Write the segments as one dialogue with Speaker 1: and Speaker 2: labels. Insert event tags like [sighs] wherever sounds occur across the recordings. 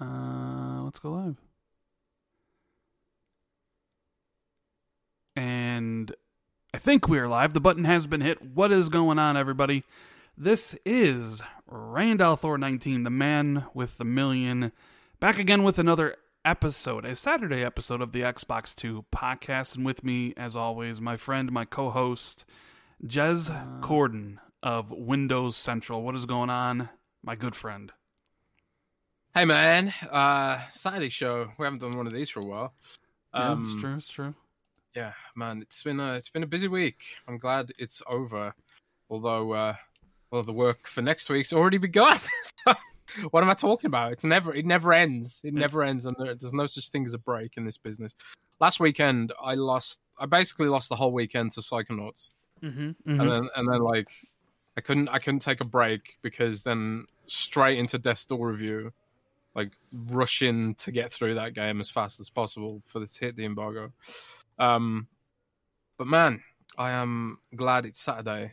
Speaker 1: Uh, let's go live. And I think we are live. The button has been hit. What is going on, everybody? This is Randall Thor 19, the man with the million, back again with another episode, a Saturday episode of the Xbox 2 podcast. And with me, as always, my friend, my co host, Jez Corden of Windows Central. What is going on, my good friend?
Speaker 2: Hey man, uh Saturday show. We haven't done one of these for a while.
Speaker 1: Yeah,
Speaker 2: Um,
Speaker 1: it's true. It's true.
Speaker 2: Yeah, man, it's been a it's been a busy week. I'm glad it's over. Although, uh, well, the work for next week's already begun. [laughs] So, what am I talking about? It's never it never ends. It
Speaker 1: Yeah.
Speaker 2: never ends, and there, there's no such thing as a break in this business. Last weekend, I lost. I basically lost the whole weekend to Psychonauts,
Speaker 1: Mm-hmm,
Speaker 2: and then and then like I couldn't I couldn't take a break because then straight into Death Door review, like rushing to get through that game as fast as possible for this to hit the embargo. Um, but man, I am glad it's Saturday,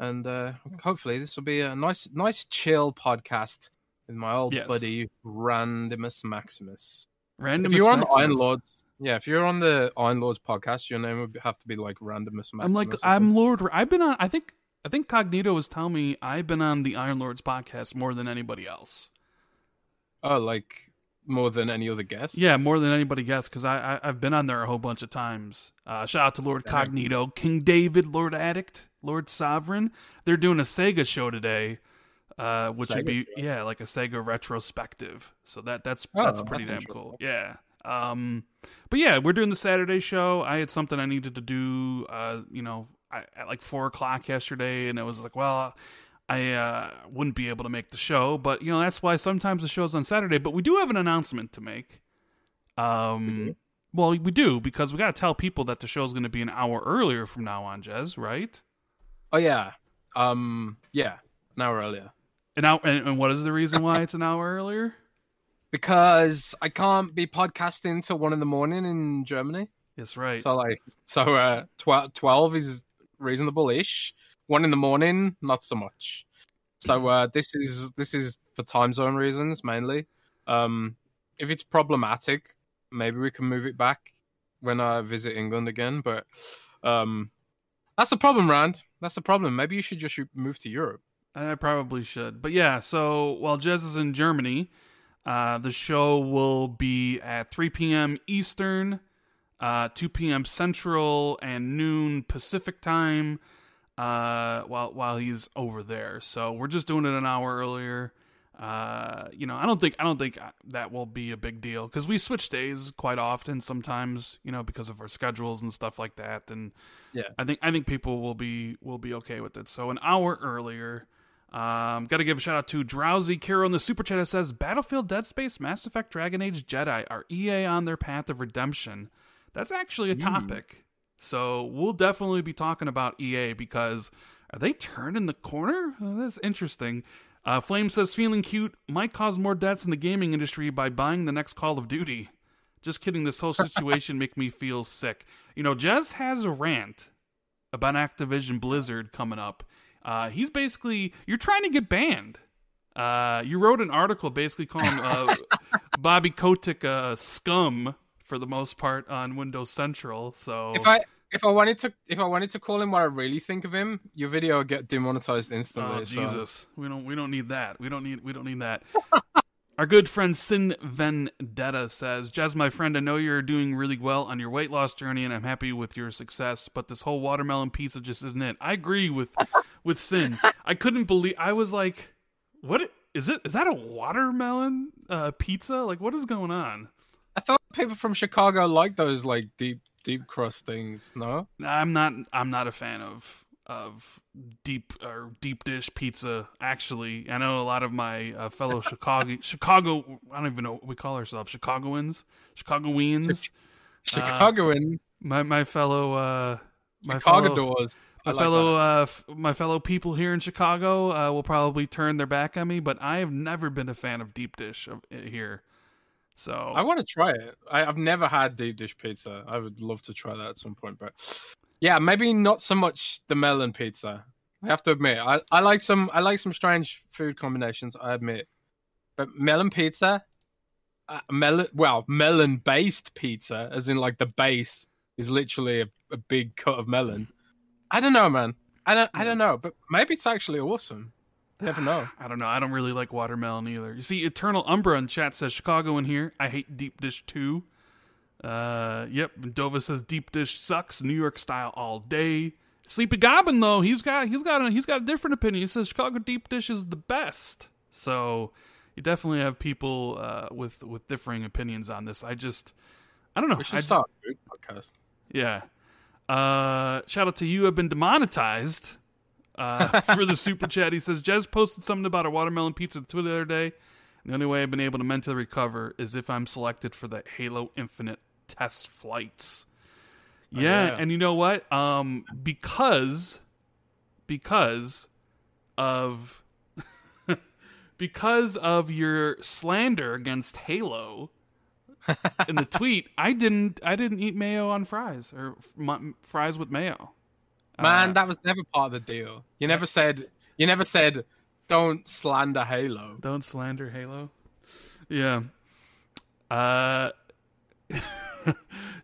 Speaker 2: and uh, hopefully this will be a nice nice chill podcast with my old
Speaker 1: Yes.
Speaker 2: buddy Randomus Maximus.
Speaker 1: Random.
Speaker 2: if you're on the Iron Lords, yeah, if you're on the Iron Lords podcast, your name would have to be like Randomus Maximus.
Speaker 1: I'm like I'm. Lord. I've been on. I think I think Cognito was telling me I've been on the Iron Lords podcast more than anybody else.
Speaker 2: Oh, like more than any other guest.
Speaker 1: Yeah, more than anybody guessed because I, I I've been on there a whole bunch of times. Uh, shout out to Lord. Cognito, King David, Lord Addict, Lord Sovereign. They're doing a Sega show today, uh, which would be
Speaker 2: show?
Speaker 1: yeah like a Sega retrospective. So that that's
Speaker 2: Oh,
Speaker 1: that's pretty
Speaker 2: that's
Speaker 1: damn cool. Yeah. Um, but yeah, we're doing the Saturday show. I had something I needed to do. Uh, you know, I, at like four o'clock yesterday, and it was like, well. I uh, wouldn't be able to make the show, but you know that's why sometimes the show's on Saturday. But we do have an announcement to make. Um, well, we do because we got to tell people that the show's going to be an hour earlier from now on, Jez, right?
Speaker 2: Oh yeah. Um. Yeah. An hour earlier.
Speaker 1: And now, and, and what is the reason why it's an hour earlier?
Speaker 2: Because I can't be podcasting till one in the morning in Germany.
Speaker 1: Yes, right.
Speaker 2: So like, so uh, tw- twelve is reasonable-ish. One in the morning, not so much. So uh, this is this is for time zone reasons mainly. Um, if it's problematic, maybe we can move it back when I visit England again. But um, that's the problem, Rand. That's the problem. Maybe you should just move to Europe.
Speaker 1: I probably should. But yeah, so while Jez is in Germany, uh, the show will be at 3 p.m. Eastern, uh, 2 p.m. Central, and noon Pacific time. Uh, while while he's over there, so we're just doing it an hour earlier. Uh, you know, I don't think I don't think that will be a big deal because we switch days quite often. Sometimes, you know, because of our schedules and stuff like that. And
Speaker 2: Yeah.
Speaker 1: I think I think people will be will be okay with it. So an hour earlier. Um, got to give a shout out to Drowsy Kiro in the super chat. That says Battlefield, Dead Space, Mass Effect, Dragon Age, Jedi are EA on their path of redemption. That's actually a
Speaker 2: Mm.
Speaker 1: So we'll definitely be talking about EA because are they turning the corner? Uh, that's interesting. Uh, Flame says feeling cute might cause more deaths in the gaming industry by buying the next Call of Duty. Just kidding. This whole situation make me feel sick. You know, Jez has a rant about Activision Blizzard coming up. Uh, he's basically you're trying to get banned. Uh, you wrote an article basically calling uh, [laughs] Bobby Kotick a scum for the most part on Windows Central. So
Speaker 2: If I if I wanted to if I wanted to call him what I really think of him, your video would get demonetized instantly.
Speaker 1: Oh
Speaker 2: so-
Speaker 1: Jesus, we don't we don't need that. We don't need we don't need that. [laughs] Our good friend Sin Vendetta says, Jazz, my friend, I know you're doing really well on your weight loss journey, and I'm happy with your success. But this whole watermelon pizza just isn't it. I agree with [laughs] with Sin. I couldn't believe. I was like, what is it? Is that a watermelon uh, pizza? Like, what is going on?"
Speaker 2: I thought people from Chicago like those like deep deep crust things. No,
Speaker 1: I'm not. I'm not a fan of of deep or deep dish pizza. Actually, I know a lot of my uh, fellow Chicago [laughs] Chicago. I don't even know what we call ourselves. Chicagoans, Chicagoans,
Speaker 2: Chicagoans.
Speaker 1: my my fellow uh, my fellow. My
Speaker 2: like
Speaker 1: fellow uh, f- my fellow people here in Chicago uh, will probably turn their back on me, but I have never been a fan of deep dish of, uh, here. So
Speaker 2: I want to try it. I, I've never had deep dish pizza. I would love to try that at some point, but yeah, maybe not so much the melon pizza. I have to admit, I, I like some I like some strange food combinations. I admit, but melon pizza, uh, melon well melon based pizza, as in like the base is literally a, a big cut of melon. I don't know, man. I don't I don't know, but maybe it's actually awesome. Never know. [sighs]
Speaker 1: I don't know. I don't really like watermelon either. You see, Eternal Umbra in chat says Chicago in here. I hate deep dish too. Uh, yep. Dova says deep dish sucks. New York style all day. Sleepy Goblin though, he's got he's got a, he's got a different opinion. He says Chicago deep dish is the best. So you definitely have people uh, with with differing opinions on this. I just I don't know.
Speaker 2: We should
Speaker 1: I,
Speaker 2: start a podcast.
Speaker 1: yeah. Uh, shout out to you. Have been demonetized uh, [laughs] for the super chat. He says Jez posted something about a watermelon pizza the other day. The only way I've been able to mentally recover is if I'm selected for the Halo Infinite test flights. Yeah,
Speaker 2: yeah.
Speaker 1: and you know what? Um, because because of [laughs] because of your slander against Halo in the [laughs] tweet, I didn't I didn't eat mayo on fries or m- fries with mayo.
Speaker 2: Man,
Speaker 1: Uh,
Speaker 2: that was never part of the deal. You never said you never said don't slander Halo.
Speaker 1: Don't slander Halo. Yeah. Uh [laughs]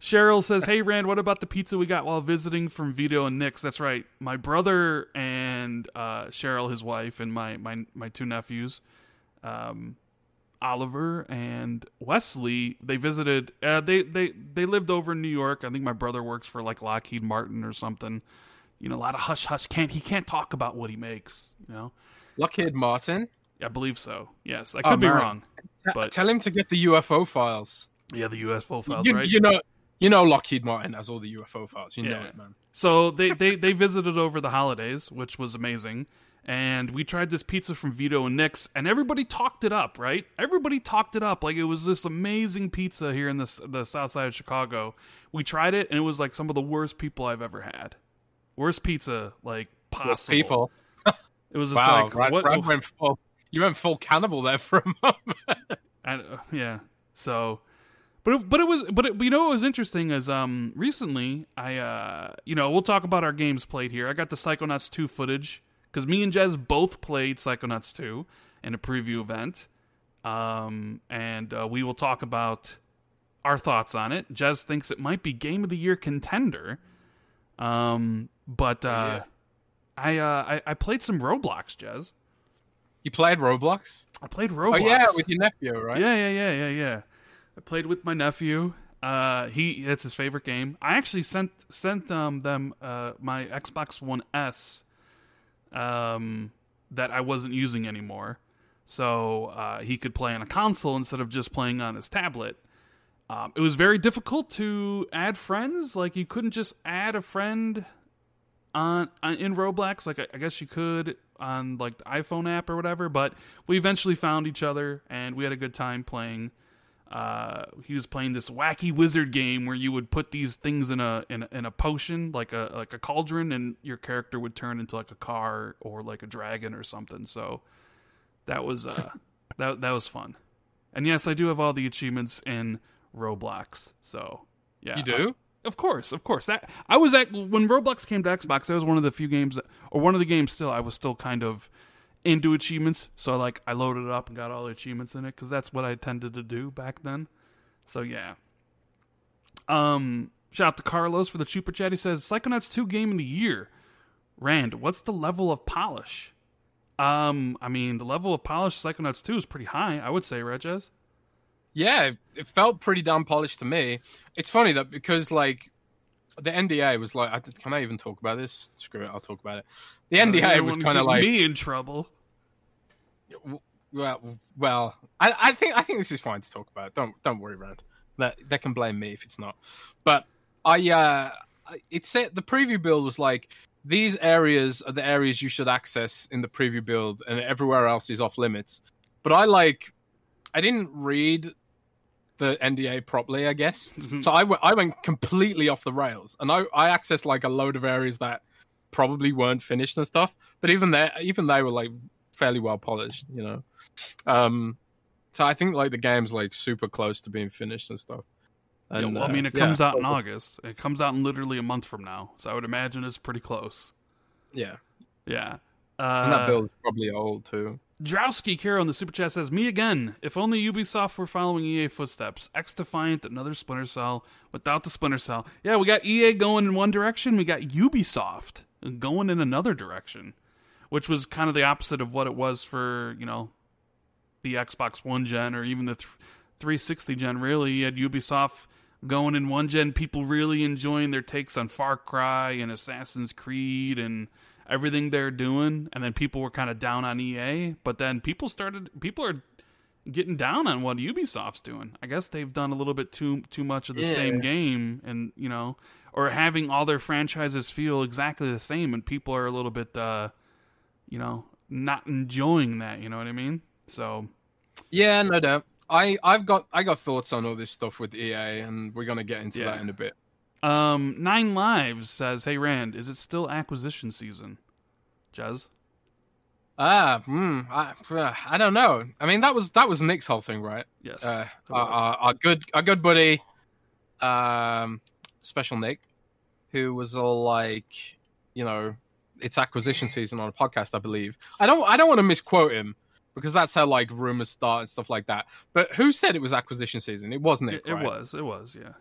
Speaker 1: Cheryl says, "Hey Rand, what about the pizza we got while visiting from Vito and Nick's?" That's right. My brother and uh, Cheryl, his wife, and my my my two nephews, um, Oliver and Wesley. They visited. Uh, they they they lived over in New York. I think my brother works for like Lockheed Martin or something. You know, a lot of hush hush. Can't he can't talk about what he makes. You know,
Speaker 2: Lockheed Martin.
Speaker 1: I believe so. Yes, I
Speaker 2: Oh,
Speaker 1: could be wrong. But-
Speaker 2: tell him to get the UFO files.
Speaker 1: Yeah, the UFO files,
Speaker 2: you,
Speaker 1: right?
Speaker 2: you know, you know Lockheed Martin has all the UFO files. You know it, man.
Speaker 1: So they, they, they visited over the holidays, which was amazing. And we tried this pizza from Vito and Nick's, and everybody talked it up, right? Everybody talked it up like it was this amazing pizza here in the, the south side of Chicago. We tried it, and it was like some of the worst people I've ever had. Worst pizza, like, possible.
Speaker 2: Worst people.
Speaker 1: It was just
Speaker 2: Wow,
Speaker 1: like, what?
Speaker 2: Went full. You went full cannibal there for a [laughs] moment.
Speaker 1: I, uh, yeah. So, but it, but it was but it, you know what was interesting is um recently I uh you know we'll talk about our games played here. I got the Psychonauts two footage because me and Jez both played Psychonauts two in a preview event, um and uh, we will talk about our thoughts on it. Jez thinks it might be game of the year contender, um but uh,
Speaker 2: yeah.
Speaker 1: I uh I, I played some Roblox, Jez.
Speaker 2: You played Roblox?
Speaker 1: I played Roblox.
Speaker 2: Oh yeah, with your nephew, right?
Speaker 1: Yeah, yeah, yeah, yeah, yeah. I played with my nephew. Uh, he it's his favorite game. I actually sent sent um them uh my Xbox One S, um that I wasn't using anymore, so uh, he could play on a console instead of just playing on his tablet. Um, it was very difficult to add friends. Like you couldn't just add a friend on, on in Roblox. Like I, I guess you could on like the iPhone app or whatever. But we eventually found each other and we had a good time playing. Uh, he was playing this wacky wizard game where you would put these things in a in a, in a potion like a like a cauldron and your character would turn into like a car or like a dragon or something. So that was uh [laughs] that that was fun. And yes, I do have all the achievements in Roblox. So yeah,
Speaker 2: You do?
Speaker 1: of course, of course. That I was at when Roblox came to Xbox. That was one of the few games, that, or one of the games. Still, I was still kind of into achievements. So like, I loaded it up and got all the achievements in it because that's what I tended to do back then. So yeah. Um, shout out to Carlos for the super chat. He says Psychonauts two game of the year. Rand, what's the level of polish? Um, I mean, the level of polish Psychonauts two is pretty high. I would say, Regis.
Speaker 2: Yeah, it- felt pretty damn polished to me. It's funny that because like the NDA was like, I, can I even talk about this? Screw it, I'll talk about it. The NDA was kind of like,
Speaker 1: me in trouble.
Speaker 2: well, well, I, I think I think this is fine to talk about. Don't don't worry, Rand. That they can blame me if it's not. But I, uh, I- it said the preview build was like these areas are the areas you should access in the preview build, and everywhere else is off limits. But I like, I didn't read the NDA properly, I guess. so I went, I went completely off the rails, and I, I accessed like a load of areas that probably weren't finished and stuff. But even there, even they were like fairly well polished, you know. Um, so I think like the game's like super close to being finished and stuff.
Speaker 1: And, yeah, well, I mean, it uh, comes yeah. out in August. It comes out in literally a month from now, so I would imagine it's pretty close.
Speaker 2: Yeah,
Speaker 1: yeah.
Speaker 2: Uh, and that build is probably old too.
Speaker 1: Drowski Kiro in the super chat says, "Me again. If only Ubisoft were following EA footsteps. XDefiant, another Splinter Cell without the Splinter Cell. Yeah, we got EA going in one direction. We got Ubisoft going in another direction, which was kind of the opposite of what it was for you know the Xbox One gen or even the th- 360 gen. Really, you had Ubisoft." Going in one gen, people really enjoying their takes on Far Cry and Assassin's Creed and everything they're doing, and then people were kind of down on EA. But then people started, people are getting down on what Ubisoft's doing. I guess they've done a little bit too too much of the yeah. same game, and you know, or having all their franchises feel exactly the same, and people are a little bit, uh, you know, not enjoying that. You know what I mean? So,
Speaker 2: yeah, no doubt. I I've got I got thoughts on all this stuff with EA, and we're gonna get into yeah. that in a bit.
Speaker 1: Um, Nine Lives says, "Hey Rand, is it still acquisition season?" Jez.
Speaker 2: Ah, hmm, I, uh, I don't know. I mean, that was that was Nick's whole thing, right?
Speaker 1: Yes.
Speaker 2: Uh, our, our, our, good, our good buddy, um, Special Nick, who was all like, you know, it's acquisition season on a podcast, I believe. I don't, I don't want to misquote him because that's how like rumors start and stuff like that. But who said it was acquisition season? It wasn't it.
Speaker 1: It, it was. It was. Yeah.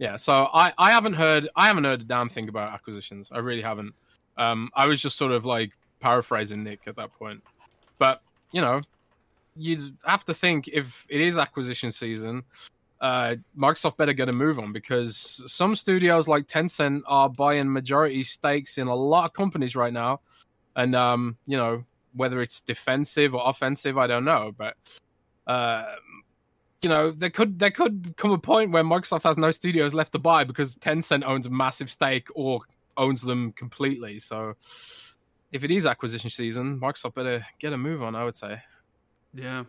Speaker 2: Yeah, so I, I haven't heard I haven't heard a damn thing about acquisitions. I really haven't. Um, I was just sort of like paraphrasing Nick at that point. But you know, you'd have to think if it is acquisition season, uh, Microsoft better get a move on because some studios like Tencent are buying majority stakes in a lot of companies right now, and um, you know whether it's defensive or offensive, I don't know, but uh, you know, there could there could come a point where Microsoft has no studios left to buy because Tencent owns a massive stake or owns them completely. So if it is acquisition season, Microsoft better get a move on, I would say.
Speaker 1: Yeah.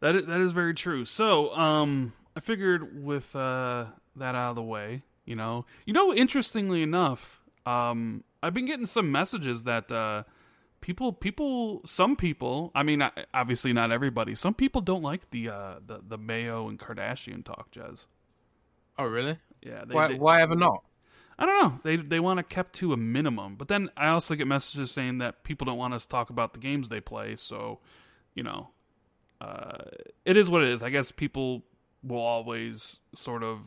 Speaker 1: That is, that is very true. So, um I figured with uh that out of the way, you know. You know interestingly enough, um I've been getting some messages that uh people people some people i mean obviously not everybody some people don't like the uh the, the mayo and kardashian talk jez.
Speaker 2: Oh really?
Speaker 1: Yeah
Speaker 2: they, why, they, why ever not?
Speaker 1: I don't know. They they want it kept to a minimum but then i also get messages saying that people don't want us to talk about the games they play so you know uh it is what it is. I guess people will always sort of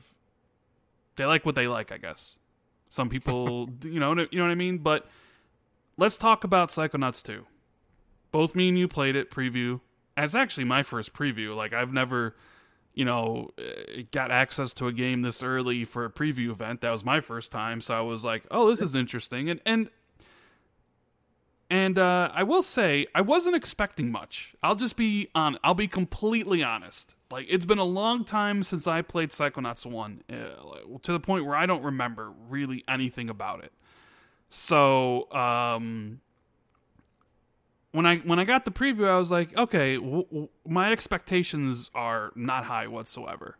Speaker 1: they like what they like i guess. Some people [laughs] you know you know what i mean? But let's talk about Psychonauts 2. Both me and you played it preview. It's actually my first preview. Like I've never, you know, uh, got access to a game this early for a preview event. That was my first time, so I was like, "Oh, this is interesting." And and and uh, I will say I wasn't expecting much. I'll just be on. I'll be completely honest. Like it's been a long time since I played Psychonauts one, uh, to the point where I don't remember really anything about it. So um, when I when I got the preview, I was like, okay, w- w- my expectations are not high whatsoever,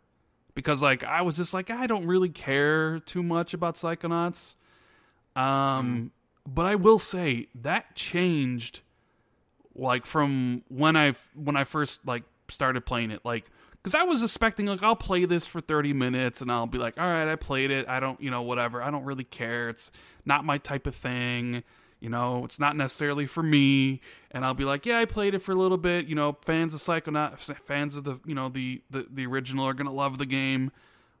Speaker 1: because like I was just like I don't really care too much about Psychonauts. Um, mm. but I will say that changed, like from when I when I first like started playing it, like because I was expecting like I'll play this for 30 minutes and I'll be like, all right, I played it. I don't, you know, whatever. I don't really care. It's not my type of thing. You know, it's not necessarily for me. And I'll be like, yeah, I played it for a little bit. You know, fans of Psychonauts, fans of the, you know, the the, the original are gonna love the game.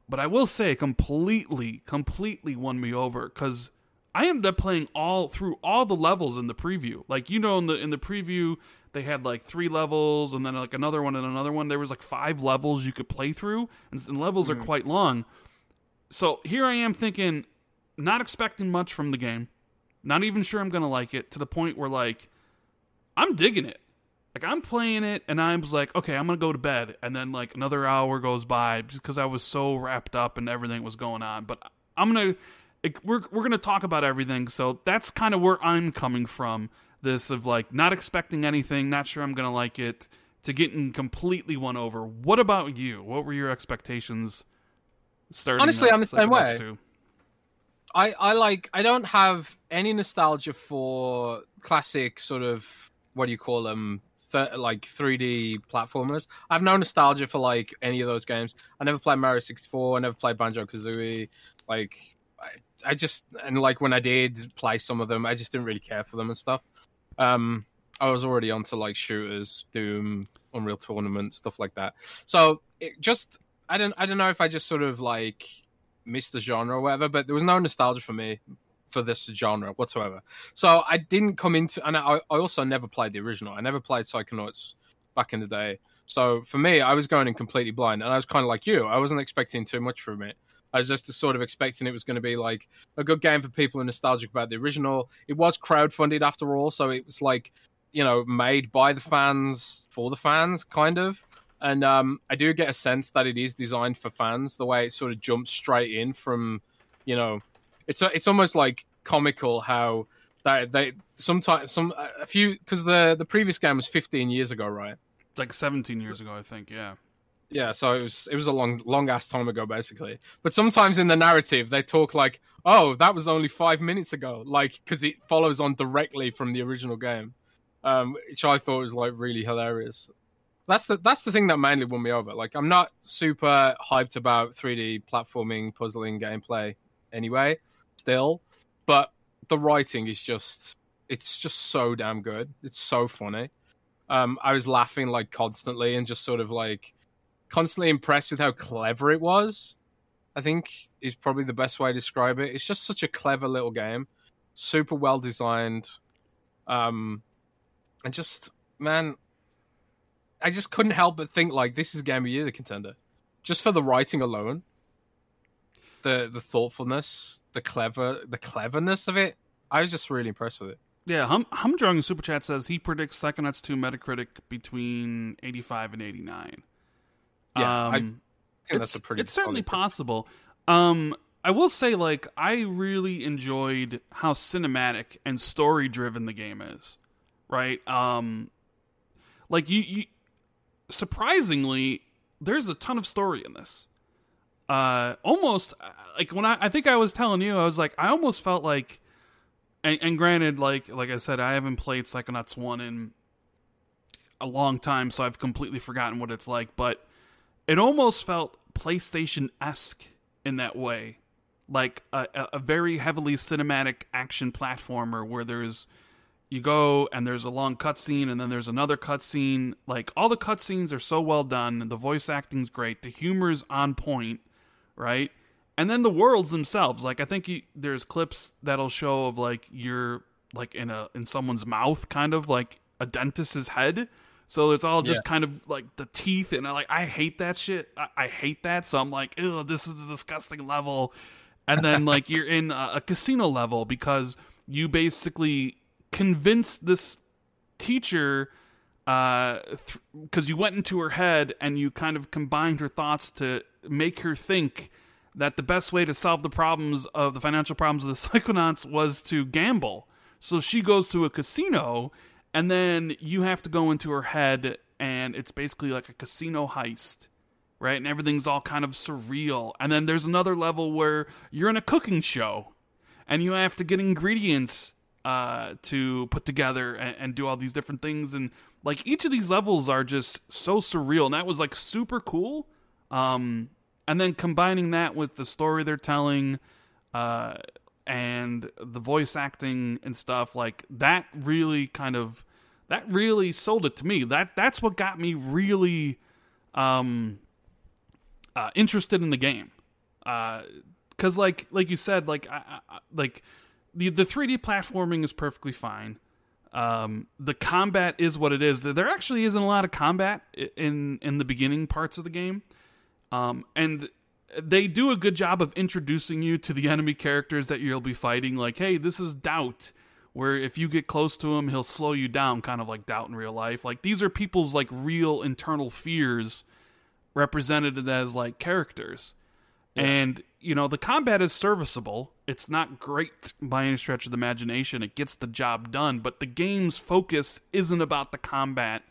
Speaker 1: But I will say, completely, completely won me over because I ended up playing all through all the levels in the preview. Like you know, in the in the preview, they had like three levels and then like another one and another one. There was like five levels you could play through, and, and levels mm-hmm. are quite long. So here I am thinking, not expecting much from the game, not even sure I'm gonna like it. To the point where like, I'm digging it. Like I'm playing it and I was like, okay, I'm gonna go to bed, and then like another hour goes by because I was so wrapped up and everything was going on. But I'm gonna it, we're we're gonna talk about everything. So that's kind of where I'm coming from. This of like not expecting anything, not sure I'm gonna like it, to getting completely won over. What about you? What were your expectations? Starting
Speaker 2: Honestly, I'm the same way.
Speaker 1: 2?
Speaker 2: I, I like I don't have any nostalgia for classic sort of what do you call them th- like 3D platformers. I have no nostalgia for like any of those games. I never played Mario 64. I never played Banjo Kazooie. Like I, I just and like when I did play some of them, I just didn't really care for them and stuff. Um, I was already onto like shooters, Doom, Unreal Tournament, stuff like that. So it just I don't I don't know if I just sort of like missed the genre or whatever, but there was no nostalgia for me for this genre whatsoever. So I didn't come into, and I, I also never played the original. I never played Psychonauts back in the day. So for me, I was going in completely blind, and I was kind of like you. I wasn't expecting too much from it. I was just sort of expecting it was going to be like a good game for people who are nostalgic about the original. It was crowdfunded after all, so it was like you know made by the fans for the fans, kind of and um, I do get a sense that it is designed for fans. The way it sort of jumps straight in from, you know, it's it's almost like comical how that they sometimes some a few because the the previous game was 15 years ago, right?
Speaker 1: Like 17 years ago, I think. Yeah.
Speaker 2: Yeah, so it was it was a long long ass time ago, basically. But sometimes in the narrative, they talk like, "Oh, that was only five minutes ago," like because it follows on directly from the original game, um, which I thought was like really hilarious. That's the that's the thing that mainly won me over. Like I'm not super hyped about 3D platforming, puzzling gameplay anyway, still, but the writing is just it's just so damn good. It's so funny. Um, I was laughing like constantly and just sort of like constantly impressed with how clever it was. I think is probably the best way to describe it. It's just such a clever little game, super well designed, um, and just man, I just couldn't help but think like this is game of year the contender, just for the writing alone, the the thoughtfulness, the clever the cleverness of it. I was just really impressed with it.
Speaker 1: Yeah, Hum Humdrung Super Chat says he predicts Psychonauts 2 Metacritic between 85 and 89.
Speaker 2: Yeah, I
Speaker 1: um,
Speaker 2: think that's a pretty.
Speaker 1: It's certainly possible. Um, I will say, like, I really enjoyed how cinematic and story driven the game is. Right? Um, like you, you, surprisingly, there's a ton of story in this. Uh, almost uh, like when I, I think I was telling you, I was like, I almost felt like, and, and granted, like, like I said, I haven't played Psychonauts one in a long time, so I've completely forgotten what it's like, but it almost felt PlayStation esque in that way, like a, a, very heavily cinematic action platformer where there's you go and there's a long cutscene and then there's another cutscene. Like all the cutscenes are so well done, the voice acting's great, the humor's on point, right? And then the worlds themselves, like I think you, there's clips that'll show of like you're like in a in someone's mouth, kind of like a dentist's head. So it's all just
Speaker 2: Yeah.
Speaker 1: kind of like the teeth, and I like I hate that shit. I, I hate that. So I'm like, ew, this is a disgusting level. And then [laughs] like you're in a, a casino level because you basically convinced this teacher uh because you went into her head and you kind of combined her thoughts to make her think that the best way to solve the problems of the financial problems of the [laughs] psychonauts was to gamble so she goes to a casino and then you have to go into her head and it's basically like a casino heist right? And everything's all kind of surreal. And then there's another level where you're in a cooking show and you have to get ingredients uh, to put together and, and do all these different things. And like each of these levels are just so surreal and that was like super cool. Um, and then combining that with the story they're telling uh, and the voice acting and stuff like that really kind of that really sold it to me that that's what got me really um uh, interested in the game because like like you said like I, I, like the the 3D platforming is perfectly fine. Um, the combat is what it is. There- There actually isn't a lot of combat in in the beginning parts of the game, um, and they do a good job of introducing you to the enemy characters that you'll be fighting. Like, hey, this is Doubt, where if you get close to him, he'll slow you down, kind of like Doubt in real life. Like these are people's like real internal fears represented as like characters. And you know, the combat is serviceable. It's not great by any stretch of the imagination. It gets the job done, but the game's focus isn't about the combat.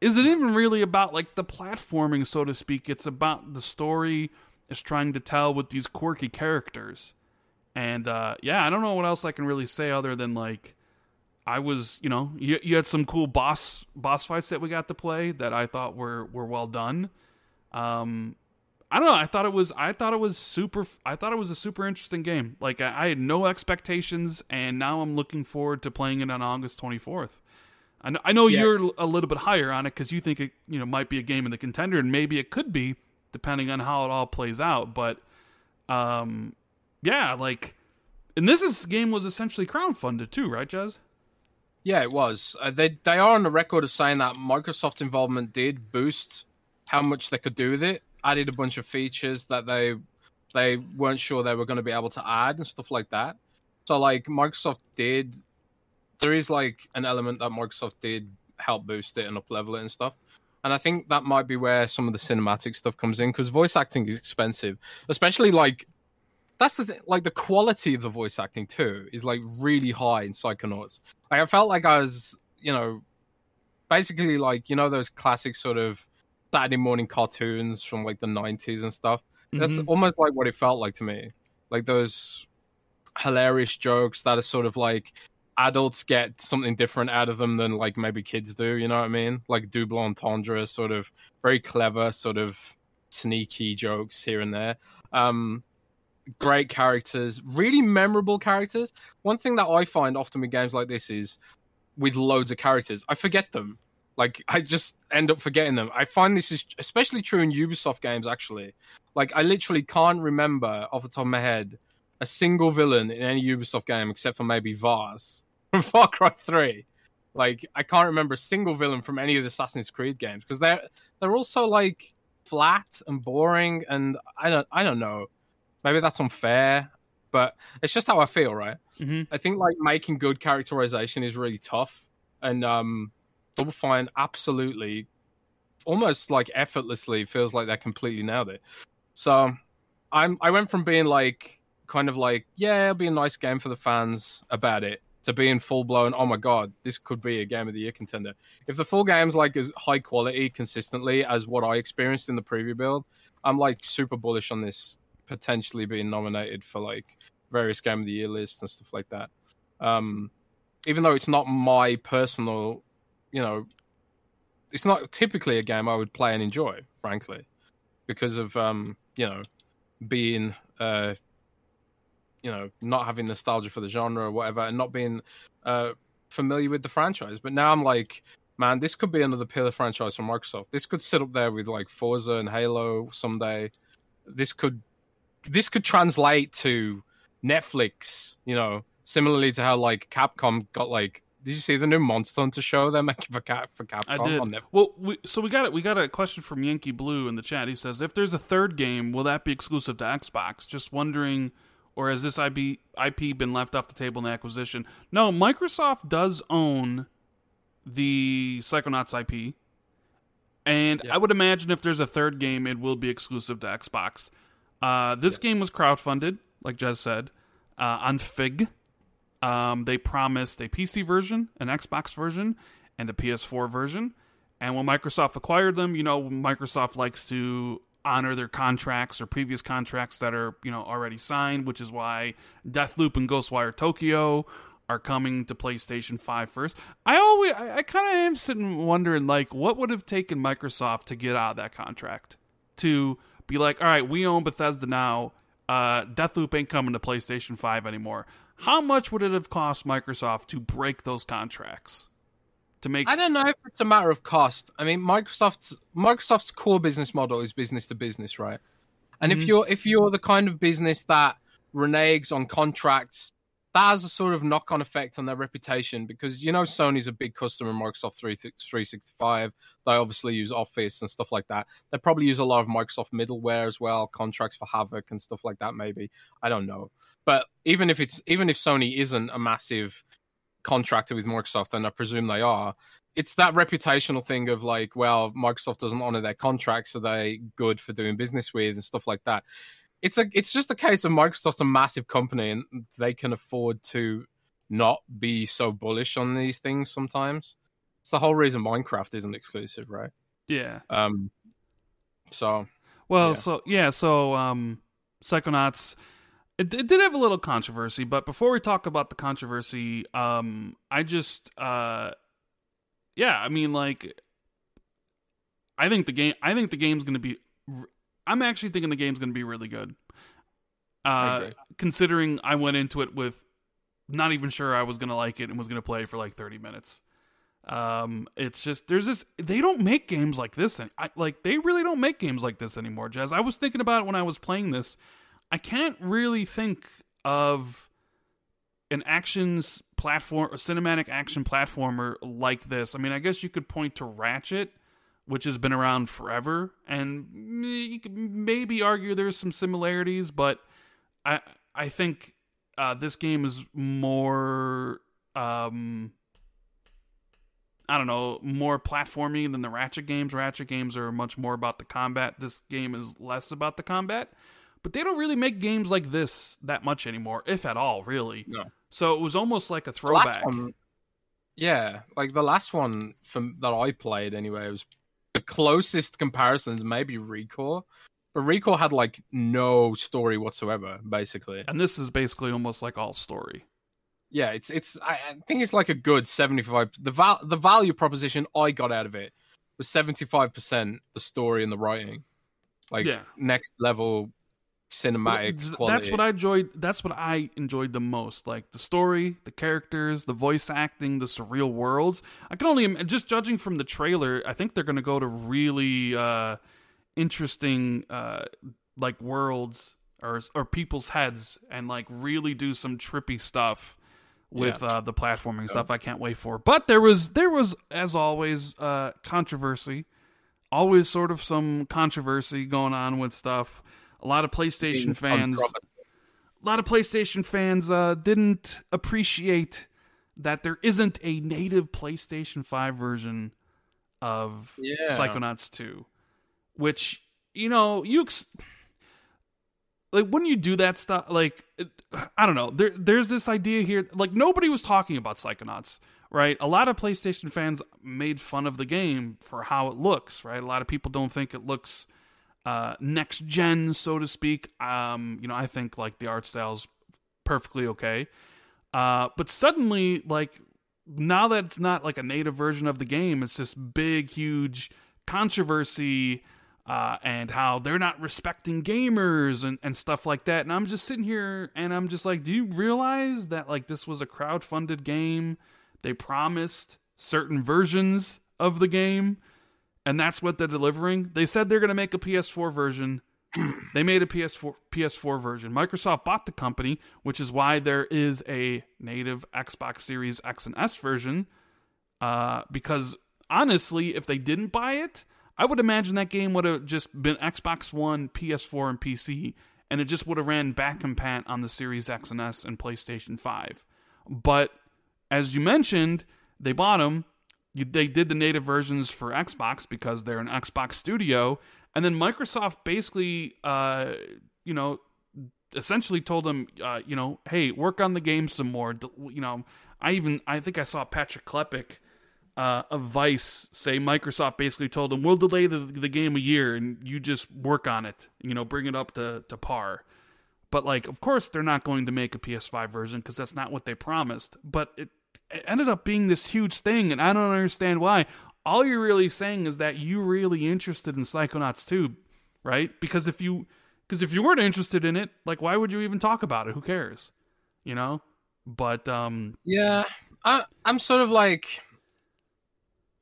Speaker 1: Is it even really about like the platforming, so to speak? It's about the story is trying to tell with these quirky characters. And uh, yeah, I don't know what else I can really say other than like I was, you know, you, you had some cool boss boss fights that we got to play that I thought were were well done. Um, I don't know. I thought it was. I thought it was super. I thought it was a super interesting game. Like I, I had no expectations, and now I'm looking forward to playing it on August 24th. I know, I know yeah. you're a little bit higher on it because you think it, you know, might be a game in the contender, and maybe it could be, depending on how it all plays out. But, um, yeah, like, and this is, game was essentially crowdfunded too, right, Jez?
Speaker 2: Yeah, it was. Uh, they they are on the record of saying that Microsoft's involvement did boost how much they could do with it. Added a bunch of features that they they weren't sure they were going to be able to add and stuff like that. So like Microsoft did, there is like an element that Microsoft did help boost it and up level it and stuff. And I think that might be where some of the cinematic stuff comes in because voice acting is expensive, especially like that's the thing. Like the quality of the voice acting too is like really high in Psychonauts. Like I felt like I was, you know, basically like you know those classic sort of Saturday morning cartoons from like the '90s and stuff. Mm-hmm. That's almost like what it felt like to me. Like those hilarious jokes that are sort of like adults get something different out of them than like maybe kids do. You know what I mean? Like double entendre, sort of very clever, sort of sneaky jokes here and there. Um, great characters, really memorable characters. One thing that I find often with games like this is with loads of characters, I forget them. Like I just end up forgetting them. I find this is especially true in Ubisoft games actually. Like I literally can't remember off the top of my head a single villain in any Ubisoft game except for maybe Vaas [laughs] from Far Cry 3. Like I can't remember a single villain from any of the Assassin's Creed games because they're they're also like flat and boring and I don't I don't know maybe that's unfair, but it's just how I feel, right? Mm-hmm. I think like making good characterization is really tough, and um, Double Fine absolutely, almost like effortlessly feels like they completely nailed it. So I'm I went from being like kind of like yeah, it'll be a nice game for the fans about it to being full blown. Oh my god, this could be a game of the year contender. If the full game's like as high quality consistently as what I experienced in the preview build, I'm like super bullish on this potentially being nominated for like various game of the year lists and stuff like that. Um, even though it's not my personal, you know, it's not typically a game I would play and enjoy, frankly, because of um, you know, being uh, you know, not having nostalgia for the genre or whatever, and not being uh familiar with the franchise. But now I'm like, man, this could be another pillar franchise from Microsoft. This could sit up there with like Forza and Halo someday. This could this could translate to Netflix, you know, similarly to how like Capcom got like did you see the new Monster Hunter show they're making for Cap for Capcom?
Speaker 1: I did. well, we, so we got it. We got a question from Yankee Blue in the chat. He says, "If there's a third game, will that be exclusive to Xbox?" Just wondering, or has this IP IP been left off the table in the acquisition? No, Microsoft does own the Psychonauts IP, and I would imagine if there's a third game, it will be exclusive to Xbox. Uh, this yeah. game was crowdfunded, like Jez said, uh, on Fig. Um, they promised a PC version, an Xbox version, and a PS4 version. And when Microsoft acquired them, you know, Microsoft likes to honor their contracts or previous contracts that are, you know, already signed, which is why Deathloop and Ghostwire Tokyo are coming to PlayStation 5 first. I always I, I kind of am sitting wondering like what would have taken Microsoft to get out of that contract to be like, all right, we own Bethesda now. Uh, Deathloop ain't coming to PlayStation 5 anymore. How much would it have cost Microsoft to break those contracts? To make
Speaker 2: I don't know if it's a matter of cost. I mean, Microsoft's Microsoft's core business model is business to business, right? And mm-hmm. if you're if you're the kind of business that reneges on contracts that has a sort of knock on effect on their reputation because you know Sony's a big customer of Microsoft 365. They obviously use Office and stuff like that. They probably use a lot of Microsoft middleware as well, contracts for Havok and stuff like that. Maybe I don't know. But even if it's even if Sony isn't a massive contractor with Microsoft, and I presume they are, it's that reputational thing of like, well, Microsoft doesn't honor their contracts, are they good for doing business with and stuff like that it's a it's just a case of Microsoft's a massive company and they can afford to not be so bullish on these things sometimes. It's the whole reason Minecraft isn't exclusive, right?
Speaker 1: Yeah.
Speaker 2: Um. So
Speaker 1: Well,
Speaker 2: Yeah.
Speaker 1: so yeah, so um, Psychonauts. It, it did have a little controversy, but before we talk about the controversy, um, I just, uh, yeah, I mean, like, I think the game, I think the game's gonna be, I'm actually thinking the game's gonna be really good. Uh, considering I went into it with not even sure I was gonna like it and was gonna play for like 30 minutes. Um, it's just there's this they don't make games like this, and I like they really don't make games like this anymore. Jazz, I was thinking about it when I was playing this. I can't really think of an actions platform, a cinematic action platformer like this. I mean, I guess you could point to Ratchet, which has been around forever, and you could maybe argue there's some similarities, but I I think uh, this game is more um I don't know, more platformy than the Ratchet games. Ratchet games are much more about the combat. This game is less about the combat. But they don't really make games like this that much anymore, if at all, really.
Speaker 2: No.
Speaker 1: So it was almost like a throwback.
Speaker 2: one, yeah, like the last one from that I played anyway was the closest comparisons maybe Recore, but Recore had like no story whatsoever, basically.
Speaker 1: And this is basically almost like all story.
Speaker 2: yeah, it's it's. I, I think it's like a good seventy-five. The val the value proposition I got out of it was seventy-five percent the story and the writing, like
Speaker 1: Yeah.
Speaker 2: next level cinematic quality.
Speaker 1: That's what I enjoyed. That's what I enjoyed the most. Like the story, the characters, the voice acting, the surreal worlds. I can only just judging from the trailer. I think they're going to go to really uh, interesting, uh, like worlds or or people's heads, and like really do some trippy stuff with
Speaker 2: Yeah.
Speaker 1: uh, the platforming stuff. I can't wait for. But there was there was as always uh, controversy. Always sort of some controversy going on with stuff. A lot of PlayStation fans a lot of PlayStation fans uh, didn't appreciate that there isn't a native PlayStation 5 version of
Speaker 2: Yeah.
Speaker 1: Psychonauts 2, which you know you ex- like when you do that stuff like it, I don't know. There there's this idea here like nobody was talking about Psychonauts right? A lot of PlayStation fans made fun of the game for how it looks right? A lot of people don't think it looks uh, next gen, so to speak. Um, you know, I think like the art style's perfectly okay. Uh, but suddenly, like now that it's not like a native version of the game, it's this big, huge controversy uh, and how they're not respecting gamers and, and stuff like that. And I'm just sitting here and I'm just like, do you realize that like this was a crowd-funded game? They promised certain versions of the game and that's what they're delivering. They said they're going to make a PS4 version. [clears throat] they made a PS4 PS4 version. Microsoft bought the company, which is why there is a native Xbox Series X and S version. Uh, because honestly, if they didn't buy it, I would imagine that game would have just been Xbox One, PS4, and PC, and it just would have ran back and pat on the Series X and S and PlayStation 5. But as you mentioned, they bought them. You, they did the native versions for Xbox because they're an Xbox studio, and then Microsoft basically, uh, you know, essentially told them, uh, you know, hey, work on the game some more. You know, I even I think I saw Patrick Klepek uh, of Vice say Microsoft basically told them we'll delay the the game a year and you just work on it. You know, bring it up to to par. But like, of course, they're not going to make a PS5 version because that's not what they promised. But it, it ended up being this huge thing, and I don't understand why. All you're really saying is that you're really interested in Psychonauts 2, right? Because if you because if you weren't interested in it, like, why would you even talk about it? Who cares? You know. But um,
Speaker 2: Yeah, I, I'm sort of like,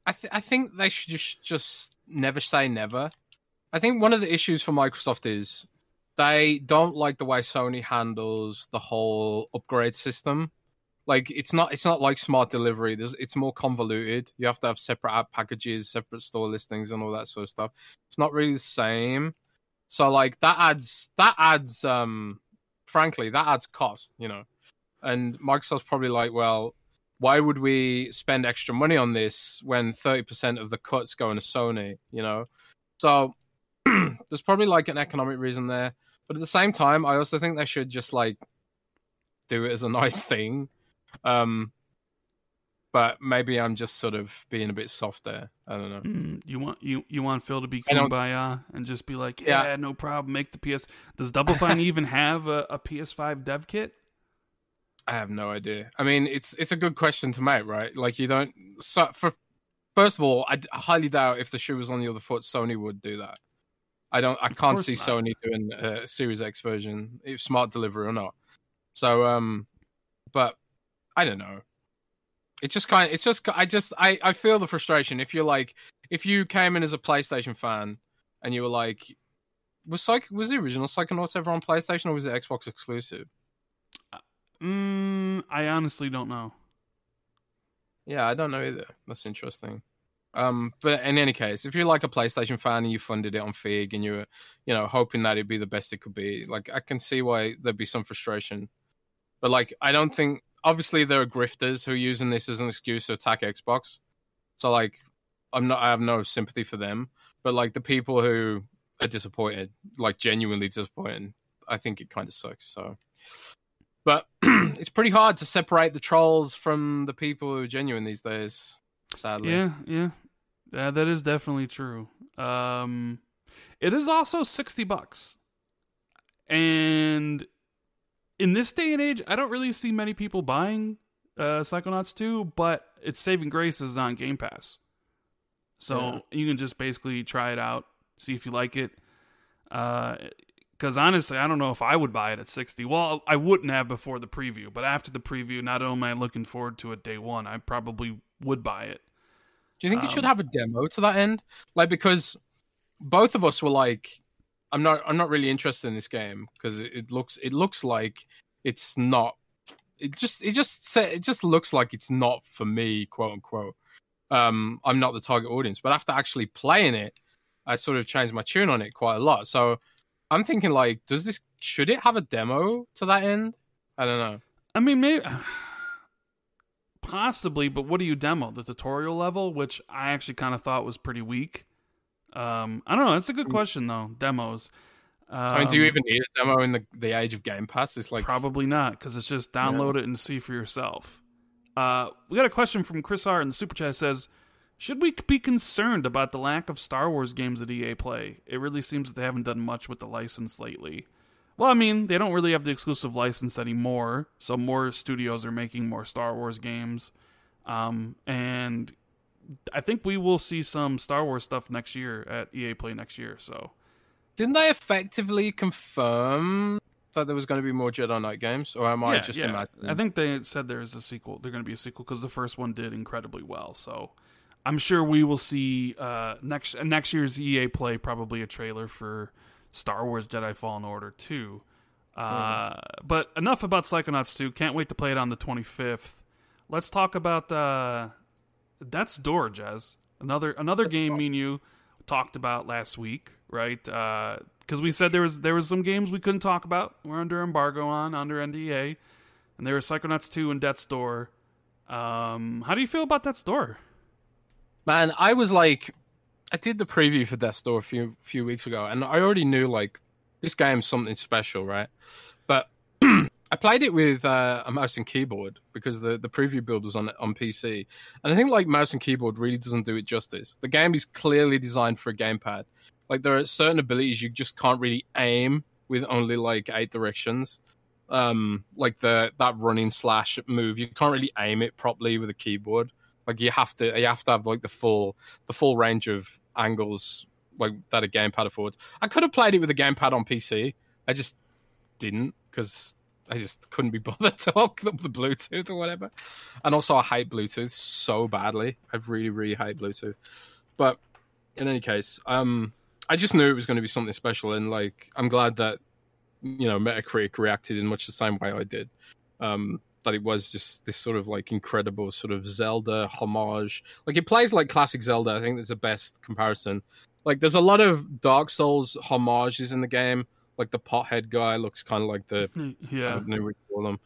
Speaker 2: I th- I think they should just just never say never. I think one of the issues for Microsoft is they don't like the way Sony handles the whole upgrade system. Like it's not it's not like smart delivery. There's it's more convoluted. You have to have separate app packages, separate store listings, and all that sort of stuff. It's not really the same. So like that adds that adds um frankly that adds cost. You know and Microsoft's probably like, well, why would we spend extra money on this when 30% of the cuts going to Sony, you know? So [clears throat] there's probably like an economic reason there, but at the same time, I also think they should just like do it as a nice thing. Um, but maybe I'm just sort of being a bit soft there. I don't know.
Speaker 1: Mm, you want you you want Phil to be
Speaker 2: I don't-
Speaker 1: kumbaya and just be like, yeah,
Speaker 2: Yeah.
Speaker 1: no problem, make the PS. Does Double Fine [laughs] even have a, a PS5 dev kit?
Speaker 2: I have no idea. I mean, it's it's a good question to make, right? Like you don't. So for first of all, I highly doubt if the shoe was on the other foot, Sony would do that. I don't. I can't see
Speaker 1: not.
Speaker 2: Sony doing a Series X version, if smart delivery or not. So, um, but I don't know. It's just kind. Of, It's just. I just. I. I feel the frustration. If you're like, if you came in as a PlayStation fan and you were like, was Psych was the original Psychonauts ever on PlayStation or was it Xbox exclusive?
Speaker 1: Mm, I honestly don't know.
Speaker 2: Yeah, I don't know either. That's interesting. Um, but in any case, if you're like a PlayStation fan and you funded it on Fig and you're, you know, hoping that it'd be the best it could be, like I can see why there'd be some frustration. But like, I don't think. Obviously, there are grifters who are using this as an excuse to attack Xbox. So like, I'm not. I have no sympathy for them. But like the people who are disappointed, like genuinely disappointed, I think it kind of sucks. So, but [clears throat] it's pretty hard to separate the trolls from the people who are genuine these days. Sadly,
Speaker 1: Yeah, yeah, yeah. That is definitely true. Um, it is also sixty bucks, and in this day and age, I don't really see many people buying uh, Psychonauts 2, but its saving grace is on Game Pass. So
Speaker 2: Yeah.
Speaker 1: you can just basically try it out, see if you like it. Because honestly, I don't know if I would buy it at 60. Well, I wouldn't have before the preview, but after the preview, not only am I looking forward to it day one, I probably would buy it.
Speaker 2: Do you think it should
Speaker 1: Um,
Speaker 2: have a demo to that end? Like because both of us were like, I'm not I'm not really interested in this game because it, it looks it looks like it's not. It just it just it just looks like it's not for me, quote unquote. Um, I'm not the target audience, but after actually playing it, I sort of changed my tune on it quite a lot. So I'm thinking like, does this should it have a demo to that end? I don't know.
Speaker 1: I mean, maybe [sighs] possibly, but what do you demo? The tutorial level, which I actually kind of thought was pretty weak. Um, I don't know. That's a good question though. Demos. Um,
Speaker 2: I mean, do you even need a demo in the the age of Game Pass? It's like
Speaker 1: probably not because it's just download it and see for yourself. Uh, we got a question from Chris R in the super chat. Says, "Should we be concerned about the lack of Star Wars games that EA play? It really seems that they haven't done much with the license lately." Well, I mean, they don't really have the exclusive license anymore, so more studios are making more Star Wars games. Um, and I think we will see some Star Wars stuff next year at EA Play next year. So
Speaker 2: Didn't they effectively confirm that there was going to be more Jedi Knight games, or am I just imagining?
Speaker 1: I think they said there is a sequel. They're going to be a sequel because the first one did incredibly well. So I'm sure we will see uh, next next year's EA Play probably a trailer for Star Wars Jedi Fallen Order 2. Uh, But enough about Psychonauts 2. Can't wait to play it on the 25th. Let's talk about uh, Death's Door, Jez. Another another game me and you talked about last week, right? Because we said there was there was some games we couldn't talk about. We're under embargo on under NDA, and there were Psychonauts 2 and Death's Door. Um, how do you feel about Death's Door?
Speaker 2: Man, I was like, I did the preview for Death Door a few few weeks ago, and I already knew like this game's something special, right? But I played it with uh, a mouse and keyboard because the, the preview build was on on PC, and I think like mouse and keyboard really doesn't do it justice. The game is clearly designed for a gamepad. Like there are certain abilities you just can't really aim with only like eight directions. Um, like the that running slash move, you can't really aim it properly with a keyboard. Like you have to you have to have like the full the full range of angles like that a gamepad affords. I could have played it with a gamepad on PC. I just didn't because I just couldn't be [laughs] bothered to hook up the Bluetooth or whatever. And also, I hate Bluetooth so badly. I really, really hate Bluetooth. But in any case, um, I just knew it was going to be something special, and like I'm glad that you know Metacritic reacted in much the same way I did. Um, that it was just this sort of like incredible sort of Zelda homage. Like it plays like classic Zelda. I think that's the best comparison. Like there's a lot of Dark Souls homages in the game. Like the pothead guy looks kind of like the [laughs] I
Speaker 1: Yeah,
Speaker 2: don't know what you call them.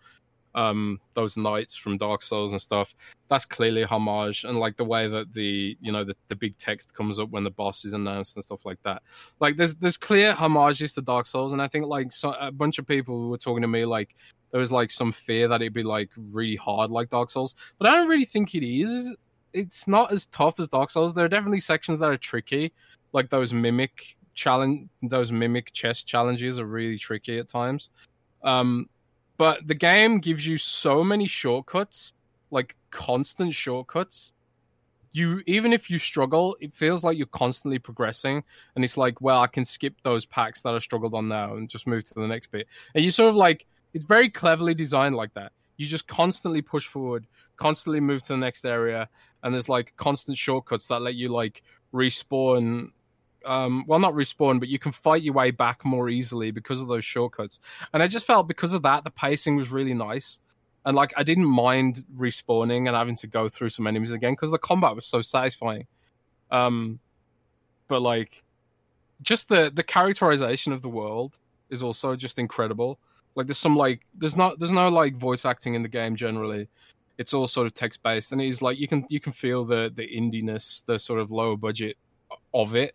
Speaker 2: um, those knights from Dark Souls and stuff. That's clearly a homage, and like the way that the you know the, the big text comes up when the boss is announced and stuff like that. Like there's there's clear homages to Dark Souls, and I think like so, a bunch of people were talking to me like there was like some fear that it'd be like really hard like Dark Souls, but I don't really think it is. It's not as tough as Dark Souls. There are definitely sections that are tricky, like those mimic challenge, those mimic chess challenges are really tricky at times. Um, but the game gives you so many shortcuts, like constant shortcuts. You even if you struggle, it feels like you're constantly progressing, and it's like, well, I can skip those packs that I struggled on now and just move to the next bit. And you sort of like it's very cleverly designed like that. You just constantly push forward, constantly move to the next area, and there's like constant shortcuts that let you like respawn um, well, not respawn, but you can fight your way back more easily because of those shortcuts. And I just felt because of that, the pacing was really nice. And like, I didn't mind respawning and having to go through some enemies again because the combat was so satisfying. Um, but like, just the the characterization of the world is also just incredible. Like, there's some like, there's not, there's no like voice acting in the game generally. It's all sort of text based, and it's like you can you can feel the the indiness, the sort of lower budget of it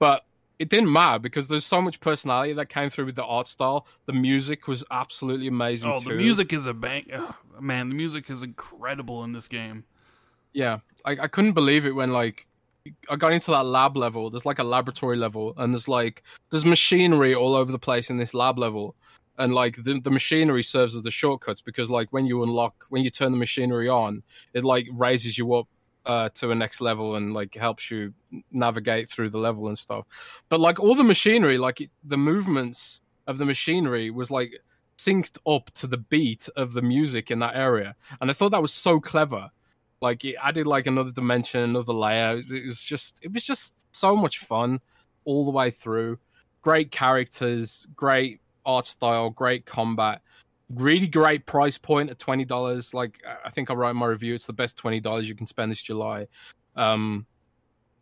Speaker 2: but it didn't matter because there's so much personality that came through with the art style. The music was absolutely amazing.
Speaker 1: Oh,
Speaker 2: too.
Speaker 1: the music is a bang! Oh, man, the music is incredible in this game.
Speaker 2: Yeah, I, I couldn't believe it when like I got into that lab level. There's like a laboratory level, and there's like there's machinery all over the place in this lab level, and like the the machinery serves as the shortcuts because like when you unlock when you turn the machinery on, it like raises you up uh, to a next level and like helps you navigate through the level and stuff. But like all the machinery, like the movements of the machinery was like synced up to the beat of the music in that area, and I thought that was so clever. Like it added like another dimension, another layer. It was just it was just so much fun all the way through. Great characters, great art style, great combat really great price point at twenty dollars. Like I think I wrote my review. It's the best twenty dollars you can spend this July. Um,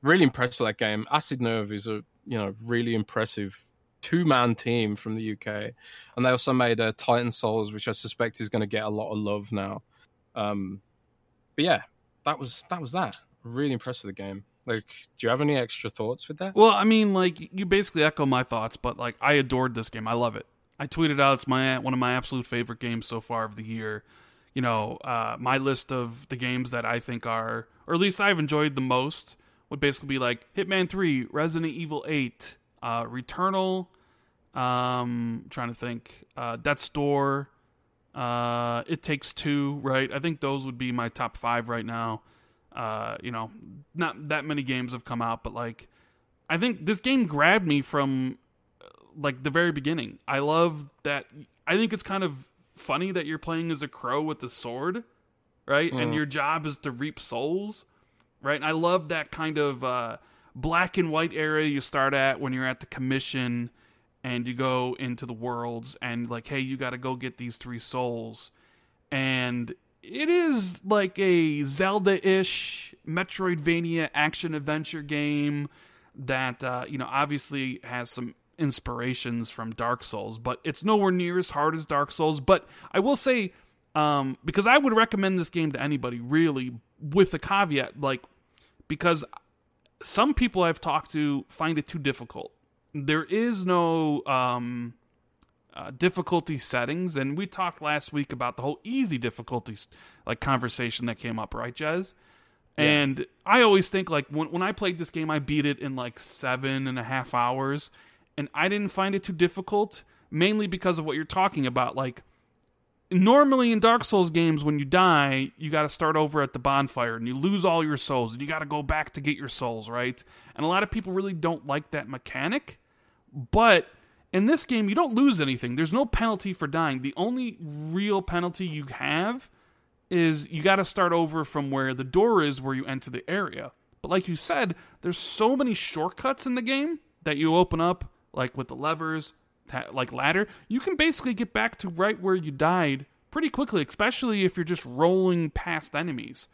Speaker 2: really impressed with that game. Acid Nerve is a you know really impressive two man team from the UK, and they also made a uh, Titan Souls, which I suspect is going to get a lot of love now. Um, but yeah, that was that was that. Really impressed with the game. Like, do you have any extra thoughts with that?
Speaker 1: Well, I mean, like you basically echo my thoughts, but like I adored this game. I love it. I tweeted out it's my one of my absolute favorite games so far of the year. You know, uh, my list of the games that I think are, or at least I've enjoyed the most, would basically be like Hitman Three, Resident Evil Eight, uh, Returnal. Um, trying to think, uh, Death's Door, uh, It Takes Two. Right, I think those would be my top five right now. Uh, you know, not that many games have come out, but like, I think this game grabbed me from like the very beginning. I love that. I think it's kind of funny that you're playing as a crow with a sword, right? Mm. And your job is to reap souls, right? And I love that kind of uh, black and white area you start at when you're at the commission and you go into the worlds and like, hey, you got to go get these three souls, and it is like a Zelda-ish Metroidvania action adventure game that uh, you know obviously has some inspirations from Dark Souls, but it's nowhere near as hard as Dark Souls. But I will say, um, because I would recommend this game to anybody, really, with a caveat, like, because some people I've talked to find it too difficult. There is no um, uh, difficulty settings, and we talked last week about the whole easy difficulties like conversation that came up, right, Jez? Yeah. And I always think like when when I played this game, I beat it in like seven and a half hours, and I didn't find it too difficult, mainly because of what you're talking about. Like, normally in Dark Souls games, when you die, you got to start over at the bonfire and you lose all your souls and you got to go back to get your souls, right? And a lot of people really don't like that mechanic. But in this game, you don't lose anything. There's no penalty for dying. The only real penalty you have is you got to start over from where the door is where you enter the area. But like you said, there's so many shortcuts in the game that you open up like with the levers, like ladder, you can basically get back to right where you died pretty quickly, especially if you're just rolling past enemies.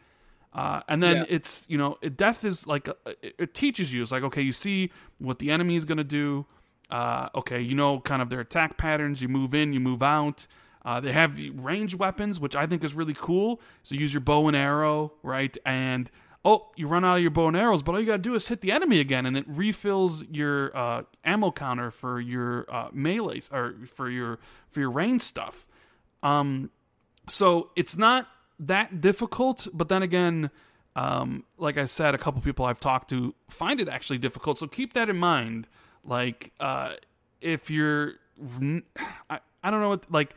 Speaker 1: Uh, and then yeah. it's you know death is like a, it teaches you it's like okay you see what the enemy is going to do uh, okay you know kind of their attack patterns you move in you move out Uh, they have ranged weapons, which I think is really cool. So use your bow and arrow, right? And oh, you run out of your bow and arrows, but all you gotta do is hit the enemy again, and it refills your uh, ammo counter for your uh, melees or for your for your range stuff. Um, so it's not that difficult, but then again, um, like I said, a couple people I've talked to find it actually difficult. So keep that in mind. Like, uh, if you're, I, I don't know what, like,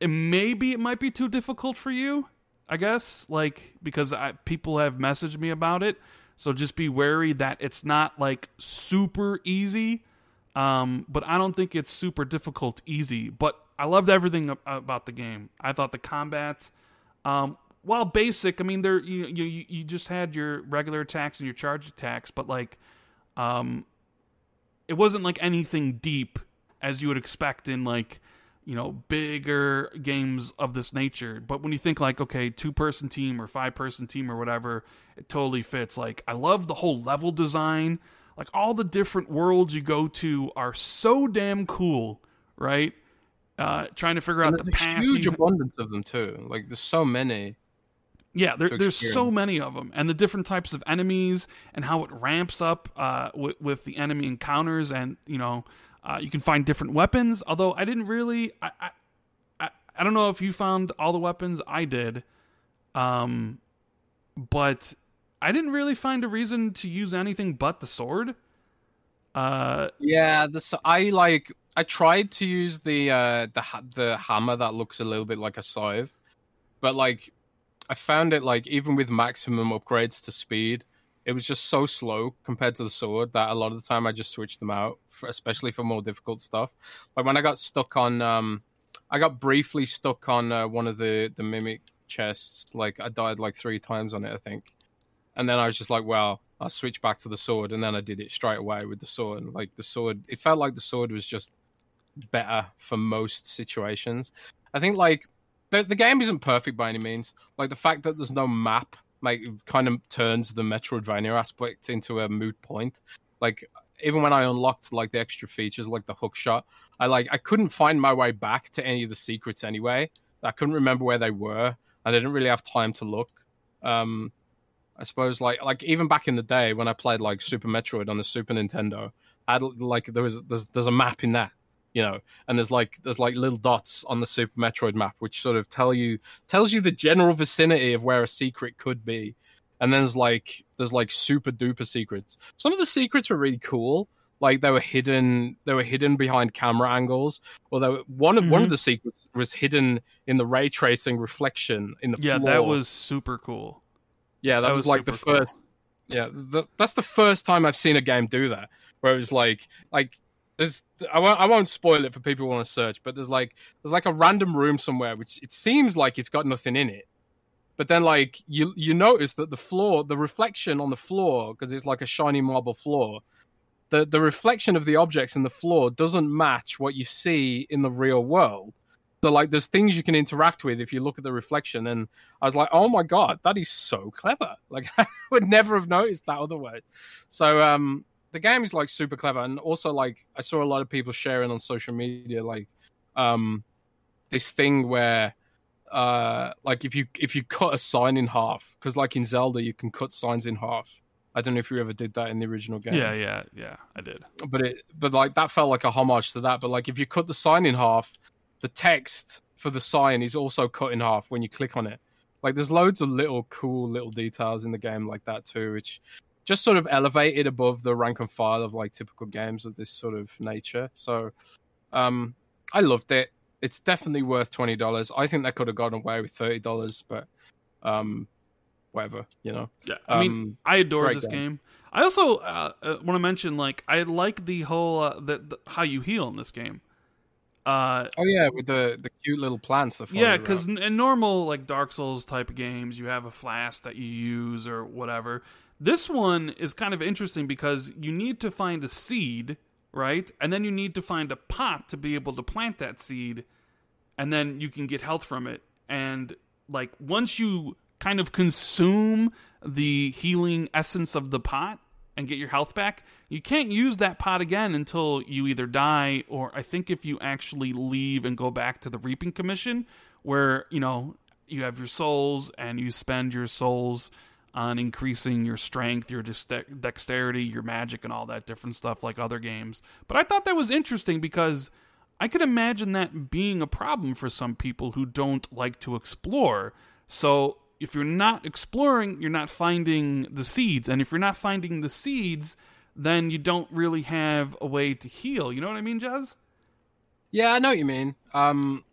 Speaker 1: it maybe it might be too difficult for you. I guess, like, because I, people have messaged me about it. So just be wary that it's not like super easy. Um, but I don't think it's super difficult easy. But I loved everything about the game. I thought the combat, um, while basic, I mean, there you, you you just had your regular attacks and your charge attacks, but like, um, it wasn't like anything deep as you would expect in like you know bigger games of this nature. But when you think like okay two person team or five person team or whatever it totally fits. Like i love the whole level design. Like all the different worlds you go to are so damn cool right? Uh trying to figure
Speaker 2: and
Speaker 1: out the path
Speaker 2: huge abundance of them too. Like there's so many
Speaker 1: yeah, there, there's so many of them, and the different types of enemies, and how it ramps up uh, with, with the enemy encounters, and you know, uh, you can find different weapons. Although I didn't really, I, I, I, don't know if you found all the weapons. I did, um, but I didn't really find a reason to use anything but the sword. Uh,
Speaker 2: yeah, the I like. I tried to use the uh the the hammer that looks a little bit like a scythe, but like I found it like even with maximum upgrades to speed, it was just so slow compared to the sword that a lot of the time I just switched them out, for, especially for more difficult stuff. Like when I got stuck on, um, I got briefly stuck on uh, one of the the mimic chests. Like I died like three times on it, I think, and then I was just like, well, I'll switch back to the sword, and then I did it straight away with the sword. And, like the sword, it felt like the sword was just better for most situations. I think like the, the game isn't perfect by any means. Like the fact that there's no map, like kind of turns the Metroidvania aspect into a moot point. Like even when I unlocked like the extra features, like the hook shot, I like I couldn't find my way back to any of the secrets anyway. I couldn't remember where they were. I didn't really have time to look. Um, I suppose like like even back in the day when I played like Super Metroid on the Super Nintendo, I had like there was there's there's a map in that you know and there's like there's like little dots on the super metroid map which sort of tell you tells you the general vicinity of where a secret could be and then there's like there's like super duper secrets some of the secrets were really cool like they were hidden they were hidden behind camera angles although one of mm-hmm. one of mm-hmm. the secrets was hidden in the ray tracing reflection in the
Speaker 1: yeah
Speaker 2: floor.
Speaker 1: that was super cool
Speaker 2: yeah that, that was, was, like the first yeah the, that's the first time i've seen a game do that where it was like like there's I won't I won't spoil it for people who want to search, but there's like there's like a random room somewhere which it seems like it's got nothing in it. But then like you you notice that the floor, the reflection on the floor, because it's like a shiny marble floor, the the reflection of the objects in the floor doesn't match what you see in the real world. So like there's things you can interact with if you look at the reflection and I was like, "Oh my god, that is so clever." Like [laughs] I would never have noticed that otherwise. So um the game is like super clever, and also like I saw a lot of people sharing on social media like um this thing where uh like if you if you cut a sign in half because like in Zelda you can cut signs in half. I don't know if you ever did that in the original game.
Speaker 1: Yeah, yeah, yeah, I did.
Speaker 2: But it but like that felt like a homage to that. But like if you cut the sign in half, the text for the sign is also cut in half when you click on it. Like there's loads of little cool little details in the game like that too, which just sort of elevated above the rank and file of like typical games of this sort of nature. So um, I loved it. It's definitely worth twenty dollars. I think they could have gotten away with thirty dollars, but um, whatever, you know.
Speaker 1: Yeah, I mean, um, I adore this game. game. I also uh, uh, want to mention, like, I like the whole uh, the, the, how you heal in this game. Uh,
Speaker 2: oh yeah, with the the cute little plants. That
Speaker 1: yeah, because in normal like Dark Souls type of games, you have a flask that you use or whatever. This one is kind of interesting because you need to find a seed, right? And then you need to find a pot to be able to plant that seed, and then you can get health from it. And like once you kind of consume the healing essence of the pot, and get your health back, you can't use that pot again until you either die or I think if you actually leave and go back to the reaping commission where, you know, you have your souls and you spend your souls on increasing your strength, your dexterity, your magic and all that different stuff like other games. But I thought that was interesting because I could imagine that being a problem for some people who don't like to explore. So if you're not exploring, you're not finding the seeds. And if you're not finding the seeds, then you don't really have a way to heal. You know what I mean, Jez?
Speaker 2: Yeah, I know what you mean. Um,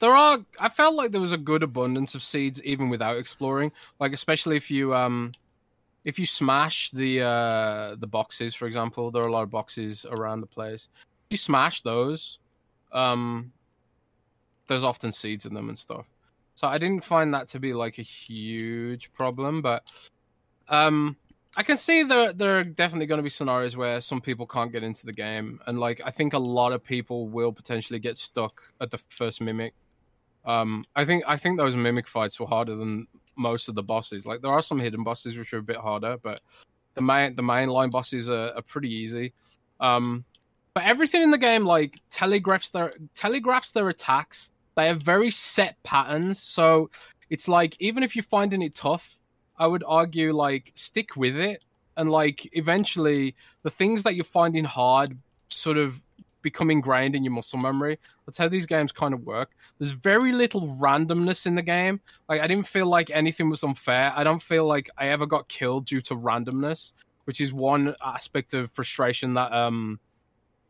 Speaker 2: there are. I felt like there was a good abundance of seeds even without exploring. Like especially if you um, if you smash the uh the boxes, for example, there are a lot of boxes around the place. If you smash those, um, there's often seeds in them and stuff. So I didn't find that to be like a huge problem, but um, I can see there there are definitely going to be scenarios where some people can't get into the game, and like I think a lot of people will potentially get stuck at the first mimic. Um, I think I think those mimic fights were harder than most of the bosses. Like there are some hidden bosses which are a bit harder, but the main the main line bosses are, are pretty easy. Um, but everything in the game like telegraphs their telegraphs their attacks they have very set patterns. So it's like even if you're finding it tough, I would argue like stick with it and like eventually the things that you're finding hard sort of become ingrained in your muscle memory. That's how these games kind of work. There's very little randomness in the game. Like I didn't feel like anything was unfair. I don't feel like I ever got killed due to randomness, which is one aspect of frustration that um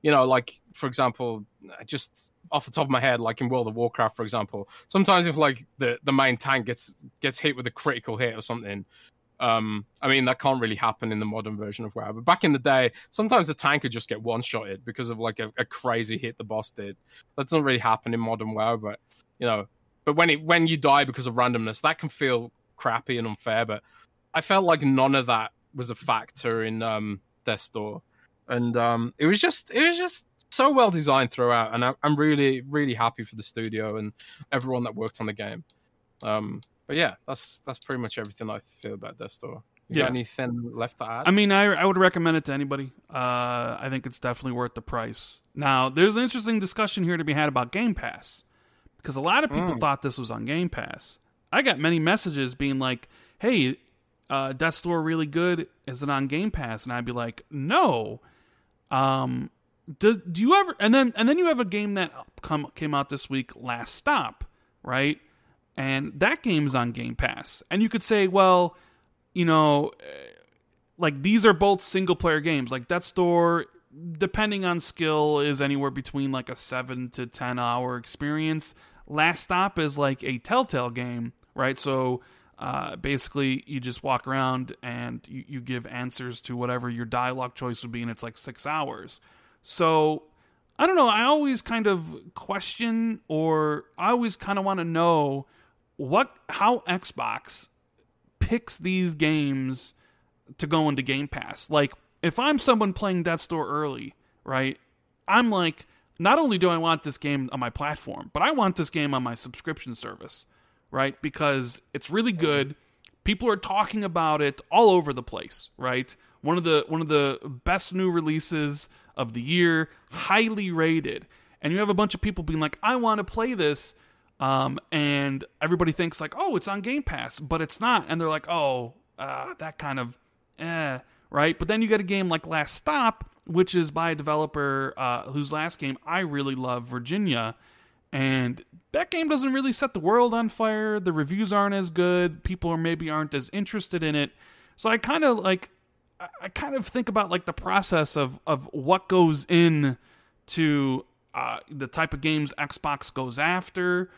Speaker 2: you know like for example just off the top of my head, like in World of Warcraft, for example, sometimes if like the the main tank gets gets hit with a critical hit or something, um, I mean that can't really happen in the modern version of WoW. But back in the day, sometimes the tank could just get one shotted because of like a, a crazy hit the boss did. That doesn't really happen in modern WoW, but you know, but when it when you die because of randomness, that can feel crappy and unfair. But I felt like none of that was a factor in um, Death's Door, and um, it was just it was just so well designed throughout, and I'm really really happy for the studio and everyone that worked on the game. Um, but yeah, that's that's pretty much everything I feel about Death's Door. You yeah. anything left to add?
Speaker 1: I mean, I I would recommend it to anybody. Uh, I think it's definitely worth the price. Now, there's an interesting discussion here to be had about Game Pass because a lot of people mm. thought this was on Game Pass. I got many messages being like, "Hey, uh, Death's Door really good? Is it on Game Pass?" And I'd be like, "No." Um, do, do you ever and then and then you have a game that come came out this week last stop right and that game's on game pass. And you could say well you know eh, like these are both single player games. Like Death's Door, depending on skill is anywhere between like a 7 to 10 hour experience. Last stop is like a telltale game right? So uh, basically you just walk around and you, you give answers to whatever your dialogue choice would be and it's like six hours. So I don't know. I always kind of question, or I always kind of want to know what how Xbox picks these games to go into Game Pass. Like, if I'm someone playing Death's Door early, right? I'm like, not only do I want this game on my platform, but I want this game on my subscription service, right? Because it's really good. People are talking about it all over the place, right? One of the one of the best new releases of the year, highly rated. And you have a bunch of people being like, I want to play this. Um, and everybody thinks like, oh, it's on Game Pass, but it's not. And they're like, oh, uh, that kind of, eh, right? But then you get a game like Last Stop, which is by a developer uh, whose last game I really love, Virginia. And that game doesn't really set the world on fire. The reviews aren't as good. People maybe aren't as interested in it. So I kind of like I kind of think about like the process of of what goes in to uh, the type of games Xbox goes after.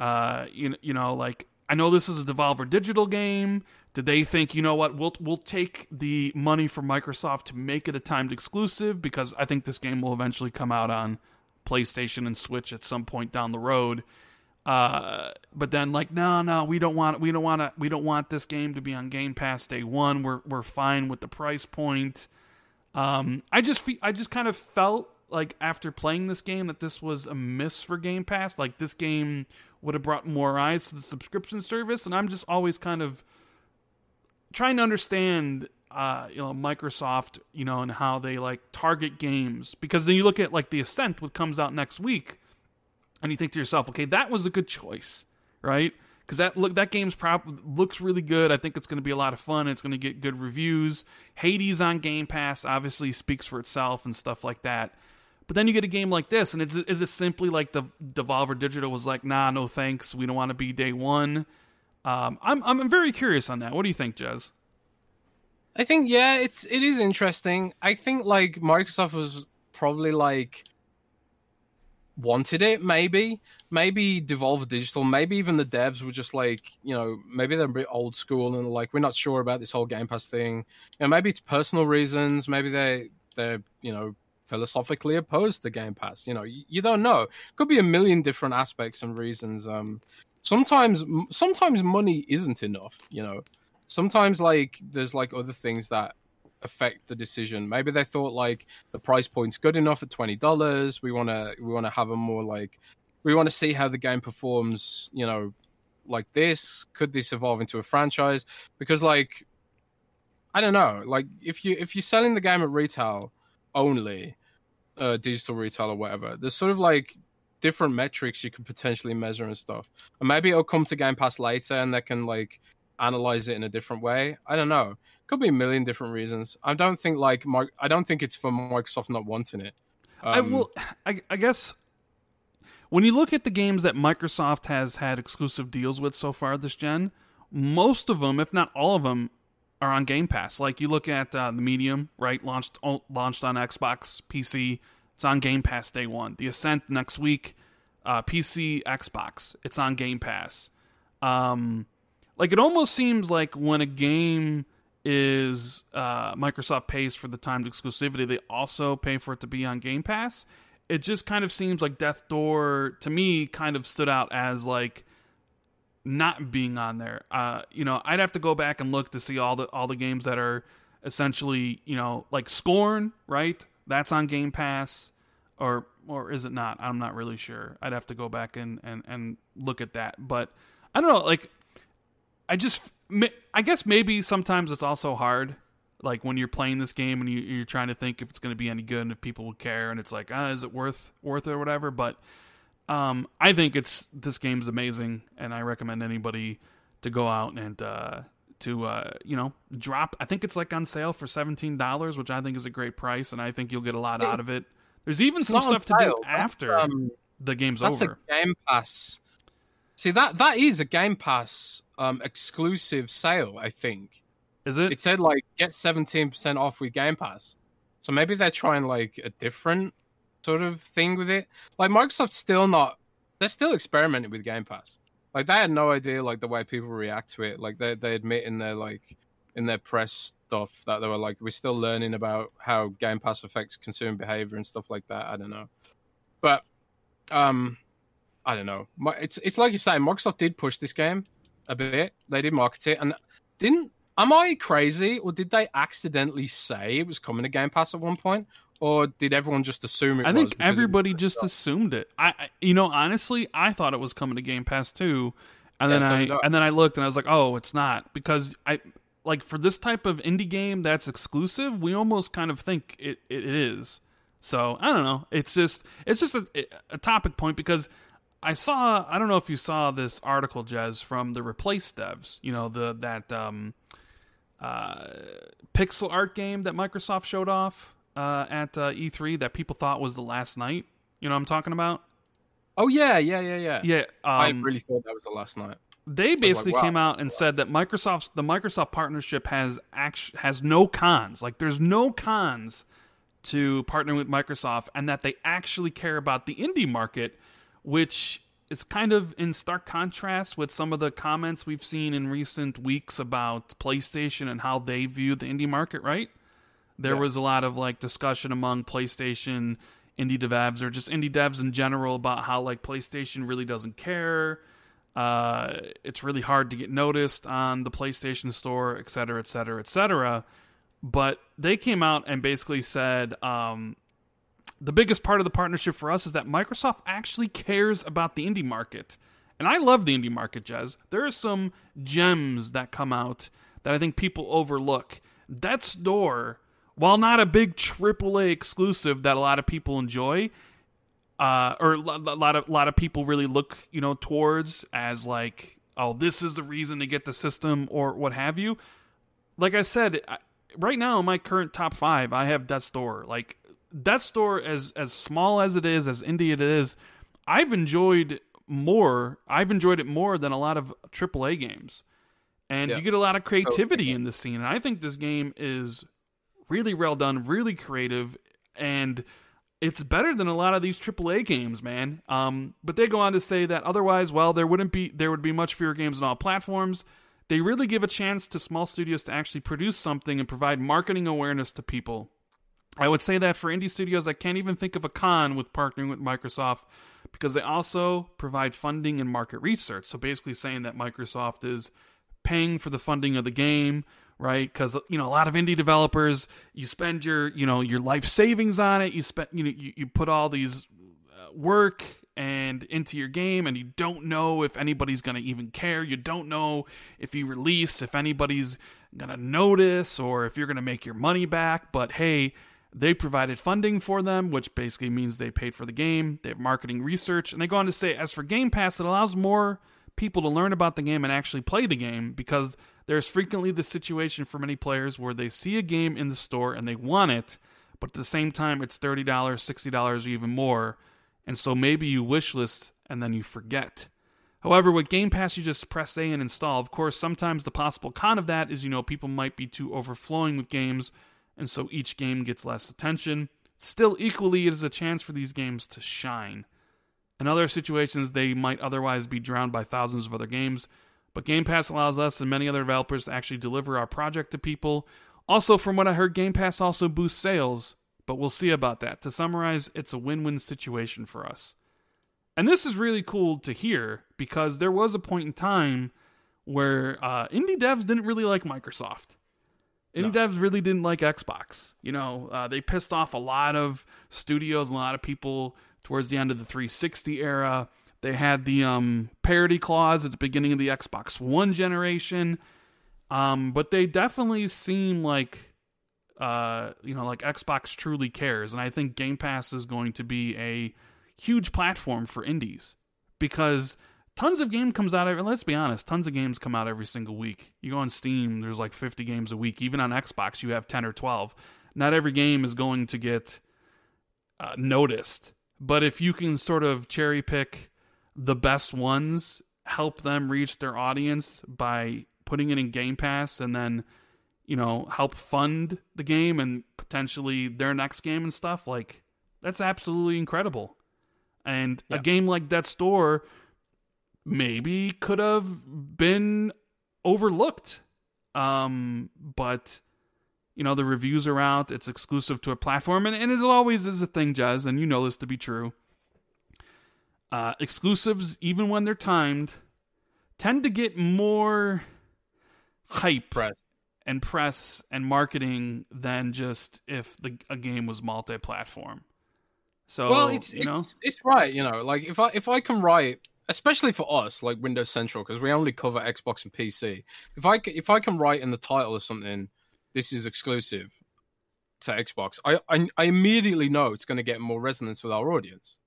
Speaker 1: Uh, you you know, like I know this is a Devolver Digital game. Did they think, you know what, we'll we'll take the money from Microsoft to make it a timed exclusive because I think this game will eventually come out on PlayStation and Switch at some point down the road. Uh, but then like no no we don't want we don't want to we don't want this game to be on Game Pass day one. We're we're fine with the price point. Um, I just fe- I just kind of felt like after playing this game that this was a miss for Game Pass. Like this game would have brought more eyes to the subscription service, and I'm just always kind of trying to understand uh, you know Microsoft, you know, and how they like target games. Because then you look at like the Ascent, which comes out next week, and you think to yourself, okay, that was a good choice, right? Because that look that game's prop looks really good. I think it's going to be a lot of fun. It's going to get good reviews. Hades on Game Pass obviously speaks for itself and stuff like that. But then you get a game like this, and it's, is it simply like the Devolver Digital was like, nah, no thanks, we don't want to be day one. Um, I'm I'm very curious on that. What do you think, Jez?
Speaker 2: I think yeah, it's it is interesting. I think like Microsoft was probably like wanted it, maybe. Maybe Devolver Digital, maybe even the devs were just like, you know, maybe they're a bit old school and like we're not sure about this whole Game Pass thing. You know, maybe it's personal reasons, maybe they they're, you know, philosophically opposed to Game Pass. You know, you, you don't know. Could be a million different aspects and reasons. Um sometimes sometimes money isn't enough, you know. Sometimes like there's like other things that affect the decision. Maybe they thought like the price point's good enough at twenty dollars. We want to we want to have a more like we want to see how the game performs. You know, like this. Could this evolve into a franchise? Because like I don't know. Like if you if you're selling the game at retail only, uh, digital retail or whatever, there's sort of like different metrics you could potentially measure and stuff. And maybe it'll come to Game Pass later and they can like analyze it in a different way. I don't know. Could be a million different reasons. I don't think like Mark. I don't think it's for Microsoft not wanting it.
Speaker 1: Um, I will. I, I guess when you look at the games that Microsoft has had exclusive deals with so far this gen, most of them, if not all of them, are on Game Pass. Like you look at uh, the Medium, right? Launched launched on Xbox, PC. It's on Game Pass day one. The Ascent next week, uh, PC, Xbox. It's on Game Pass. Um, like it almost seems like when a game is uh, Microsoft pays for the timed exclusivity, they also pay for it to be on Game Pass. It just kind of seems like Death Door to me kind of stood out as like not being on there. Uh, you know, I'd have to go back and look to see all the all the games that are essentially, you know, like Scorn, right? That's on Game Pass, or or is it not? I'm not really sure. I'd have to go back and and and look at that. But I don't know, like I just, I guess maybe sometimes it's also hard, like when you're playing this game and you, are trying to think if it's going to be any good and if people will care, and it's like, ah, is it worth worth it or whatever. But um, I think it's this game's amazing, and I recommend anybody to go out and uh, to uh, you know drop. I think it's like on sale for seventeen dollars, which I think is a great price, and I think you'll get a lot out of it. There's even some stuff to do after um, the game's
Speaker 2: that's
Speaker 1: over.
Speaker 2: That's a Game Pass. See that that is a Game Pass um, exclusive sale. I think.
Speaker 1: Is it?
Speaker 2: It said like get seventeen percent off with Game Pass. So maybe they're trying like a different sort of thing with it. Like Microsoft's still not. They're still experimenting with Game Pass. Like they had no idea like the way people react to it. Like they they admit in their like in their press stuff that they were like we're still learning about how Game Pass affects consumer behavior and stuff like that. I don't know, but um, I don't know. It's it's like you say, Microsoft did push this game a bit. They did market it, and didn't. Am I crazy, or did they accidentally say it was coming to Game Pass at one point, or did everyone just assume it?
Speaker 1: I think everybody just stuff? assumed it. I, you know, honestly, I thought it was coming to Game Pass too, and yeah, then so I and then I looked and I was like, oh, it's not because I like for this type of indie game that's exclusive, we almost kind of think it, it is. So I don't know. It's just it's just a, a topic point because I saw I don't know if you saw this article, Jez, from the Replaced devs. You know the that um, uh, pixel art game that Microsoft showed off uh, at uh, E3 that people thought was the last night. You know what I'm talking about?
Speaker 2: Oh yeah, yeah, yeah, yeah.
Speaker 1: Yeah, um,
Speaker 2: I really thought that was the last night.
Speaker 1: They basically like, wow. came out and said that Microsoft's the Microsoft partnership has act- has no cons. Like there's no cons to partnering with Microsoft, and that they actually care about the indie market which is kind of in stark contrast with some of the comments we've seen in recent weeks about PlayStation and how they view the indie market, right? There yeah. was a lot of like discussion among PlayStation indie devs or just indie devs in general about how like PlayStation really doesn't care. Uh, it's really hard to get noticed on the PlayStation Store, et cetera, et cetera, et cetera. But they came out and basically said, um, the biggest part of the partnership for us is that Microsoft actually cares about the indie market. And I love the indie market, Jez. There are some gems that come out that I think people overlook. Death's Door, while not a big AAA exclusive that a lot of people enjoy, uh, or a lot of a lot of people really look you know towards as like oh this is the reason to get the system or what have you. Like I said, right now in my current top five, I have Death's Door. Like Death's Door, as as small as it is, as indie it is, I've enjoyed more. I've enjoyed it more than a lot of AAA games, and yeah. you get a lot of creativity in the scene. And I think this game is really well done, really creative, and it's better than a lot of these AAA games, man. Um, but they go on to say that otherwise, well, there wouldn't be there would be much fewer games on all platforms. They really give a chance to small studios to actually produce something and provide marketing awareness to people. I would say that for indie studios, I can't even think of a con with partnering with Microsoft because they also provide funding and market research. So basically, saying that Microsoft is paying for the funding of the game right? Because you know a lot of indie developers, you spend your you know your life savings on it. You spend you know you, you put all these uh, work and into your game, and you don't know if anybody's gonna even care. You don't know if you release if anybody's gonna notice or if you're gonna make your money back. But hey. They provided funding for them, which basically means they paid for the game. They have marketing research. And they go on to say, as for Game Pass, it allows more people to learn about the game and actually play the game because there's frequently the situation for many players where they see a game in the store and they want it, but at the same time it's $30, $60, or even more. And so maybe you wishlist and then you forget. However, with Game Pass, you just press A and install. Of course, sometimes the possible con of that is, you know, people might be too overflowing with games, and so each game gets less attention. Still, equally, it is a chance for these games to shine. In other situations, they might otherwise be drowned by thousands of other games. But Game Pass allows us and many other developers to actually deliver our project to people. Also, from what I heard, Game Pass also boosts sales, but we'll see about that. To summarize, it's a win win situation for us. And this is really cool to hear because there was a point in time where uh, indie devs didn't really like Microsoft. Indie no. devs really didn't like Xbox. You know, uh, they pissed off a lot of studios, and a lot of people towards the end of the 360 era. They had the um, parity clause at the beginning of the Xbox One generation, um, but they definitely seem like, uh, you know, like Xbox truly cares, and I think Game Pass is going to be a huge platform for indies because tons of game comes out every let's be honest tons of games come out every single week. You go on steam there's like 50 games a week. Even on xbox you have 10 or 12 not every game is going to get uh, noticed. But if you can sort of cherry pick the best ones help them reach their audience by putting it in Game Pass and then you know help fund the game and potentially their next game and stuff like that's absolutely incredible. And yeah. a game like Death's Door maybe could have been overlooked. Um, but you know, the reviews are out, it's exclusive to a platform, and, and it always is a thing, Jez, and you know this to be true. Uh, exclusives, even when they're timed, tend to get more hype
Speaker 2: press.
Speaker 1: and press and marketing than just if the a game was multi-platform. So
Speaker 2: well, it's
Speaker 1: you know
Speaker 2: it's, it's right. You know, like if I if I can write, especially for us, like Windows Central, because we only cover Xbox and PC. If I if I can write in the title of something, this is exclusive to Xbox. I I, I immediately know it's going to get more resonance with our audience.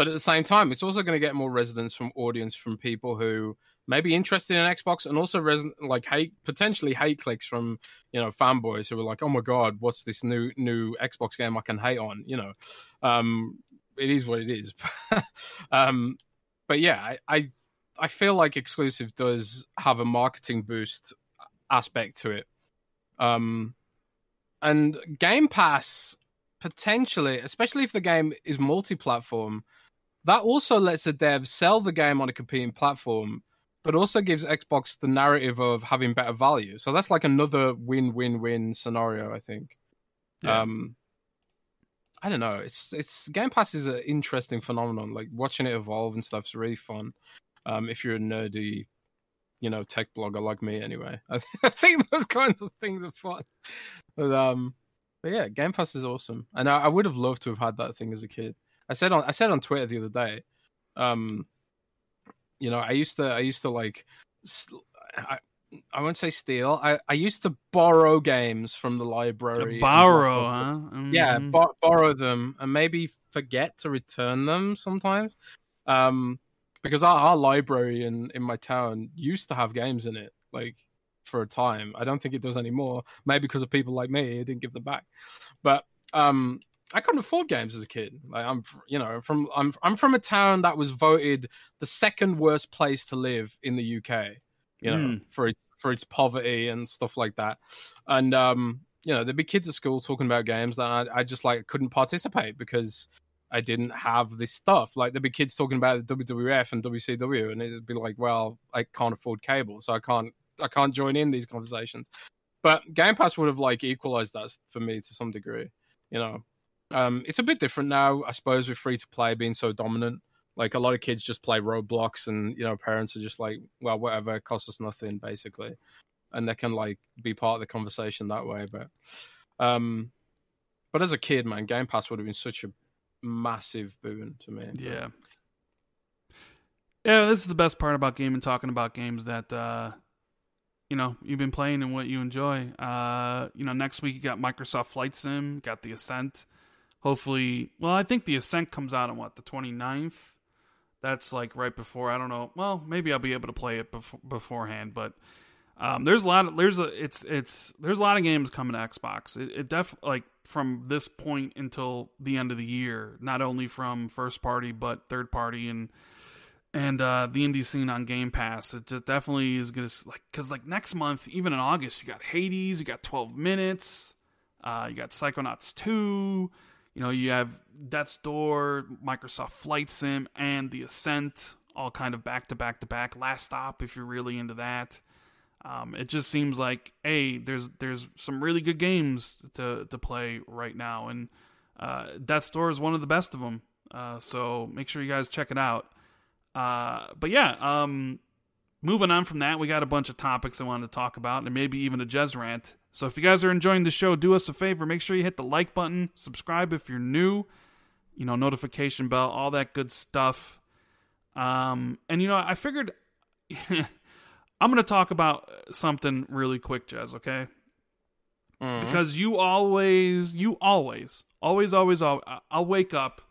Speaker 2: But at the same time, it's also going to get more resonance from audience from people who may be interested in Xbox and also reson- like hate potentially hate clicks from you know fanboys who are like, oh my god, what's this new new Xbox game I can hate on? You know, um, it is what it is. [laughs] um, but yeah, I, I I feel like exclusive does have a marketing boost aspect to it. Um, and Game Pass potentially, especially if the game is multi-platform, that also lets a dev sell the game on a competing platform, but also gives Xbox the narrative of having better value. So that's like another win-win-win scenario, I think. Yeah. Um, I don't know. It's it's Game Pass is an interesting phenomenon. Like watching it evolve and stuff is really fun. Um, if you're a nerdy, you know, tech blogger like me, anyway, [laughs] I, th- I think those kinds of things are fun. But um, but yeah, Game Pass is awesome, and I, I would have loved to have had that thing as a kid. I said on I said on Twitter the other day, um, you know, I used to I used to like, I, I won't say steal. I, I used to borrow games from the library. and
Speaker 1: borrow, huh?
Speaker 2: them. Yeah, bo- borrow them and maybe forget to return them sometimes. Um, because our, our library in in my town used to have games in it, like for a time. I don't think it does anymore. Maybe because of people like me, it didn't give them back. But um, I couldn't afford games as a kid. Like I'm, you know, from I'm I'm from a town that was voted the second worst place to live in the UK. You know,
Speaker 1: Mm.
Speaker 2: for its for its poverty and stuff like that. And um, you know, there'd be kids at school talking about games that I, I just like couldn't participate because I didn't have this stuff. Like there'd be kids talking about the WWF and WCW, and it'd be like, well, I can't afford cable, so I can't I can't join in these conversations. But Game Pass would have like equalized that for me to some degree. You know, um, it's a bit different now, I suppose, with free to play being so dominant. Like a lot of kids just play Roblox, and you know, parents are just like, well, whatever, it costs us nothing, basically, and they can like be part of the conversation that way. But, um, but as a kid, man, Game Pass would have been such a massive boon to me.
Speaker 1: Yeah. Yeah, this is the best part about gaming, talking about games that uh you know, you've been playing and what you enjoy. Uh, you know, next week you got Microsoft Flight Sim, got the Ascent. Hopefully, well, I think the Ascent comes out on what, the 29th? That's like right before, I don't know. Well, maybe I'll be able to play it before, beforehand, but um, there's a lot of there's a it's it's there's a lot of games coming to Xbox. It, it def like from this point until the end of the year, not only from first party but third party and and uh, the indie scene on Game Pass. It just definitely is gonna like because like next month, even in August, you got Hades, you got Twelve Minutes, uh, you got Psychonauts Two. You know, you have Death's Door, Microsoft Flight Sim, and The Ascent, all kind of back to back to back. Last Stop, if you're really into that. Um, it just seems like, hey, there's there's some really good games to to play right now, and uh, Death's Door is one of the best of them. Uh, so make sure you guys check it out. Uh, but yeah, um, moving on from that, we got a bunch of topics I wanted to talk about, and maybe even a Jez rant. So if you guys are enjoying the show, do us a favor, make sure you hit the like button, subscribe if you're new, you know, notification bell, all that good stuff. Um, and you know, I figured [laughs] I'm going to talk about something really quick, Jez. Okay,
Speaker 2: Mhm.
Speaker 1: because you always, you always, always, always, always, I'll wake up,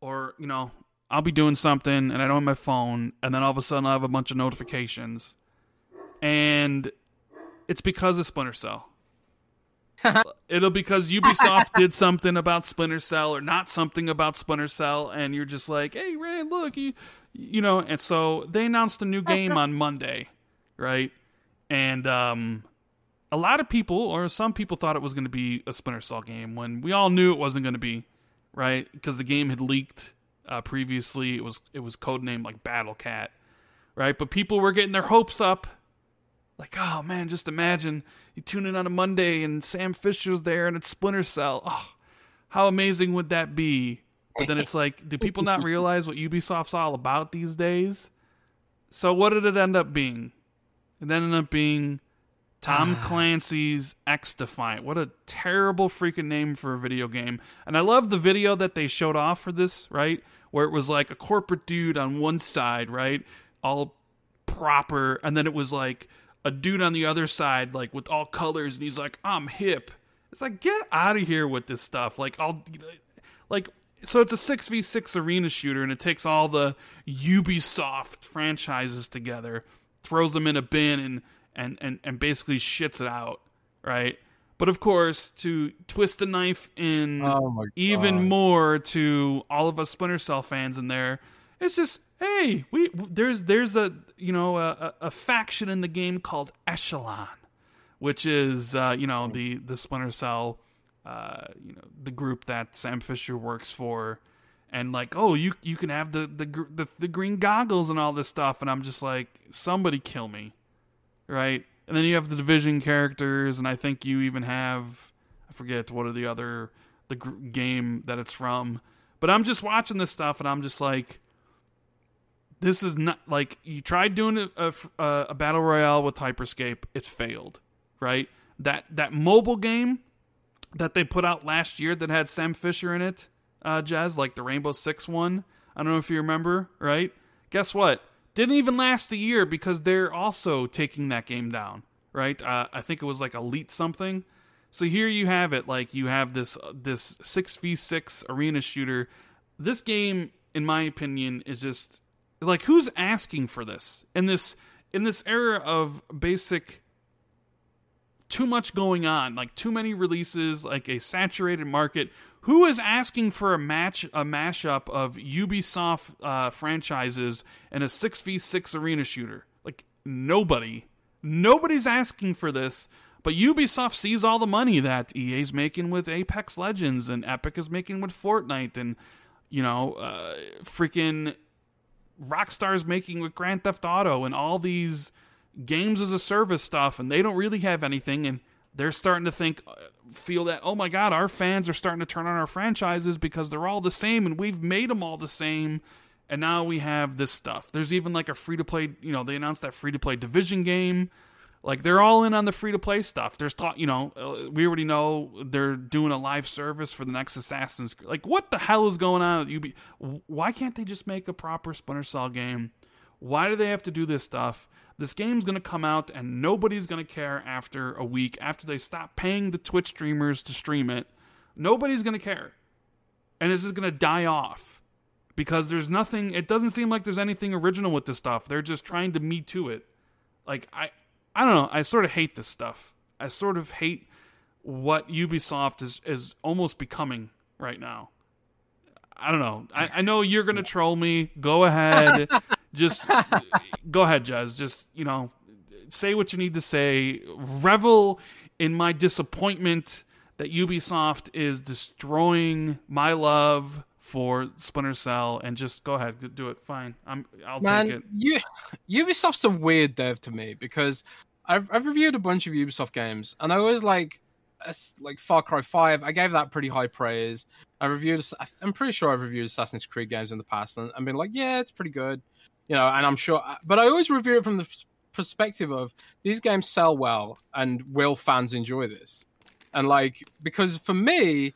Speaker 1: or you know, I'll be doing something and I don't have my phone, and then all of a sudden I have a bunch of notifications, and it's because of Splinter Cell. [laughs] It'll because Ubisoft [laughs] did something about Splinter Cell or not something about Splinter Cell, and you're just like, "Hey, Rand, look, you, you know." And so they announced a new game on Monday, right? And um, a lot of people, or some people, thought it was going to be a Splinter Cell game when we all knew it wasn't going to be, right? Because the game had leaked uh, previously. It was it was codenamed like Battle Cat, right? But people were getting their hopes up, like, oh man, just imagine you tune in on a Monday and Sam Fisher's there and it's Splinter Cell. Oh, how amazing would that be? But then it's like, do people not realize what Ubisoft's all about these days? So what did it end up being? It ended up being Tom Clancy's XDefiant. What a terrible freaking name for a video game. And I love the video that they showed off for this, right? Where it was like a corporate dude on one side, right? All proper. And then it was like a dude on the other side, like with all colors. And he's like, I'm hip. It's like, get out of here with this stuff. Like, I'll, like, so it's a 6v6 arena shooter and it takes all the Ubisoft franchises together, throws them in a bin and and and, and basically shits it out, right? But of course, to twist the knife in
Speaker 2: Oh
Speaker 1: even more to all of us Splinter Cell fans in there, it's just hey, we there's there's a you know a, a faction in the game called Echelon, which is uh, you know the the Splinter Cell, uh, you know the group that Sam Fisher works for, and like oh you you can have the the the, the green goggles and all this stuff, and I'm just like somebody kill me, right? And then you have the division characters, and I think you even have I forget what are the other the game that it's from, but I'm just watching this stuff, and I'm just like this is not like you tried doing a, a, a battle royale with Hyperscape, it's failed, right? That that mobile game that they put out last year that had Sam Fisher in it, uh, Jez, like the Rainbow Six one. I don't know if you remember, right? Guess what? Didn't even last a year because they're also taking that game down, right? Uh, I think it was like Elite something. So here you have it, like you have this this six v six arena shooter. This game, in my opinion, is just like who's asking for this in this in this era of basic too much going on, like too many releases, like a saturated market. Who is asking for a match, a mashup of Ubisoft uh, franchises and a six v six arena shooter? Like nobody, nobody's asking for this. But Ubisoft sees all the money that EA's making with Apex Legends and Epic is making with Fortnite and you know, uh, freaking Rockstar's making with Grand Theft Auto and all these games as a service stuff, and they don't really have anything, and they're starting to think, uh, feel that, oh my god, our fans are starting to turn on our franchises because they're all the same, and we've made them all the same, and now we have this stuff. There's even like a free to play, you know, they announced that free to play Division game. Like they're all in on the free to play stuff. There's talk, you know, uh, we already know they're doing a live service for the next Assassin's. Like what the hell is going on with UB? Why can't they just make a proper Splinter Cell game? Why do they have to do this stuff? This game's going to come out and nobody's going to care after a week after they stop paying the Twitch streamers to stream it. Nobody's going to care. And this is going to die off because there's nothing it doesn't seem like there's anything original with this stuff. They're just trying to me to it. Like I I don't know. I sort of hate this stuff. I sort of hate what Ubisoft is is almost becoming right now. I don't know. I, I know you're gonna troll me. Go ahead. [laughs] Just [laughs] go ahead, Jez. Just you know, say what you need to say. Revel in my disappointment that Ubisoft is destroying my love for Splinter Cell, and just go ahead, do it. Fine, I'm. I'll
Speaker 2: Man,
Speaker 1: take it.
Speaker 2: You, Ubisoft's a weird dev to me because I've, I've reviewed a bunch of Ubisoft games, and I always like, like Far Cry Five. I gave that pretty high praise. I reviewed. I'm pretty sure I've reviewed Assassin's Creed games in the past, and I've been like, yeah, it's pretty good, you know. And I'm sure, but I always review it from the perspective of these games sell well, and will fans enjoy this? And like, because for me,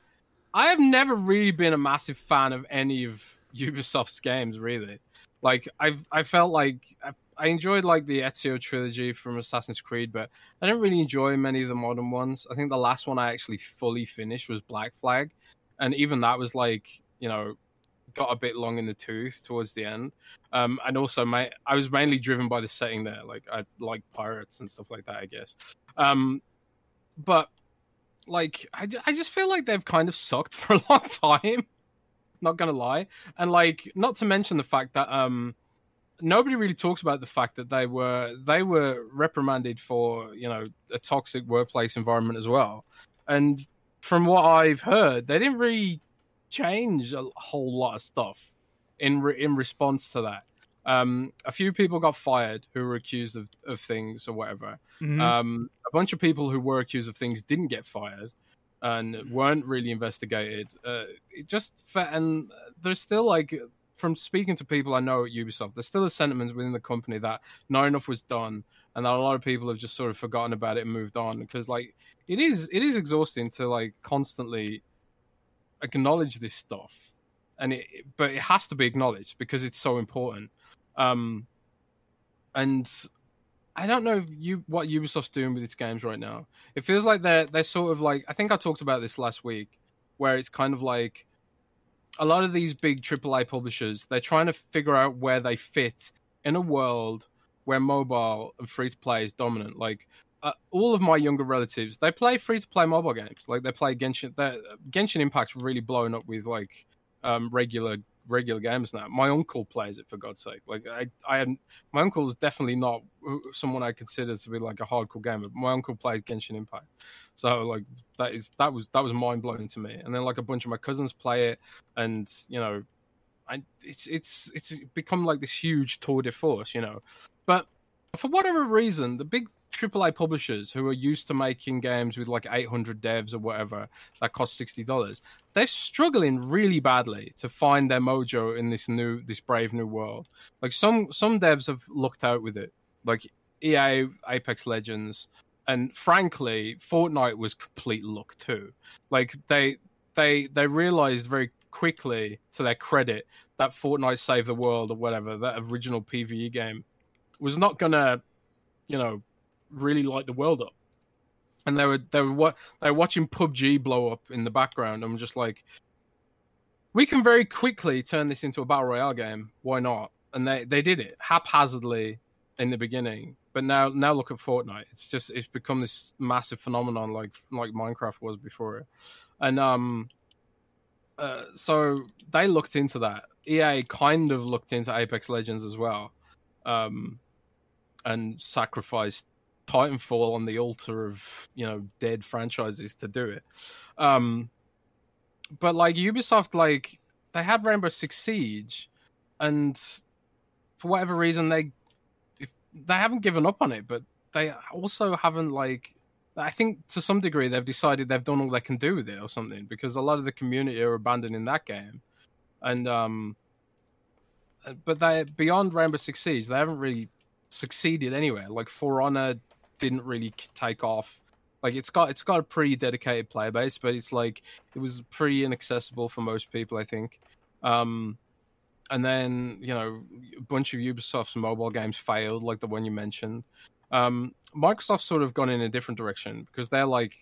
Speaker 2: I have never really been a massive fan of any of [laughs] Ubisoft's games, really. Like I've I felt like I, I enjoyed like the Ezio trilogy from Assassin's Creed, but I didn't really enjoy many of the modern ones. I think the last one I actually fully finished was Black Flag, and even that was like you know got a bit long in the tooth towards the end. Um, and also my I was mainly driven by the setting there, like I like pirates and stuff like that, I guess. Um, but like I, I just feel like they've kind of sucked [laughs] for a long time not gonna lie and like not to mention the fact that um nobody really talks about the fact that they were they were reprimanded for you know a toxic workplace environment as well and from what i've heard they didn't really change a whole lot of stuff in re- in response to that um, a few people got fired who were accused of, of things or whatever. Mm-hmm. Um, a bunch of people who were accused of things didn't get fired and weren't really investigated. Uh, it just and there's still like from speaking to people I know at Ubisoft, there's still a sentiment within the company that not enough was done, and that a lot of people have just sort of forgotten about it and moved on because like it is it is exhausting to like constantly acknowledge this stuff, and it but it has to be acknowledged because it's so important. Um, and I don't know you what Ubisoft's doing with its games right now. It feels like they're they're sort of like I think I talked about this last week, where it's kind of like a lot of these big AAA publishers they're trying to figure out where they fit in a world where mobile and free to play is dominant. Like uh, all of my younger relatives, they play free to play mobile games. Like they play Genshin. Genshin Impact's really blowing up with like um, regular regular games now. My uncle plays it for God's sake. Like I, I had my uncle is definitely not someone I consider to be like a hardcore gamer. My uncle plays Genshin Impact, so like that is that was that was mind blowing to me. And then like a bunch of my cousins play it, and you know, I it's it's it's become like this huge tour de force, you know. But for whatever reason, the big AAA publishers who are used to making games with like 800 devs or whatever that cost $60, they're struggling really badly to find their mojo in this new, this brave new world. Like some, some devs have looked out with it, like EA, Apex Legends, and frankly, Fortnite was complete luck too. Like they, they, they realized very quickly, to their credit, that Fortnite Save the World or whatever, that original PVE game, was not gonna, you know, really light the world up. And they were they were what they were watching PUBG blow up in the background, I'm just like, we can very quickly turn this into a battle royale game. Why not? And they they did it haphazardly in the beginning, but now now look at Fortnite. It's just it's become this massive phenomenon like like Minecraft was before it, and um, uh, so they looked into that. EA kind of looked into Apex Legends as well, um, and sacrificed Titanfall on the altar of you know dead franchises to do it. Um, but like Ubisoft, like they had Rainbow Six Siege, and for whatever reason they they haven't given up on it, but they also haven't like I think to some degree they've decided they've done all they can do with it or something because a lot of the community are abandoning that game, and um, but they beyond Rainbow Six Siege they haven't really succeeded anywhere. Like For Honor didn't really take off. Like it's got it's got a pretty dedicated player base, but it's like it was pretty inaccessible for most people. I think. Um, and then you know a bunch of Ubisoft's mobile games failed, like the one you mentioned. Um, Microsoft's sort of gone in a different direction because they're like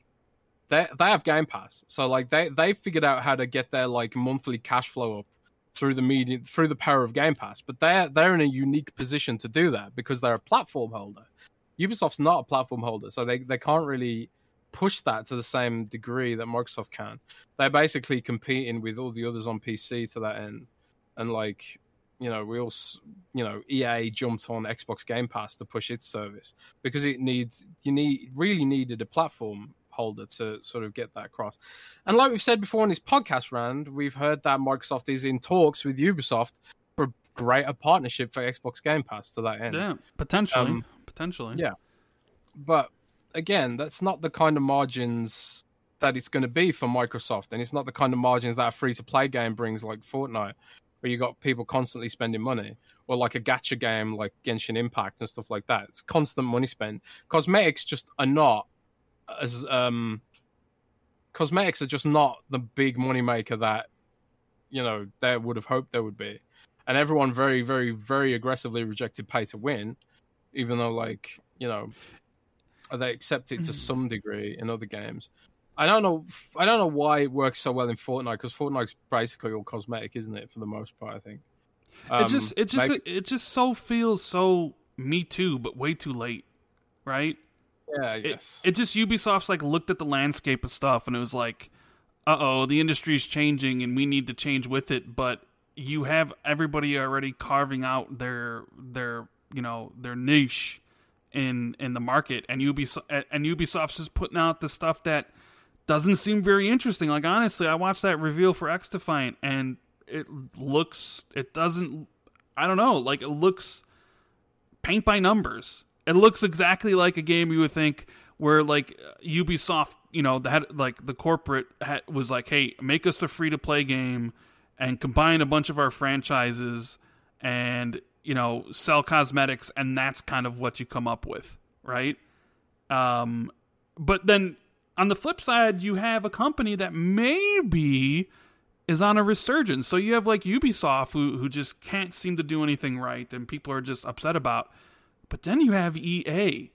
Speaker 2: they they have Game Pass, so like they they figured out how to get their like monthly cash flow up through the media through the power of Game Pass. But they're they're in a unique position to do that because they're a platform holder. Ubisoft's not a platform holder, so they they can't really push that to the same degree that Microsoft can. They're basically competing with all the others on PC to that end, and like you know, we all, you know, EA jumped on Xbox Game Pass to push its service because it needs, you need, really needed a platform holder to sort of get that across. And like we've said before on this podcast Rand, we've heard that Microsoft is in talks with Ubisoft greater partnership for Xbox Game Pass to that end.
Speaker 1: Yeah, potentially, um, potentially.
Speaker 2: Yeah, but again, that's not the kind of margins that it's going to be for Microsoft, and it's not the kind of margins that a free to play game brings, like Fortnite where you got people constantly spending money, or like a gacha game like Genshin Impact and stuff like that. It's constant money spent. Cosmetics just are not as um, cosmetics are just not the big money maker that you know they would have hoped there would be, and everyone very, very, very aggressively rejected pay to win, even though like you know they accept it to mm. some degree in other games. I don't know. I don't know why it works so well in Fortnite because Fortnite's basically all cosmetic, isn't it? For the most part, I think.
Speaker 1: Um, it just, it just, like, it just so feels so me too, but way too late, right?
Speaker 2: Yeah, yes.
Speaker 1: It, it just Ubisoft's like looked at the landscape of stuff and it was like, uh oh, the industry's changing and we need to change with it. But you have everybody already carving out their their you know their niche in in the market, and Ubisoft and Ubisoft's just putting out the stuff that doesn't seem very interesting. Like honestly, I watched that reveal for XDefiant and it looks it doesn't I don't know, like it looks paint by numbers. It looks exactly like a game you would think where like Ubisoft, you know, that like the corporate had, was like, "Hey, make us a free to play game and combine a bunch of our franchises and, you know, sell cosmetics and that's kind of what you come up with, right?" Um but then on the flip side, you have a company that maybe is on a resurgence. So you have like Ubisoft who who just can't seem to do anything right and people are just upset about. But then you have EA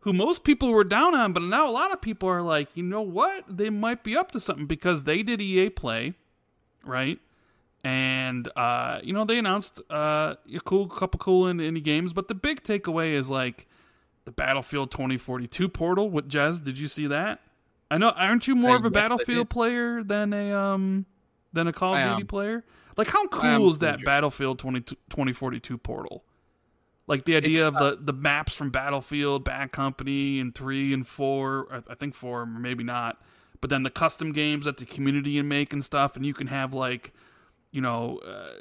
Speaker 1: who most people were down on, but now a lot of people are like, you know what? They might be up to something because they did EA Play, right? And uh, you know, they announced uh, a cool couple cool indie games, but the big takeaway is like the Battlefield 2042 portal with Jez. Did you see that? I know. Aren't you more I of a Battlefield player than a um than a Call of Duty player? Like, how cool is that Battlefield 20, 2042 portal? Like the idea it's, of the, the maps from Battlefield, Bad Company, and three and four. I think four, maybe not. But then the custom games that the community can make and stuff, and you can have like, you know, uh,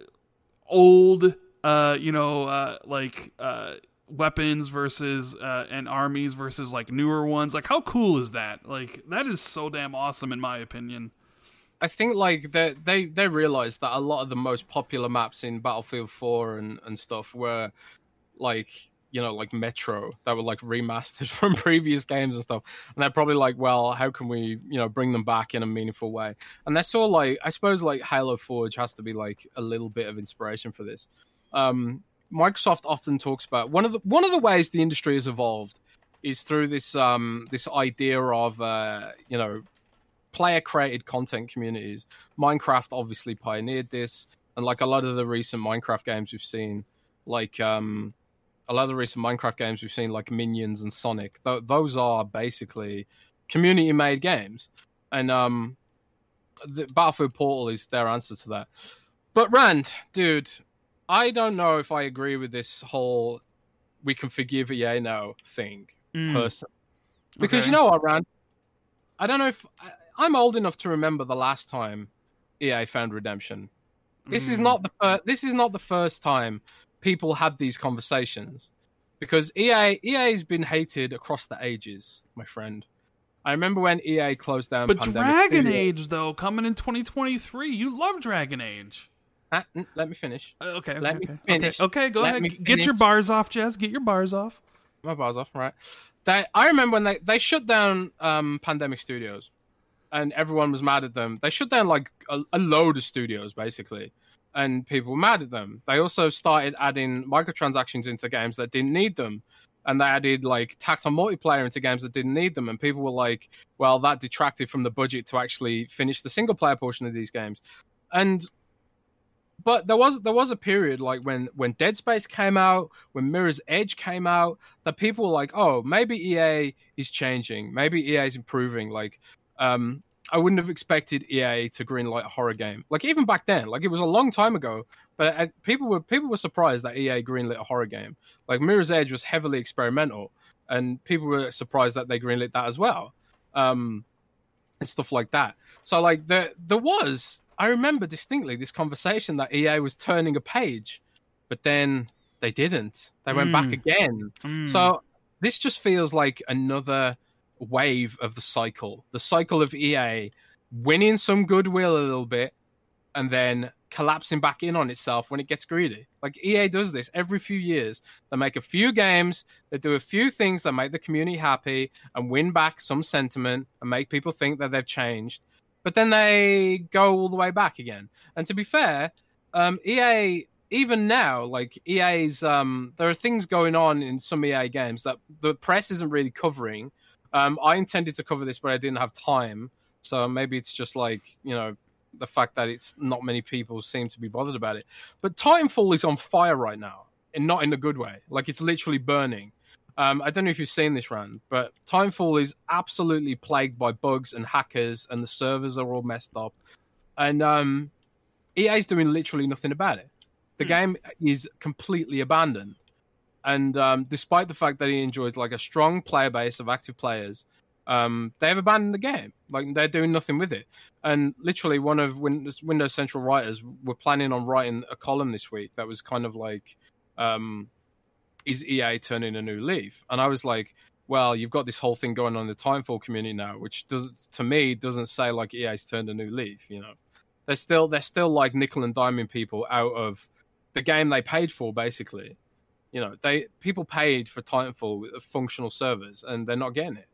Speaker 1: old, uh, you know, uh, like uh, weapons versus uh, and armies versus like newer ones. Like, how cool is that? Like, that is so damn awesome in my opinion.
Speaker 2: I think like they they they realized that a lot of the most popular maps in Battlefield 4 and and stuff were like you know, like Metro that were like remastered [laughs] from previous games and stuff. And they're probably like, well, how can we, you know, bring them back in a meaningful way? And that's all like, I suppose like Halo Forge has to be like a little bit of inspiration for this. Um, Microsoft often talks about one of the one of the ways the industry has evolved is through this um this idea of uh you know player created content communities. Minecraft obviously pioneered this, and like a lot of the recent Minecraft games we've seen, like um a lot of the recent Minecraft games we've seen, like Minions and Sonic, th- those are basically community made games, and um the Battlefield Portal is their answer to that. But Rand, dude, I don't know if I agree with this whole we can forgive EA now thing
Speaker 1: Mm,
Speaker 2: person. Because
Speaker 1: okay.
Speaker 2: you know what, Rand? I don't know if I, I'm old enough to remember the last time EA found redemption. This is
Speaker 1: Mm.
Speaker 2: not the fir- this is not the first time people had these conversations because EA EA's been hated across the ages, my friend. I remember when EA closed down.
Speaker 1: But
Speaker 2: Pandemic
Speaker 1: Dragon. Age though, coming in 2023, you love Dragon Age.
Speaker 2: Mm, let me finish.
Speaker 1: Uh, okay, okay,
Speaker 2: Let me
Speaker 1: okay.
Speaker 2: finish.
Speaker 1: okay. Okay, go
Speaker 2: Let
Speaker 1: ahead. Get your bars off, Jez. Get your bars off.
Speaker 2: my bars off, right? They, I remember when they, they shut down um, Pandemic Studios, and everyone was mad at them. They shut down like a, a load of studios basically, and people were mad at them. They also started adding microtransactions into games that didn't need them, and they added like tacked on multiplayer into games that didn't need them. And people were like, "Well, that detracted from the budget to actually finish the single player portion of these games," and but there was there was a period like when when Dead Space came out, when Mirror's Edge came out, that people were like, "Oh, maybe EA is changing. Maybe EA is improving." Like, um, I wouldn't have expected EA to greenlight a horror game. Like even back then, like it was a long time ago, but uh, people were people were surprised that EA greenlit a horror game. Like Mirror's Edge was heavily experimental, and people were surprised that they greenlit that as well, um, and stuff like that. So like there there was I remember distinctly this conversation that EA was turning a page, but then they didn't. They went back
Speaker 1: Mm.
Speaker 2: again.
Speaker 1: Mm.
Speaker 2: So this just feels like another wave of the cycle. The cycle of EA winning some goodwill a little bit and then collapsing back in on itself when it gets greedy. Like EA does this every few years. They make a few games, they do a few things that make the community happy and win back some sentiment and make people think that they've changed. But then they go all the way back again. And to be fair, um, EA even now, like EA's, um, there are things going on in some EA games that the press isn't really covering. Um, I intended to cover this, but I didn't have time. So maybe it's just like you know the fact that it's not many people seem to be bothered about it. But Titanfall is on fire right now, and not in a good way. Like it's literally burning. Um, I don't know if you've seen this run, but Titanfall is absolutely plagued by bugs and hackers, and the servers are all messed up. And um, EA is doing literally nothing about it. The
Speaker 1: Hmm.
Speaker 2: game is completely abandoned. And um, despite the fact that he enjoys like a strong player base of active players, um, they have abandoned the game. Like they're doing nothing with it. And literally, one of Windows, Windows Central writers were planning on writing a column this week that was kind of like, um, "Is EA turning a new leaf?" And I was like, "Well, you've got this whole thing going on in the Titanfall community now, which does to me doesn't say like EA's turned a new leaf. You know, they're still they're still like nickel and diming people out of the game they paid for, basically." You know, they people paid for Titanfall with functional servers, and they're not getting it.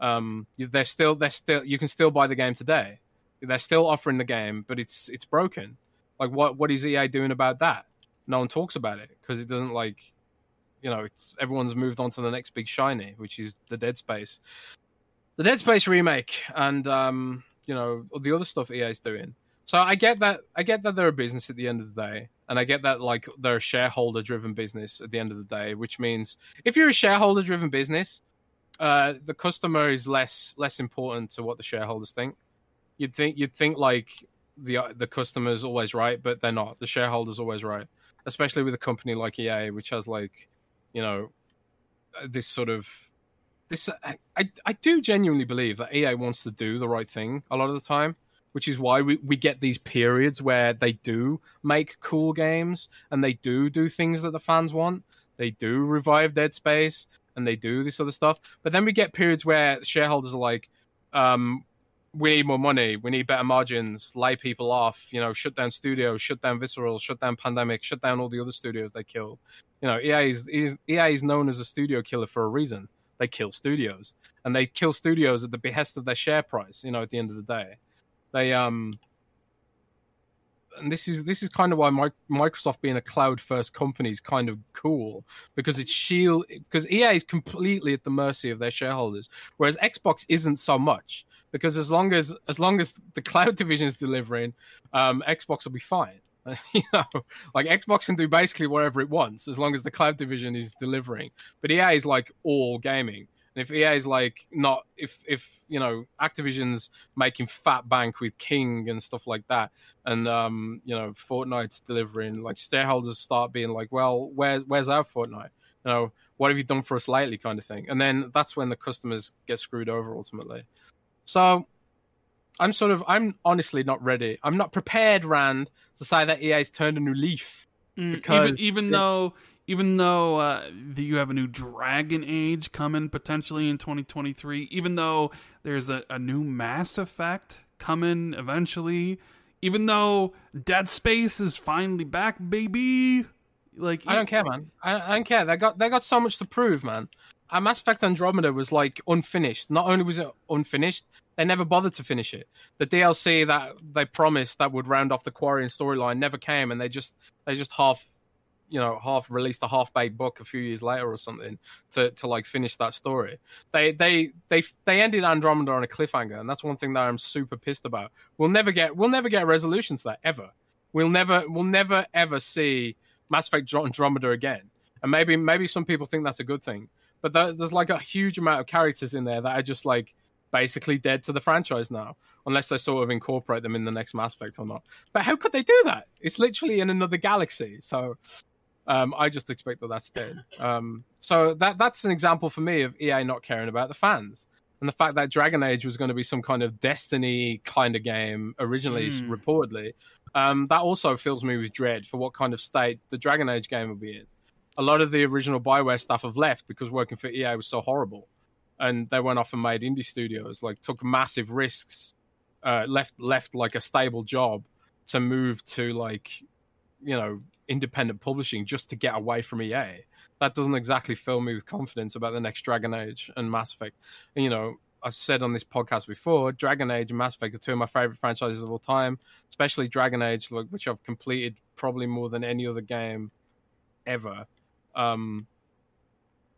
Speaker 2: Um they're still they're still you can still buy the game today. They're still offering the game but it's it's broken. Like what what is ea doing about that? No one talks about it because it doesn't like you know it's everyone's moved on to the next big shiny which is the dead space. The dead space remake and um you know the other stuff ea's doing so i get that i get that they're a business at the end of the day and i get that like they're a shareholder driven business at the end of the day which means if you're a shareholder driven business uh, the customer is less less important to what the shareholders think. You'd think you'd think like the the customer's always right, but they're not. The shareholders always right, especially with a company like EA, which has like, you know, this sort of this. I, I do genuinely believe that EA wants to do the right thing a lot of the time. Which is why we, we get these periods where they do make cool games and they do do things that the fans want. They do revive Dead Space and they do this other stuff. But then we get periods where shareholders are like, um, we need more money, we need better margins, lay people off, you know, shut down studios, shut down Visceral, shut down Pandemic, shut down all the other studios they killed. You know, EA is, is EA is known as a studio killer for a reason. They kill studios, and they kill studios at the behest of their share price. You know, at the end of the day, they um and this is this is kind of why Microsoft being a cloud first company is kind of cool because it's shield because EA is completely at the mercy of their shareholders, whereas Xbox isn't so much because as long as as long as the cloud [laughs] division is delivering, um, Xbox will be fine. [laughs] you know, like Xbox can do basically whatever it wants as long as the cloud division is delivering. But EA is like all gaming. And if EA is like not if if you know Activision's making fat bank with King and stuff like that, and um you know Fortnite's delivering, like shareholders start being like, well, where's where's our Fortnite? You know, what have you done for us lately, kind of thing. And then that's when the customers get screwed over ultimately. So I'm sort of I'm honestly not ready. I'm not prepared, Rand, to say that EA's turned a new leaf.
Speaker 1: Mm, because even, even though even though uh, you have a new Dragon Age coming potentially in 2023, even though there's a, a new Mass Effect coming eventually, even though Dead Space is finally back, baby. Like
Speaker 2: I don't care, man. I, I don't care. They got they got so much to prove, man. A Mass Effect Andromeda was like unfinished. Not only was it unfinished, they never bothered to finish it. The DLC that they promised that would round off the Quarian storyline never came, and they just they just half you know half released a half baked book a few years later or something to to like finish that story. They they they they ended Andromeda on a cliffhanger, and that's one thing that I'm super pissed about. We'll never get we'll never get a resolution to that ever. We'll never we'll never ever see Mass Effect Andromeda again. And maybe maybe some people think that's a good thing, but there's like a huge amount of characters in there that are just like basically dead to the franchise now, unless they sort of incorporate them in the next Mass Effect or not. But how could they do that? It's literally in another galaxy. So um, I just expect that that's dead. Um, so that that's an example for me of EA not caring about the fans. And the fact that Dragon Age was going to be some kind of Destiny kind of game originally, mm. reportedly, um, that also fills me with dread for what kind of state the Dragon Age game will be in. A lot of the original Bioware stuff have left because working for EA was so horrible, and they went off and made indie studios, like took massive risks, uh, left left like a stable job to move to like, you know, independent publishing just to get away from EA. That doesn't exactly fill me with confidence about the next Dragon Age and Mass Effect. And, you know, I've said on this podcast before, Dragon Age and Mass Effect are two of my favorite franchises of all time, especially Dragon Age, which I've completed probably more than any other game ever. Um,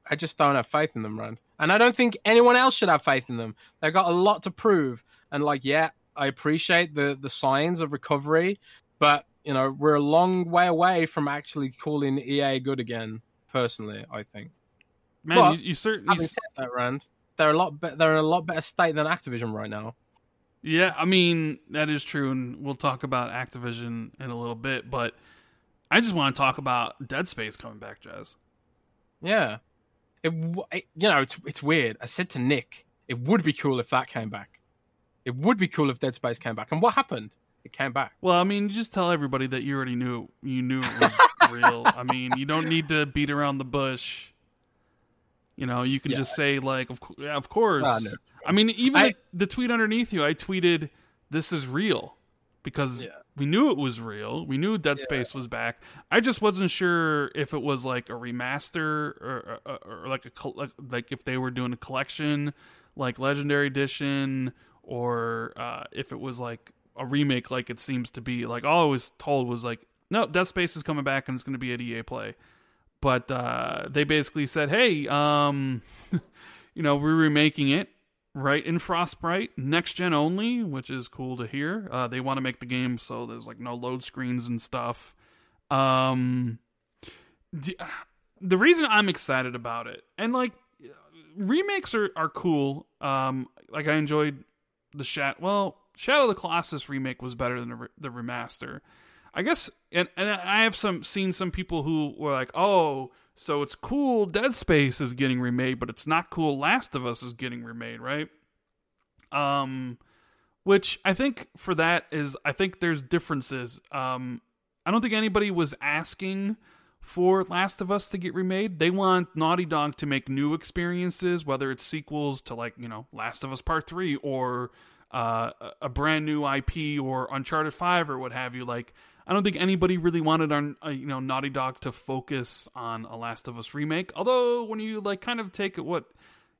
Speaker 2: I just don't have faith in them, Rand. And I don't think anyone else should have faith in them. They've got a lot to prove. And like, yeah, I appreciate the the signs of recovery, but you know, we're a long way away from actually calling EA good again. Personally, I think.
Speaker 1: Man, but, you, you certainly
Speaker 2: having said that, Rand, they're a lot be- they're in a lot better state than Activision right now.
Speaker 1: Yeah, I mean that is true, and we'll talk about Activision in a little bit. But I just want to talk about Dead Space coming back, Jez.
Speaker 2: Yeah, it, it you know it's it's weird. I said to Nick, it would be cool if that came back. It would be cool if Dead Space came back. And what happened? It came back.
Speaker 1: Well, I mean, just tell everybody that you already knew you knew it was [laughs] real. I mean, you don't need to beat around the bush. You know, you can yeah. just say like, of, yeah, of course. No. I mean, even I, the, the, tweet underneath you, I tweeted, "This is real," because yeah. we knew it was real. We knew Dead Space was back. I just wasn't sure if it was like a remaster or, or, or like a like if they were doing a collection, like Legendary Edition, or uh, if it was like a remake like it seems to be. Like all I was told was like, no, Dead Space is coming back and it's going to be at EA Play. But uh, they basically said, hey, um, [laughs] you know, we're remaking it right in Frostbite, next gen only, which is cool to hear. Uh, they want to make the game so there's like no load screens and stuff. Um, [sighs] the reason I'm excited about it, and like remakes are are cool. Um, like I enjoyed the chat. Well, Shadow of the Colossus remake was better than the, re- the remaster. I guess, and, and I have some seen some people who were like, "Oh, so it's cool Dead Space is getting remade, but it's not cool Last of Us is getting remade, right?" Um, which I think for that is I think there's differences. Um, I don't think anybody was asking for Last of Us to get remade. They want Naughty Dog to make new experiences, whether it's sequels to like you know Last of Us Part Three or uh, a brand new IP or Uncharted Five or what have you. Like I don't think anybody really wanted on uh, you know Naughty Dog to focus on a Last of Us remake. Although when you like kind of take it what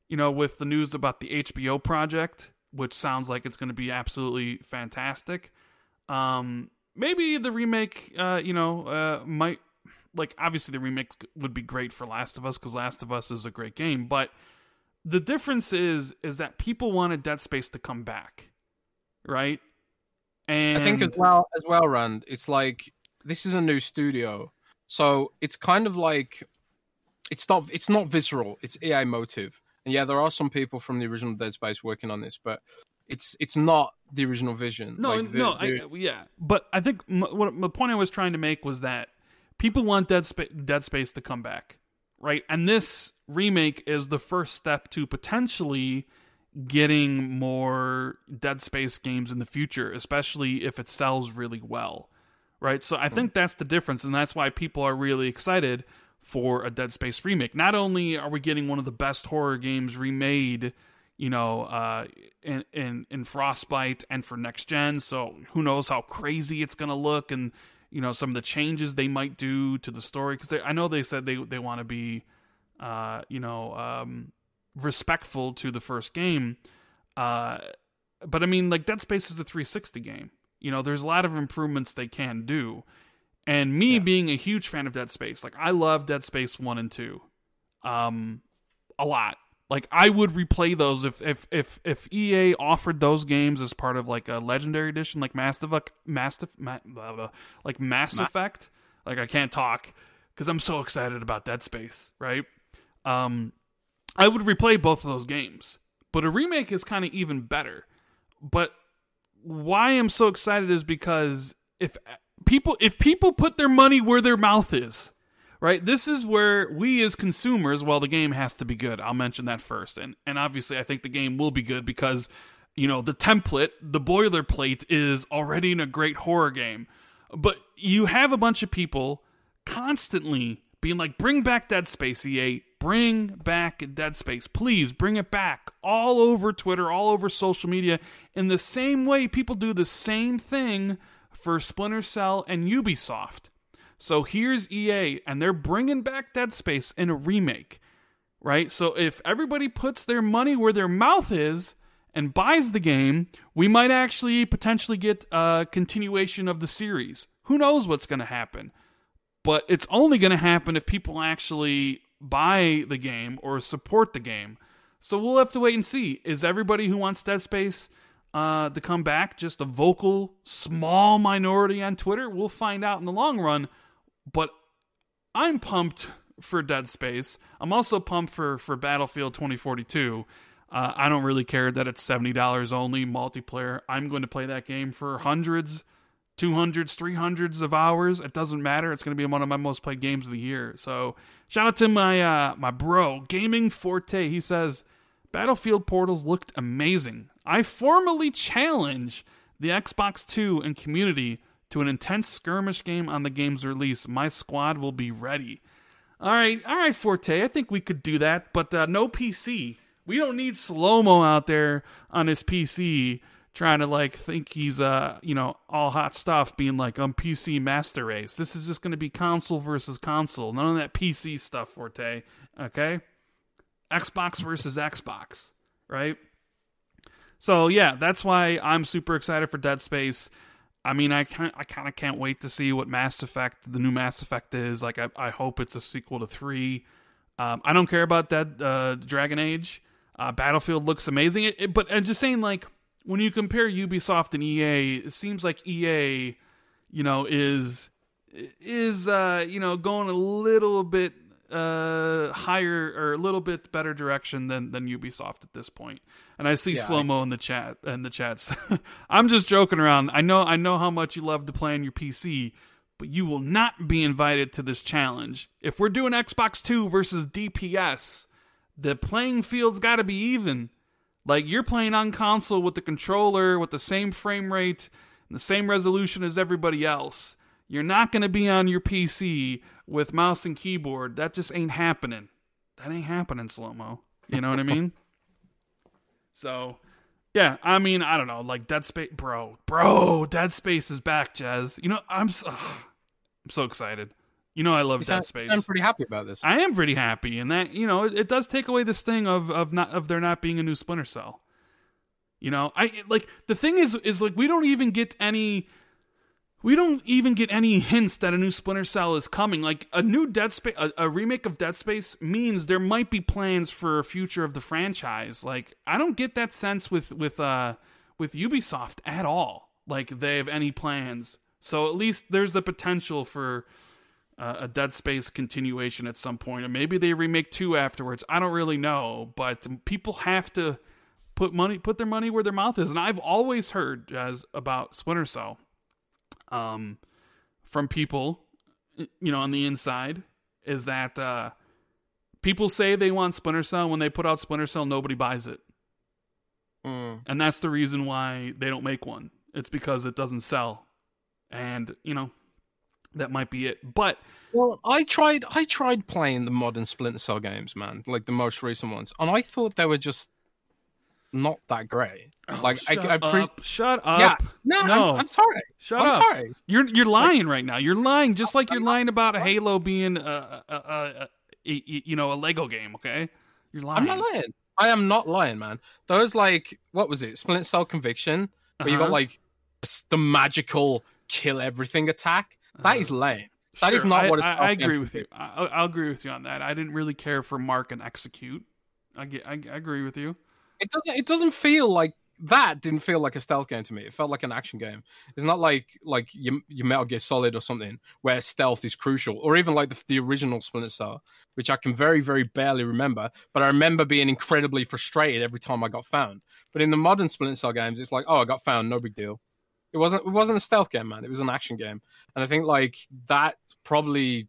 Speaker 1: you know with the news about the HBO project, which sounds like it's going to be absolutely fantastic. Um, maybe the remake, uh, you know, uh, might like obviously the remake would be great for Last of Us because Last of Us is a great game, but the difference is is that people wanted Dead Space to come back, right? And
Speaker 2: I think as well as well, Rand. It's like this is a new studio, so it's kind of like it's not it's not visceral. It's EA motive, and yeah, there are some people from the original Dead Space working on this, but it's it's not the original vision.
Speaker 1: No,
Speaker 2: like the,
Speaker 1: no,
Speaker 2: the,
Speaker 1: I, yeah, but I think m- what the point I was trying to make was that people want Dead Space Dead Space to come back, right? And this remake is the first step to potentially getting more Dead Space games in the future, especially if it sells really well, right? So I think that's the difference, and that's why people are really excited for a Dead Space remake. Not only are we getting one of the best horror games remade, you know, uh, in in in Frostbite and for next gen, so who knows how crazy it's gonna look, and you know some of the changes they might do to the story because I know they said they they want to be, uh, you know, um, respectful to the first game. Uh, but I mean, like Dead Space is a 360 game. You know, there's a lot of improvements they can do. And me
Speaker 2: Yeah.
Speaker 1: being a huge fan of Dead Space, like I love Dead Space 1 and 2. Um a lot. Like I would replay those if if if if EA offered those games as part of like a legendary edition like Mass Effect Mass Ma- blah, blah, like Mass
Speaker 2: Ma-
Speaker 1: Effect. Like I can't talk cuz I'm so excited about Dead Space, right? Um I would replay both of those games. But a remake is kind of even better. But why I'm so excited is because if people if people put their money where their mouth is, right? This is where we as consumers, well the game has to be good. I'll mention that first. And and obviously I think the game will be good because you know, the template, the boilerplate is already in a great horror game. But you have a bunch of people constantly being like, bring back Dead Space, EA. Bring back Dead Space. Please bring it back. All over Twitter, all over social media. In the same way, people do the same thing for Splinter Cell and Ubisoft. So here's EA, and they're bringing back Dead Space in a remake, right? So if everybody puts their money where their mouth is and buys the game, we might actually potentially get a continuation of the series. Who knows what's going to happen? But it's only going to happen if people actually buy the game or support the game. So we'll have to wait and see. Is everybody who wants Dead Space uh, to come back just a vocal, small minority on Twitter? We'll find out in the long run. But I'm pumped for Dead Space. I'm also pumped for, for Battlefield 2042. Uh, I don't really care that it's $70 only multiplayer. I'm going to play that game for hundreds, 200s, 300s of hours. It doesn't matter. It's going to be one of my most played games of the year. So shout out to my uh, my bro, Gaming Forte. He says, Battlefield Portals looked amazing. I formally challenge the Xbox 2 and community to an intense skirmish game on the game's release. My squad will be ready. All right, all right, Forte. I think we could do that, but uh, no PC. We don't need slow mo out there on his PC trying to like think he's uh you know all hot stuff, being like I'm PC master race. This is just going to be console versus console. None of that PC stuff, Forte. Okay, Xbox versus Xbox, right? So yeah, that's why I'm super excited for Dead Space. I mean, I can I kind of can't wait to see what Mass Effect, the new Mass Effect is. Like, I, I hope it's a sequel to three. Um, I don't care about that uh, Dragon Age. Uh, Battlefield looks amazing, it, it- but I'm just saying, like, when you compare Ubisoft and EA, it seems like EA, you know, is is uh, you know going a little bit uh higher or a little bit better direction than than Ubisoft at this point. And I see
Speaker 2: Yeah,
Speaker 1: slow mo in the chat in the chats. [laughs] I'm just joking around. I know I know how much you love to play on your PC, but you will not be invited to this challenge. If we're doing Xbox 2 versus DPS, the playing field's got to be even. Like you're playing on console with the controller with the same frame rate and the same resolution as everybody else. You're not going to be on your PC with mouse and keyboard. That just ain't happening. That ain't happening slow mo. You know what I mean? [laughs] So, Yeah, I mean, I don't know, like Dead Space, bro, bro, Dead Space is back, Jez. You know, I'm so, I'm so excited. You know, I love
Speaker 2: You
Speaker 1: Dead Space.
Speaker 2: I'm pretty happy about this.
Speaker 1: I am pretty happy, and that you know, it, it does take away this thing of of not of there not being a new Splinter Cell. You know, I like the thing is is like we don't even get any. We don't even get any hints that a new Splinter Cell is coming. Like a new Dead Space, a, a remake of Dead Space means there might be plans for a future of the franchise. Like I don't get that sense with with uh with Ubisoft at all. Like they have any plans. So at least there's the potential for uh, a Dead Space continuation at some point, and maybe they remake two afterwards. I don't really know, but people have to put money, put their money where their mouth is. And I've always heard as about Splinter Cell, um, from people, you know, on the inside, is that uh, people say they want Splinter Cell. When they put out Splinter Cell, nobody buys it,
Speaker 2: Mm.
Speaker 1: and that's the reason why they don't make one. It's because it doesn't sell, and you know. That might be it, but
Speaker 2: Well, I tried. I tried playing the modern Splinter Cell games, man, like the most recent ones, and I thought they were just not that great. Like, I,
Speaker 1: shut
Speaker 2: I pre-
Speaker 1: up, shut up.
Speaker 2: Yeah. no,
Speaker 1: No.
Speaker 2: I'm, I'm sorry.
Speaker 1: Shut
Speaker 2: I'm
Speaker 1: up.
Speaker 2: sorry.
Speaker 1: You're you're lying right now. You're lying, just like you're lying about Halo being a, a, a, a, you know a Lego game. Okay, you're lying.
Speaker 2: I'm not lying. I am not lying, man. Those like, what was it? Splinter Cell Conviction, where you got
Speaker 1: Uh-huh.
Speaker 2: like the magical kill everything attack. That is lame. That is
Speaker 1: Sure,
Speaker 2: not
Speaker 1: I,
Speaker 2: what.
Speaker 1: I, I agree with you. I, I'll- I'll agree with you on that. I didn't really care for mark and execute. I get. I, I agree with you.
Speaker 2: It doesn't. It doesn't feel like that. Didn't feel like a stealth game to me. It felt like an action game. It's not like like your, your Metal Gear Solid or something where stealth is crucial, or even like the, the original Splinter Cell, which I can very very barely remember. But I remember being incredibly frustrated every time I got found. But in the modern Splinter Cell games, it's like, oh, I got found, no big deal. It wasn't. It wasn't a stealth game, man. It was an action game, and I think like that probably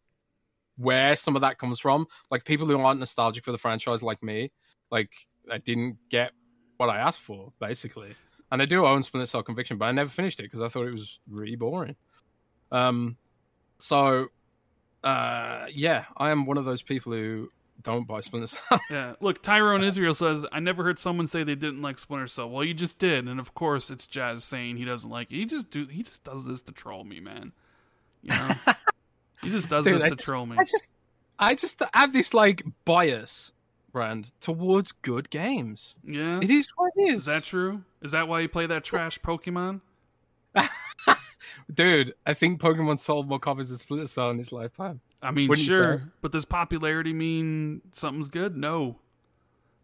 Speaker 2: where some of that comes from. Like people who aren't nostalgic for the franchise, like me, like I didn't get what I asked for, basically. And I do own Splinter Cell Conviction, but I never finished it because I thought it was really boring. Um, so uh, yeah, I am one of those people who don't buy Splinter Cell. [laughs]
Speaker 1: Yeah. Look, Tyrone Israel says, I never heard someone say they didn't like Splinter Cell. Well, you just did, and of course it's Jez saying he doesn't like it. He just do he just does this to troll me, man. You know? [laughs] he just does
Speaker 2: Dude,
Speaker 1: this
Speaker 2: I
Speaker 1: to
Speaker 2: just-
Speaker 1: troll me.
Speaker 2: I just, I just have this like bias, brand towards good games.
Speaker 1: Yeah.
Speaker 2: It is what it is.
Speaker 1: Is that true? Is that why you play that trash Pokemon? [laughs]
Speaker 2: Dude, I think Pokemon sold more copies of Splinter Cell in its lifetime.
Speaker 1: I mean,
Speaker 2: Wouldn't
Speaker 1: sure, but does popularity mean something's good? No,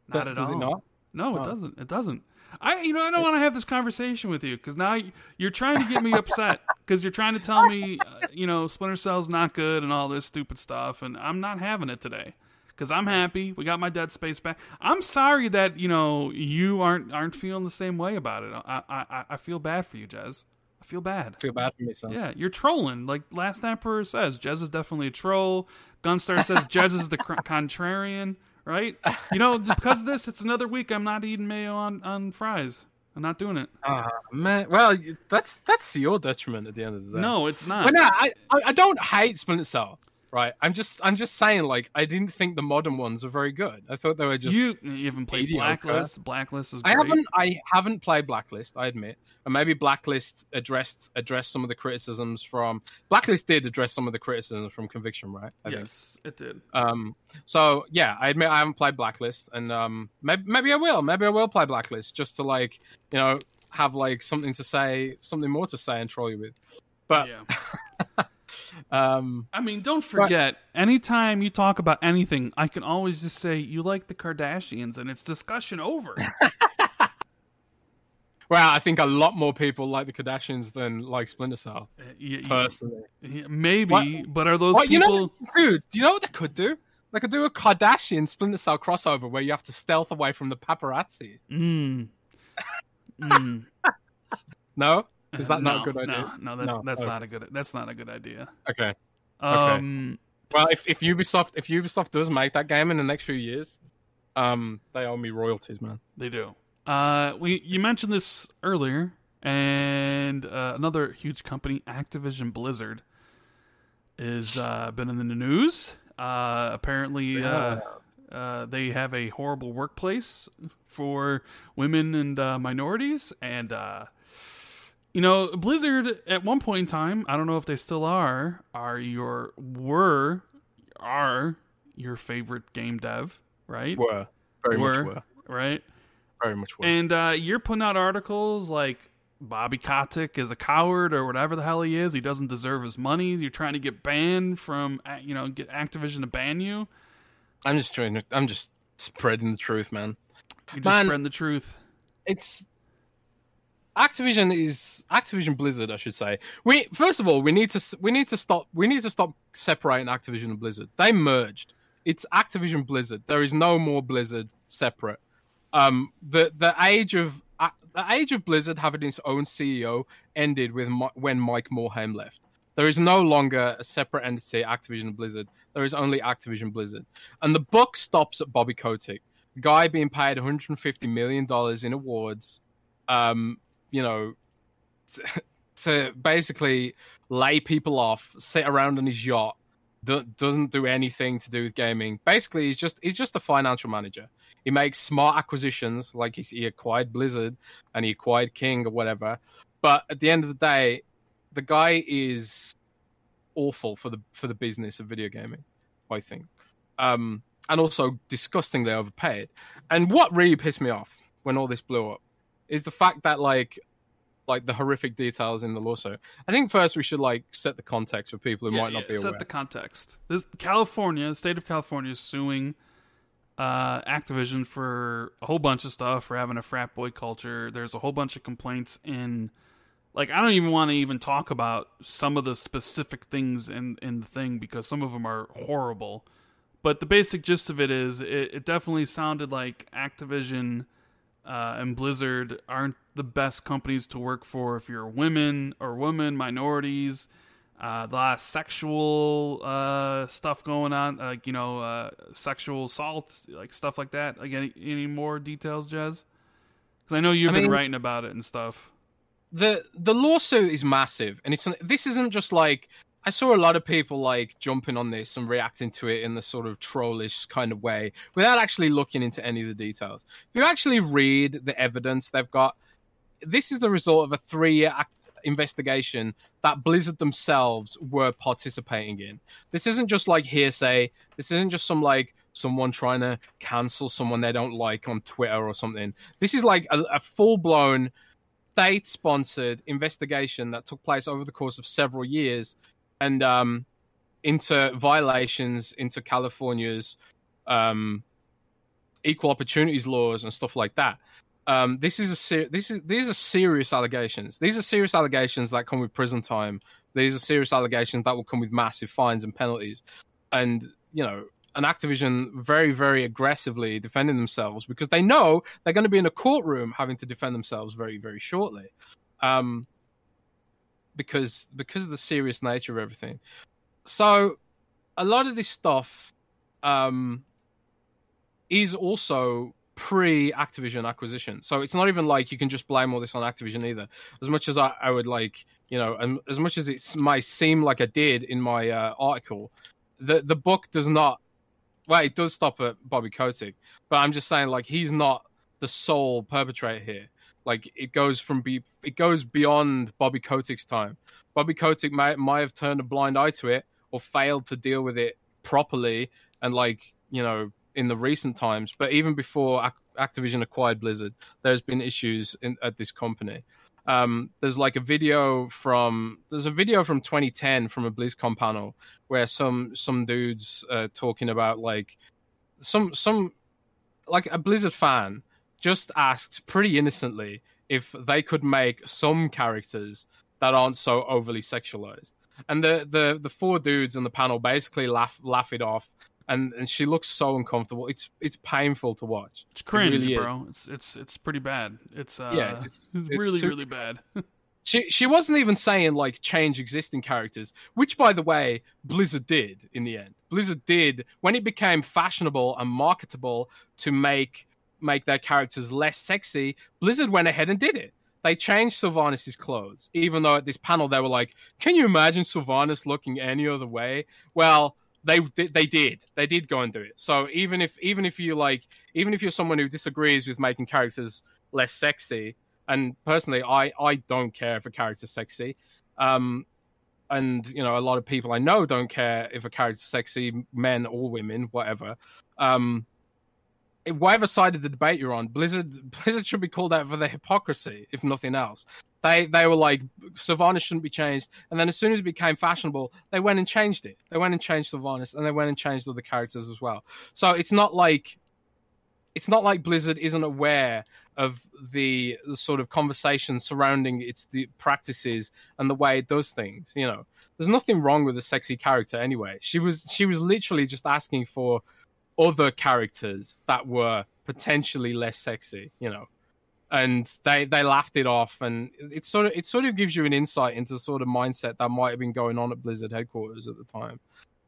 Speaker 1: not
Speaker 2: Does-
Speaker 1: at
Speaker 2: does
Speaker 1: all.
Speaker 2: it not?
Speaker 1: No, it
Speaker 2: Oh.
Speaker 1: doesn't. It doesn't. I, you know, I don't want to have this conversation with you because now you're trying to get me upset [laughs] because you're trying to tell me, uh, you know, Splinter Cell's not good and all this stupid stuff, and I'm not having it today because I'm happy. We got my Dead Space back. I'm sorry that you know you aren't aren't feeling the same way about it. I I, I feel bad for you, Jez. I feel bad.
Speaker 2: feel bad for me, son.
Speaker 1: Yeah, you're trolling. Like Last Emperor says, Jez is definitely a troll. Gunstar says [laughs] Jez is the cr- contrarian, right? You know, because of this, it's another week I'm not eating mayo on, on fries. I'm not doing it.
Speaker 2: Ah, man. Well, that's that's your detriment at the end of the day.
Speaker 1: No, it's not.
Speaker 2: Well, no, I, I I don't hate Splinter Cell, right? I'm just I'm just saying, like, I didn't think the modern ones were very good. I thought they were just.
Speaker 1: you, you haven't played
Speaker 2: mediocre.
Speaker 1: Blacklist. Blacklist is
Speaker 2: I haven't I haven't played Blacklist, I admit. And maybe Blacklist addressed addressed some of the criticisms from Blacklist did address some of the criticisms from Conviction, right? I think.
Speaker 1: Yes, it did.
Speaker 2: Um, so yeah, I admit I haven't played Blacklist, and um, maybe maybe I will. Maybe I will play Blacklist just to like you know have like something to say, something more to say, and troll you with. But
Speaker 1: yeah. [laughs]
Speaker 2: um,
Speaker 1: I mean, don't forget, anytime you talk about anything, I can always just say, you like the Kardashians, and it's discussion over. [laughs]
Speaker 2: well, I think a lot more people like the Kardashians than like Splinter Cell,
Speaker 1: Uh, you- you-
Speaker 2: personally.
Speaker 1: Yeah, Maybe,
Speaker 2: What-
Speaker 1: but are those
Speaker 2: What, you
Speaker 1: people?
Speaker 2: know, dude? Do you know what they could do? They could do a Kardashian Splinter Cell crossover where you have to stealth away from the paparazzi.
Speaker 1: Mm. [laughs] Mm.
Speaker 2: No, is that not a good idea?
Speaker 1: No, no, that's
Speaker 2: No,
Speaker 1: that's
Speaker 2: okay.
Speaker 1: not a good. That's not a good idea.
Speaker 2: Okay.
Speaker 1: Um,
Speaker 2: Well, if, if Ubisoft if Ubisoft does make that game in the next few years, um, they owe me royalties, man.
Speaker 1: they do. Uh, we you mentioned this earlier, and uh, another huge company, Activision Blizzard, is uh, been in the news. Uh, apparently, uh, uh, they have a horrible workplace for women and uh, minorities, and uh, you know, Blizzard at one point in time, I don't know if they still are, are your were are your favorite game dev, right?
Speaker 2: Were very
Speaker 1: Were.
Speaker 2: much were
Speaker 1: Right?
Speaker 2: very much were.
Speaker 1: And uh, you're putting out articles like Bobby Kotick is a coward or whatever the hell he is. He doesn't deserve his money. You're trying to get banned from, you know, get Activision to ban you.
Speaker 2: I'm just trying to. I'm just spreading the truth, man.
Speaker 1: You're just
Speaker 2: Man.
Speaker 1: spreading the truth.
Speaker 2: It's Activision is Activision Blizzard, I should say. We first of all we need to we need to stop we need to stop separating Activision and Blizzard. They merged. It's Activision Blizzard. There is no more Blizzard separate. Um, the the age of uh, the age of Blizzard having its own CEO ended with when Mike Morhaime left. There is no longer a separate entity, Activision Blizzard. There is only Activision Blizzard, and the buck stops at Bobby Kotick, guy being paid 150 million dollars in awards um, you know, to basically lay people off, sit around on his yacht, do, doesn't do anything to do with gaming. Basically, he's just he's just a financial manager. He makes smart acquisitions, like he acquired Blizzard and he acquired King or whatever. But at the end of the day, the guy is awful for the for the business of video gaming. I think, um, and also disgustingly overpaid. And what really pissed me off when all this blew up is the fact that like like the horrific details in the lawsuit. I think first we should like set the context for people who
Speaker 1: Yeah,
Speaker 2: might not
Speaker 1: yeah,
Speaker 2: be
Speaker 1: set
Speaker 2: aware.
Speaker 1: Set the context. This California, the state of California, is suing uh, Activision for a whole bunch of stuff for having a frat boy culture. There's a whole bunch of complaints in, like, I don't even want to even talk about some of the specific things in in the thing because some of them are horrible. But the basic gist of it is, it, it definitely sounded like Activision uh, and Blizzard aren't the best companies to work for if you're women or women, minorities. Uh, a lot of sexual uh, stuff going on, like you know, uh, sexual assault, like stuff like that. Like any, any more details, Jez? Because I know you've
Speaker 2: I
Speaker 1: been
Speaker 2: mean-
Speaker 1: writing about it and stuff.
Speaker 2: the the lawsuit is massive, and it's this isn't just like I saw a lot of people like jumping on this and reacting to it in the sort of trollish kind of way without actually looking into any of the details. If you actually read the evidence they've got, this is the result of a three-year ac- investigation that Blizzard themselves were participating in. This isn't just like hearsay. This isn't just some like someone trying to cancel someone they don't like on Twitter or something. This is like a, a full-blown state-sponsored investigation that took place over the course of several years and um, into violations into California's um, equal opportunities laws and stuff like that. Um, this is a ser- this is these are serious allegations. These are serious allegations that come with prison time. These are serious allegations that will come with massive fines and penalties. And you know, an Activision very very aggressively defending themselves because they know they're going to be in a courtroom having to defend themselves very very shortly. Um, because because of the serious nature of everything. So a lot of this stuff um, is also pre Activision acquisition. So it's not even like you can just blame all this on Activision either. As much as I, I would like, you know, and as much as it may seem like I did in my uh, article, the the book does not. Well, it does stop at Bobby Kotick, but I'm just saying like he's not the sole perpetrator here. Like it goes from be it goes beyond Bobby Kotick's time. Bobby Kotick might might have turned a blind eye to it or failed to deal with it properly, and like you know in the recent times. But even before Ac- Activision acquired Blizzard, there's been issues in, at this company. Um, there's like a video from there's a video from 2010 from a BlizzCon panel where some some dudes uh, talking about like some some like a Blizzard fan just asked pretty innocently if they could make some characters that aren't so overly sexualized. And the the the four dudes in the panel basically laugh laugh it off and and she looks so uncomfortable. It's it's painful to watch.
Speaker 1: It's cringe,
Speaker 2: really is.
Speaker 1: bro. It's it's it's pretty bad. It's uh,
Speaker 2: Yeah, it's- [laughs]
Speaker 1: it's,
Speaker 2: it's
Speaker 1: really
Speaker 2: super-
Speaker 1: really bad. [laughs]
Speaker 2: She she wasn't even saying like change existing characters, which by the way, Blizzard did in the end. Blizzard did when it became fashionable and marketable to make make their characters less sexy, Blizzard went ahead and did it. They changed Sylvanas' clothes, even though at this panel they were like, Can you imagine Sylvanas looking any other way? Well, they they did they did go and do it. So even if even if you like even if you're someone who disagrees with making characters less sexy, and personally I I don't care if a character's sexy, um, and you know a lot of people I know don't care if a character's sexy, men or women, whatever. Um, whatever side of the debate you're on, Blizzard [laughs] Blizzard should be called out for their hypocrisy, if nothing else. They they were like Sylvanas shouldn't be changed, and then as soon as it became fashionable, they went and changed it. They went and changed Sylvanas, and they went and changed other characters as well. So it's not like it's not like Blizzard isn't aware of the, the sort of conversation surrounding its the practices and the way it does things. You know, there's nothing wrong with a sexy character anyway. She was she was literally just asking for other characters that were potentially less sexy. You know, and they they laughed it off and it sort of it sort of gives you an insight into the sort of mindset that might have been going on at blizzard headquarters at the time.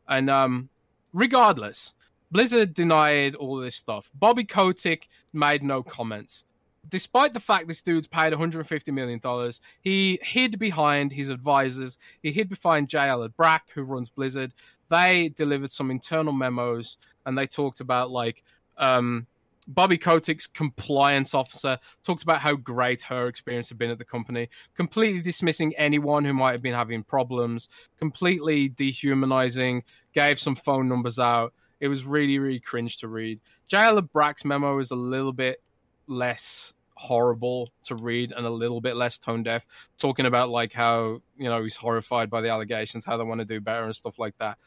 Speaker 2: And um regardless blizzard denied all this stuff. Bobby kotick made no comments despite the fact this dude's paid 150 million dollars he hid behind his advisors he hid behind j allen brack who runs blizzard they delivered some internal memos and they talked about like um Bobby Kotick's compliance officer talked about how great her experience had been at the company, completely dismissing anyone who might have been having problems, completely dehumanizing, gave some phone numbers out. It was really, really cringe to read. J. Allen Brack's memo is a little bit less horrible to read and a little bit less tone deaf, talking about like how, you know, he's horrified by the allegations, how they want to do better and stuff like that.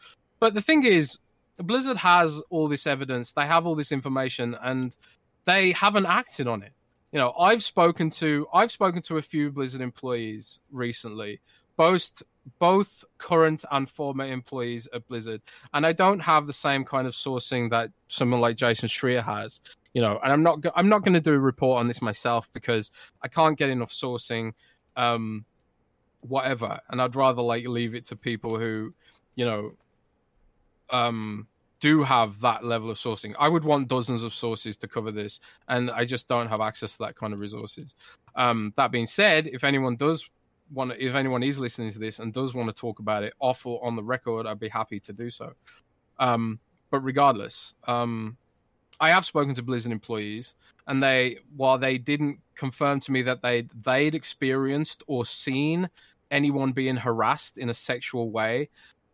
Speaker 2: But the thing is, Blizzard has all this evidence, they have all this information, and they haven't acted on it. You know, I've spoken to I've spoken to a few Blizzard employees recently, both both current and former employees at Blizzard, and I don't have the same kind of sourcing that someone like Jason Schreier has. You know, and I'm not I'm not going to do a report on this myself because I can't get enough sourcing, um, whatever, and I'd rather like leave it to people who, you know, um, do have that level of sourcing. I would want dozens of sources to cover this, and I just don't have access to that kind of resources. Um, that being said, if anyone does want, if anyone is listening to this and does want to talk about it off or on the record, I'd be happy to do so. Um, but regardless, um, I have spoken to Blizzard employees, and they, while they didn't confirm to me that they they'd experienced or seen anyone being harassed in a sexual way,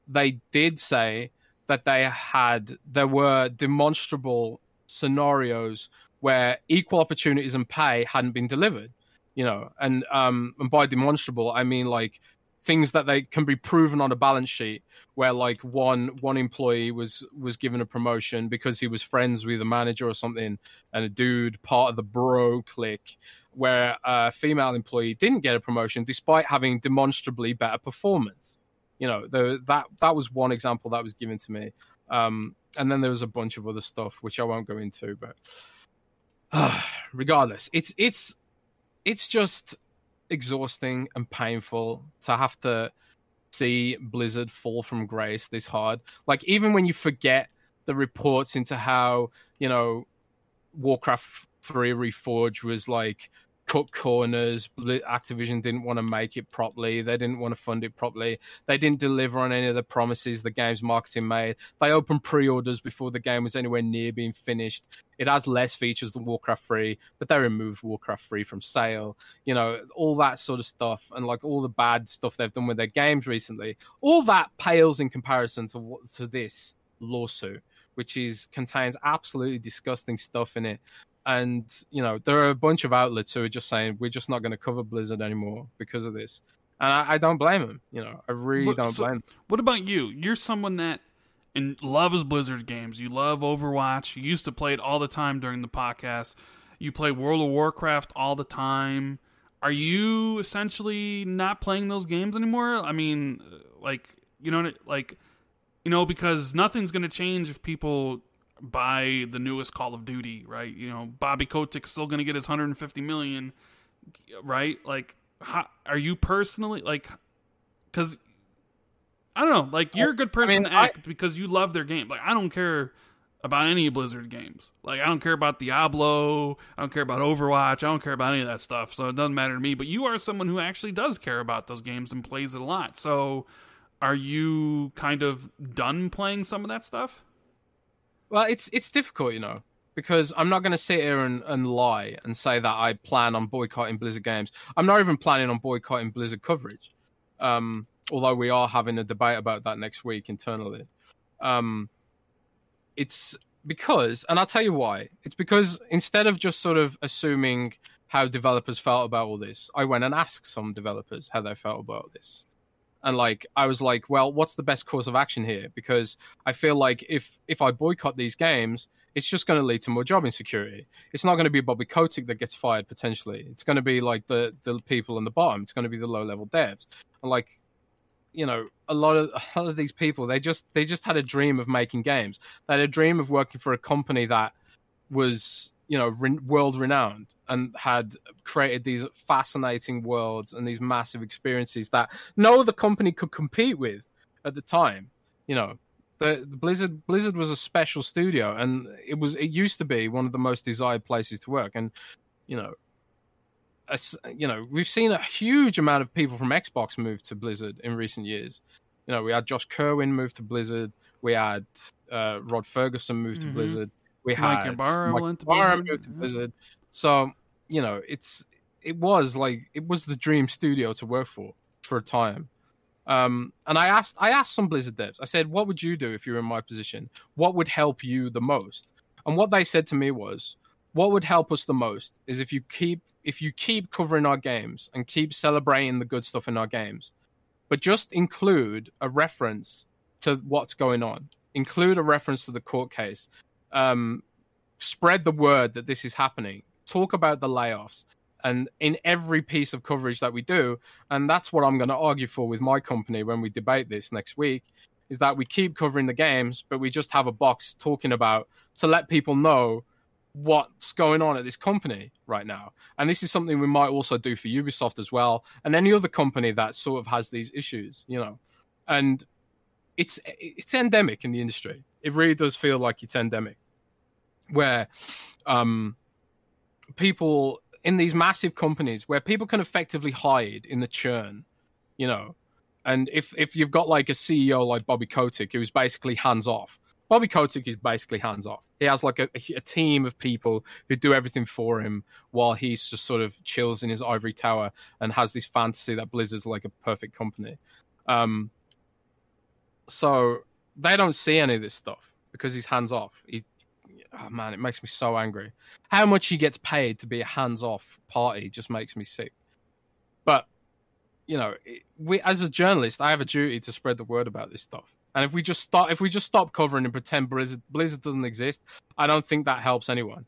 Speaker 2: they did say that they had there were demonstrable scenarios where equal opportunities and pay hadn't been delivered you know and um and by demonstrable i mean like things that they can be proven on a balance sheet where like one one employee was was given a promotion because he was friends with a manager or something and a dude part of the bro clique where a female employee didn't get a promotion despite having demonstrably better performance you know, the, that that was one example that was given to me. Um, and then there was a bunch of other stuff which I won't go into, but uh, [sighs] regardless, it's it's it's just exhausting and painful to have to see Blizzard fall from grace this hard. Like even when you forget the reports into how you know Warcraft 3 Reforged was like cut corners. Activision didn't want to make it properly. They didn't want to fund it properly. They didn't deliver on any of the promises the game's marketing made. They opened pre-orders before the game was anywhere near being finished. It has less features than Warcraft 3, but they removed Warcraft 3 from sale. You know, all that sort of stuff and like all the bad stuff they've done with their games recently. All that pales in comparison to to this lawsuit which is contains absolutely disgusting stuff in it and you know there are a bunch of outlets who are just saying we're just not going to cover Blizzard anymore because of this, and I, I don't blame them. You know, I really what, don't so blame. Them.
Speaker 1: What about you? You're someone that and loves Blizzard games. You love Overwatch. You used to play it all the time during the podcast. You play World of Warcraft all the time. Are you essentially not playing those games anymore? I mean, uh, like you know, like you know, because nothing's going to change if people buy the newest Call of Duty, right? You know, Bobby Kotick's still going to get his 150 million, right? Like, how, are you personally like? Because I don't know, like you're a good person I mean, to act I, because you love their game. Like, I don't care about any Blizzard games. Like, I don't care about Diablo. I don't care about Overwatch. I don't care about any of that stuff. So it doesn't matter to me. But you are someone who actually does care about those games and plays it a lot. So are you kind of done playing some of that stuff?
Speaker 2: Well, it's it's difficult, you know, because I'm not going to sit here and, and lie and say that I plan on boycotting Blizzard games. I'm not even planning on boycotting Blizzard coverage. Um, although we are having a debate about that next week internally. Um, it's because, and I'll tell you why. It's because instead of just sort of assuming how developers felt about all this, I went and asked some developers how they felt about this. And like I was like, well, what's the best course of action here? Because I feel like if if I boycott these games, it's just going to lead to more job insecurity. It's not going to be Bobby Kotick that gets fired potentially. It's going to be like the the people in the bottom. It's going to be the low level devs. And like you know a lot of a lot of these people they just they just had a dream of making games they had a dream of working for a company that was you know re- world renowned and had created these fascinating worlds and these massive experiences that no other company could compete with at the time you know the, the blizzard blizzard was a special studio and it was it used to be one of the most desired places to work and you know you know, we've seen a huge amount of people from Xbox move to Blizzard in recent years. You know, we had Josh Kerwin move to Blizzard. We had uh, Rod Fergusson move to mm-hmm. Blizzard. We
Speaker 1: Mike
Speaker 2: had
Speaker 1: Ybarra
Speaker 2: Mike
Speaker 1: went to Blizzard.
Speaker 2: moved to. Blizzard. So you know, it's it was like it was the dream studio to work for for a time. Um, and I asked I asked some Blizzard devs. I said, "What would you do if you were in my position? What would help you the most?" And what they said to me was, "What would help us the most is if you keep if you keep covering our games and keep celebrating the good stuff in our games, but just include a reference to what's going on. Include a reference to the court case. Um, spread the word that this is happening. Talk about the layoffs." And in every piece of coverage that we do, and that's what I'm going to argue for with my company when we debate this next week, is that we keep covering the games, but we just have a box talking about to let people know what's going on at this company right now. And this is something we might also do for Ubisoft as well, and any other company that sort of has these issues, you know. And it's it's endemic in the industry. It really does feel like it's endemic, where um, people in these massive companies where people can effectively hide in the churn, you know. And if if you've got like a CEO like Bobby Kotick who's basically hands off, Bobby Kotick is basically hands off. He has like a, a team of people who do everything for him while he's just sort of chills in his ivory tower and has this fantasy that Blizzard's like a perfect company. Um, so they don't see any of this stuff because he's hands off. He, oh man, it makes me so angry. How much he gets paid to be a hands off party just makes me sick. But you know, we as a journalist, I have a duty to spread the word about this stuff. And if we just stop, if we just stop covering and pretend Blizzard, Blizzard doesn't exist, I don't think that helps anyone.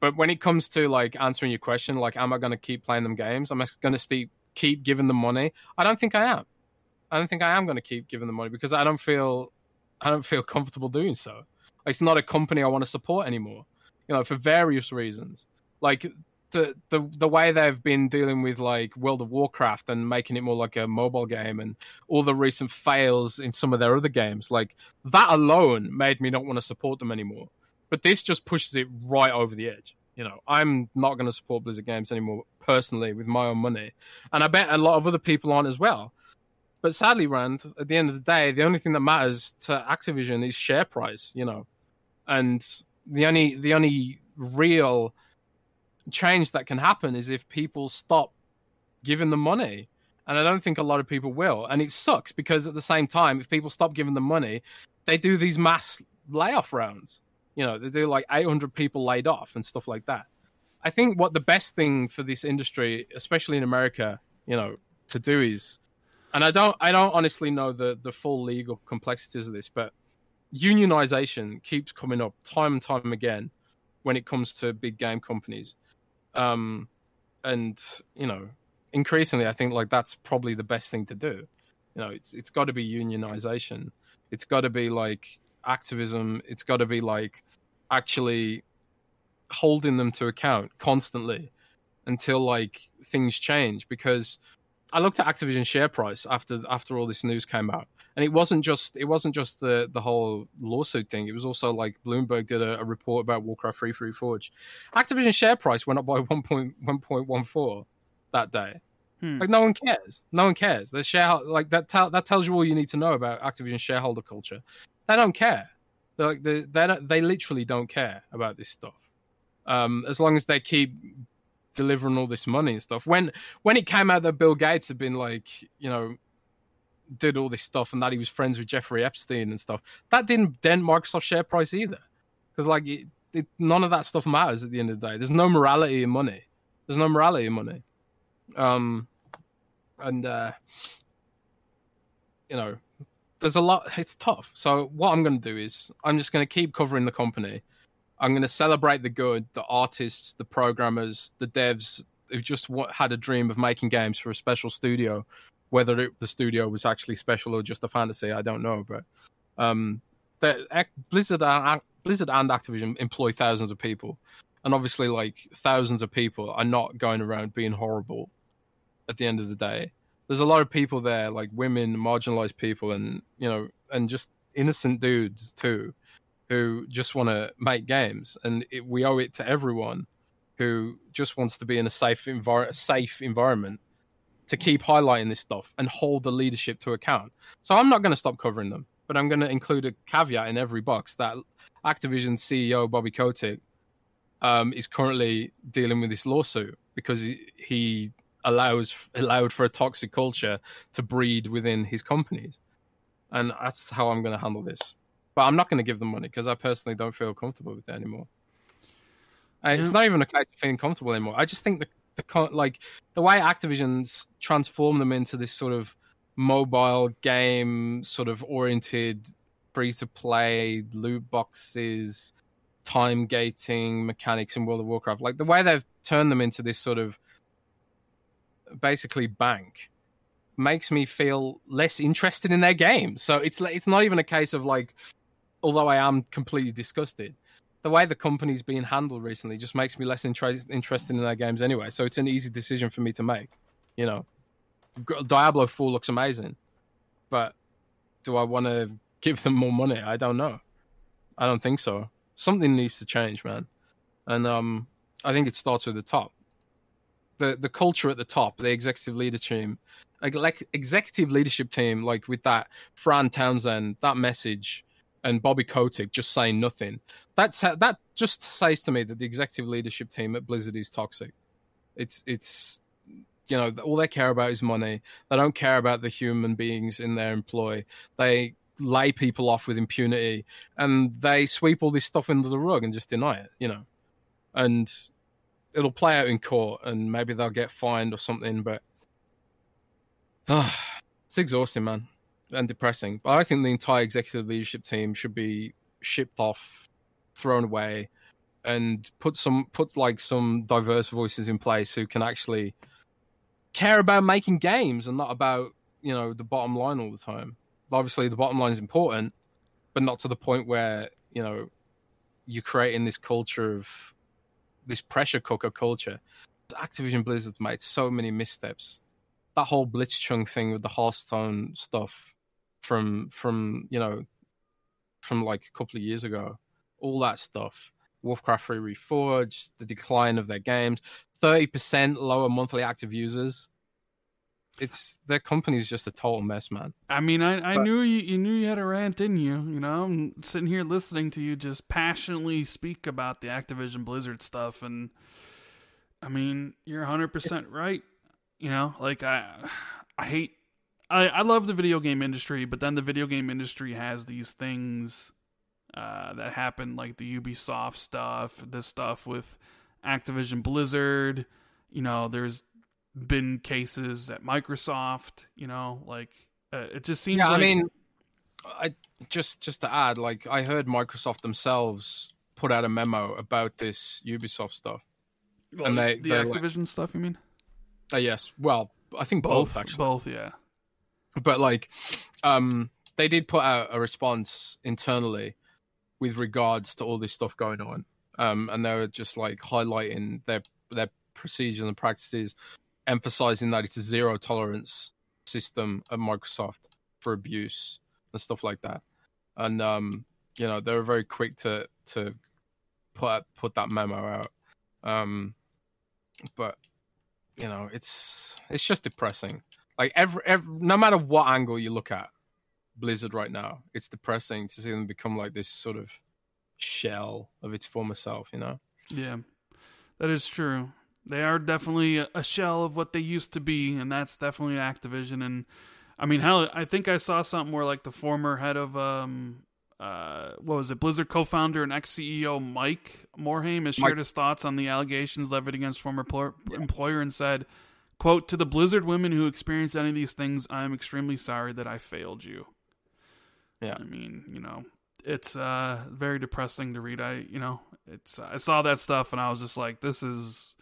Speaker 2: But when it comes to like answering your question, like, am I going to keep playing them games? Am I going to keep keep giving them money? I don't think I am. I don't think I am going to keep giving them money because I don't feel, I don't feel comfortable doing so. It's not a company I want to support anymore. You know, for various reasons. Like the the the way they've been dealing with like World of Warcraft and making it more like a mobile game and all the recent fails in some of their other games, like that alone made me not want to support them anymore. But this just pushes it right over the edge. You know, I'm not going to support Blizzard games anymore personally with my own money, and I bet a lot of other people aren't as well. But sadly, Rand, at the end of the day, the only thing that matters to Activision is share price. You know, and the only the only real change that can happen is if people stop giving them money. And I don't think a lot of people will. And it sucks because at the same time, if people stop giving them money, they do these mass layoff rounds. You know, they do like 800 people laid off and stuff like that. I think what the best thing for this industry, especially in America, you know, to do is, and I don't, I don't honestly know the the full legal complexities of this, but unionization keeps coming up time and time again when it comes to big game companies. Um and you know increasingly i think like that's probably the best thing to do. You know it's it's got to be unionization. It's got to be like activism. It's got to be like actually holding them to account constantly until like things change. Because i looked at activision share price after after all this news came out and it wasn't just it wasn't just the the whole lawsuit thing it was also like bloomberg did a, a report about warcraft 3 Reforged activision share price went up by [laughs] 1.1.14 that day
Speaker 1: Hmm.
Speaker 2: Like no one cares. No one cares. The share like that tell that tells you all you need to know about Activision shareholder culture. They don't care. They're like they they they literally don't care about this stuff. Um, as long as they keep delivering all this money and stuff. When when it came out that Bill Gates had been like, you know, did all this stuff and that he was friends with Jeffrey Epstein and stuff, that didn't dent Microsoft share price either. Because like it, it, none of that stuff matters at the end of the day. There's no morality in money. There's no morality in money. Um, and uh, you know, there's a lot. It's tough. So what I'm going to do is I'm just going to keep covering the company. I'm going to celebrate the good, the artists, the programmers, the devs who just had a dream of making games for a special studio. Whether the studio was actually special or just a fantasy, I don't know. But um, Blizzard, and, Blizzard and Activision employ thousands of people, and obviously, like thousands of people are not going around being horrible. At the end of the day, there's a lot of people there, like women, marginalized people, and you know, and just innocent dudes too, who just want to make games, and it, we owe it to everyone who just wants to be in a safe safe environment to keep highlighting this stuff and hold the leadership to account. So I'm not going to stop covering them, but I'm going to include a caveat in every box that Activision CEO Bobby Kotick um, is currently dealing with this lawsuit because he, he allows allowed for a toxic culture to breed within his companies, and that's how I'm going to handle this. But I'm not going to give them money because I personally don't feel comfortable with it anymore. And It's not even a case of feeling comfortable anymore. I just think the the like the way Activision's transformed them into this sort of mobile game sort of oriented free to play loot boxes time gating mechanics in World of Warcraft like the way they've turned them into this sort of basically bank makes me feel less interested in their game. So it's it's not even a case of like although I am completely disgusted the way the company's being handled recently just makes me less inter- interested in their games anyway. So it's an easy decision for me to make. You know, Diablo 4 looks amazing, but do I want to give them more money? I don't know. I don't think so. Something needs to change, man. And um, I think it starts with the top. The the culture at the top, the executive leader team, executive leadership team, like with that Fran Townsend, that message, and Bobby Kotick just saying nothing. That's how, that just says to me that the executive leadership team at Blizzard is toxic. It's it's you know all they care about is money. They don't care about the human beings in their employ. They lay people off with impunity, and they sweep all this stuff under the rug and just deny it. You know, and it'll play out in court, and maybe they'll get fined or something. But [sighs] it's exhausting, man and depressing. But I think the entire executive leadership team should be shipped off, thrown away, and put some put like some diverse voices in place who can actually care about making games and not about you know the bottom line all the time. Obviously, the bottom line is important, but not to the point where you know you're creating this culture of this pressure cooker culture. Activision Blizzard made so many missteps. That whole Blitzchung thing with the Hearthstone stuff from from you know from like a couple of years ago, all that stuff. Warcraft 3 Reforged, the decline of their games, 30% lower monthly active users. It's their company's just a total mess, man.
Speaker 1: I mean, I, I
Speaker 2: But-
Speaker 1: knew you, you knew you had a rant in you. You know, I'm sitting here listening to you just passionately speak about the Activision Blizzard stuff, and I mean, you're 100 percent right. You know, like I, I hate, I, I love the video game industry, but then the video game industry has these things uh, that happen, like the Ubisoft stuff, this stuff with Activision Blizzard. You know, there's been cases at Microsoft. You know, like uh, it just seems.
Speaker 2: yeah,
Speaker 1: like,
Speaker 2: I mean, I just just to add, like I heard Microsoft themselves put out a memo about this Ubisoft stuff.
Speaker 1: Well,
Speaker 2: and
Speaker 1: the-
Speaker 2: they-
Speaker 1: the
Speaker 2: they're like-
Speaker 1: Activision stuff. You mean
Speaker 2: Uh, yes, well, I think both,
Speaker 1: both?
Speaker 2: actually.
Speaker 1: both, yeah.
Speaker 2: But like um they did put out a response internally with regards to all this stuff going on. Um and they were just like highlighting their their procedures and practices emphasizing that it's a zero tolerance system at microsoft for abuse and stuff like that. And um you know they were very quick to to put put that memo out. Um but you know, it's it's just depressing. Like every, every no matter what angle you look at Blizzard right now, it's depressing to see them become like this sort of shell of its former self. You know?
Speaker 1: Yeah, that is true. They are definitely a shell of what they used to be, and that's definitely Activision. And I mean, hell, I think I saw something where like the former head of um, uh, what was it, Blizzard co-founder and ex-CEO Mike Morhaime has shared
Speaker 2: Mike.
Speaker 1: his thoughts on the allegations levied against former pl- employer and said, "quote To the Blizzard women who experienced any of these things, I am extremely sorry that I failed you."
Speaker 2: Yeah.
Speaker 1: I mean, you know, it's uh very depressing to read. I, you know, it's I saw that stuff and I was just like, this is.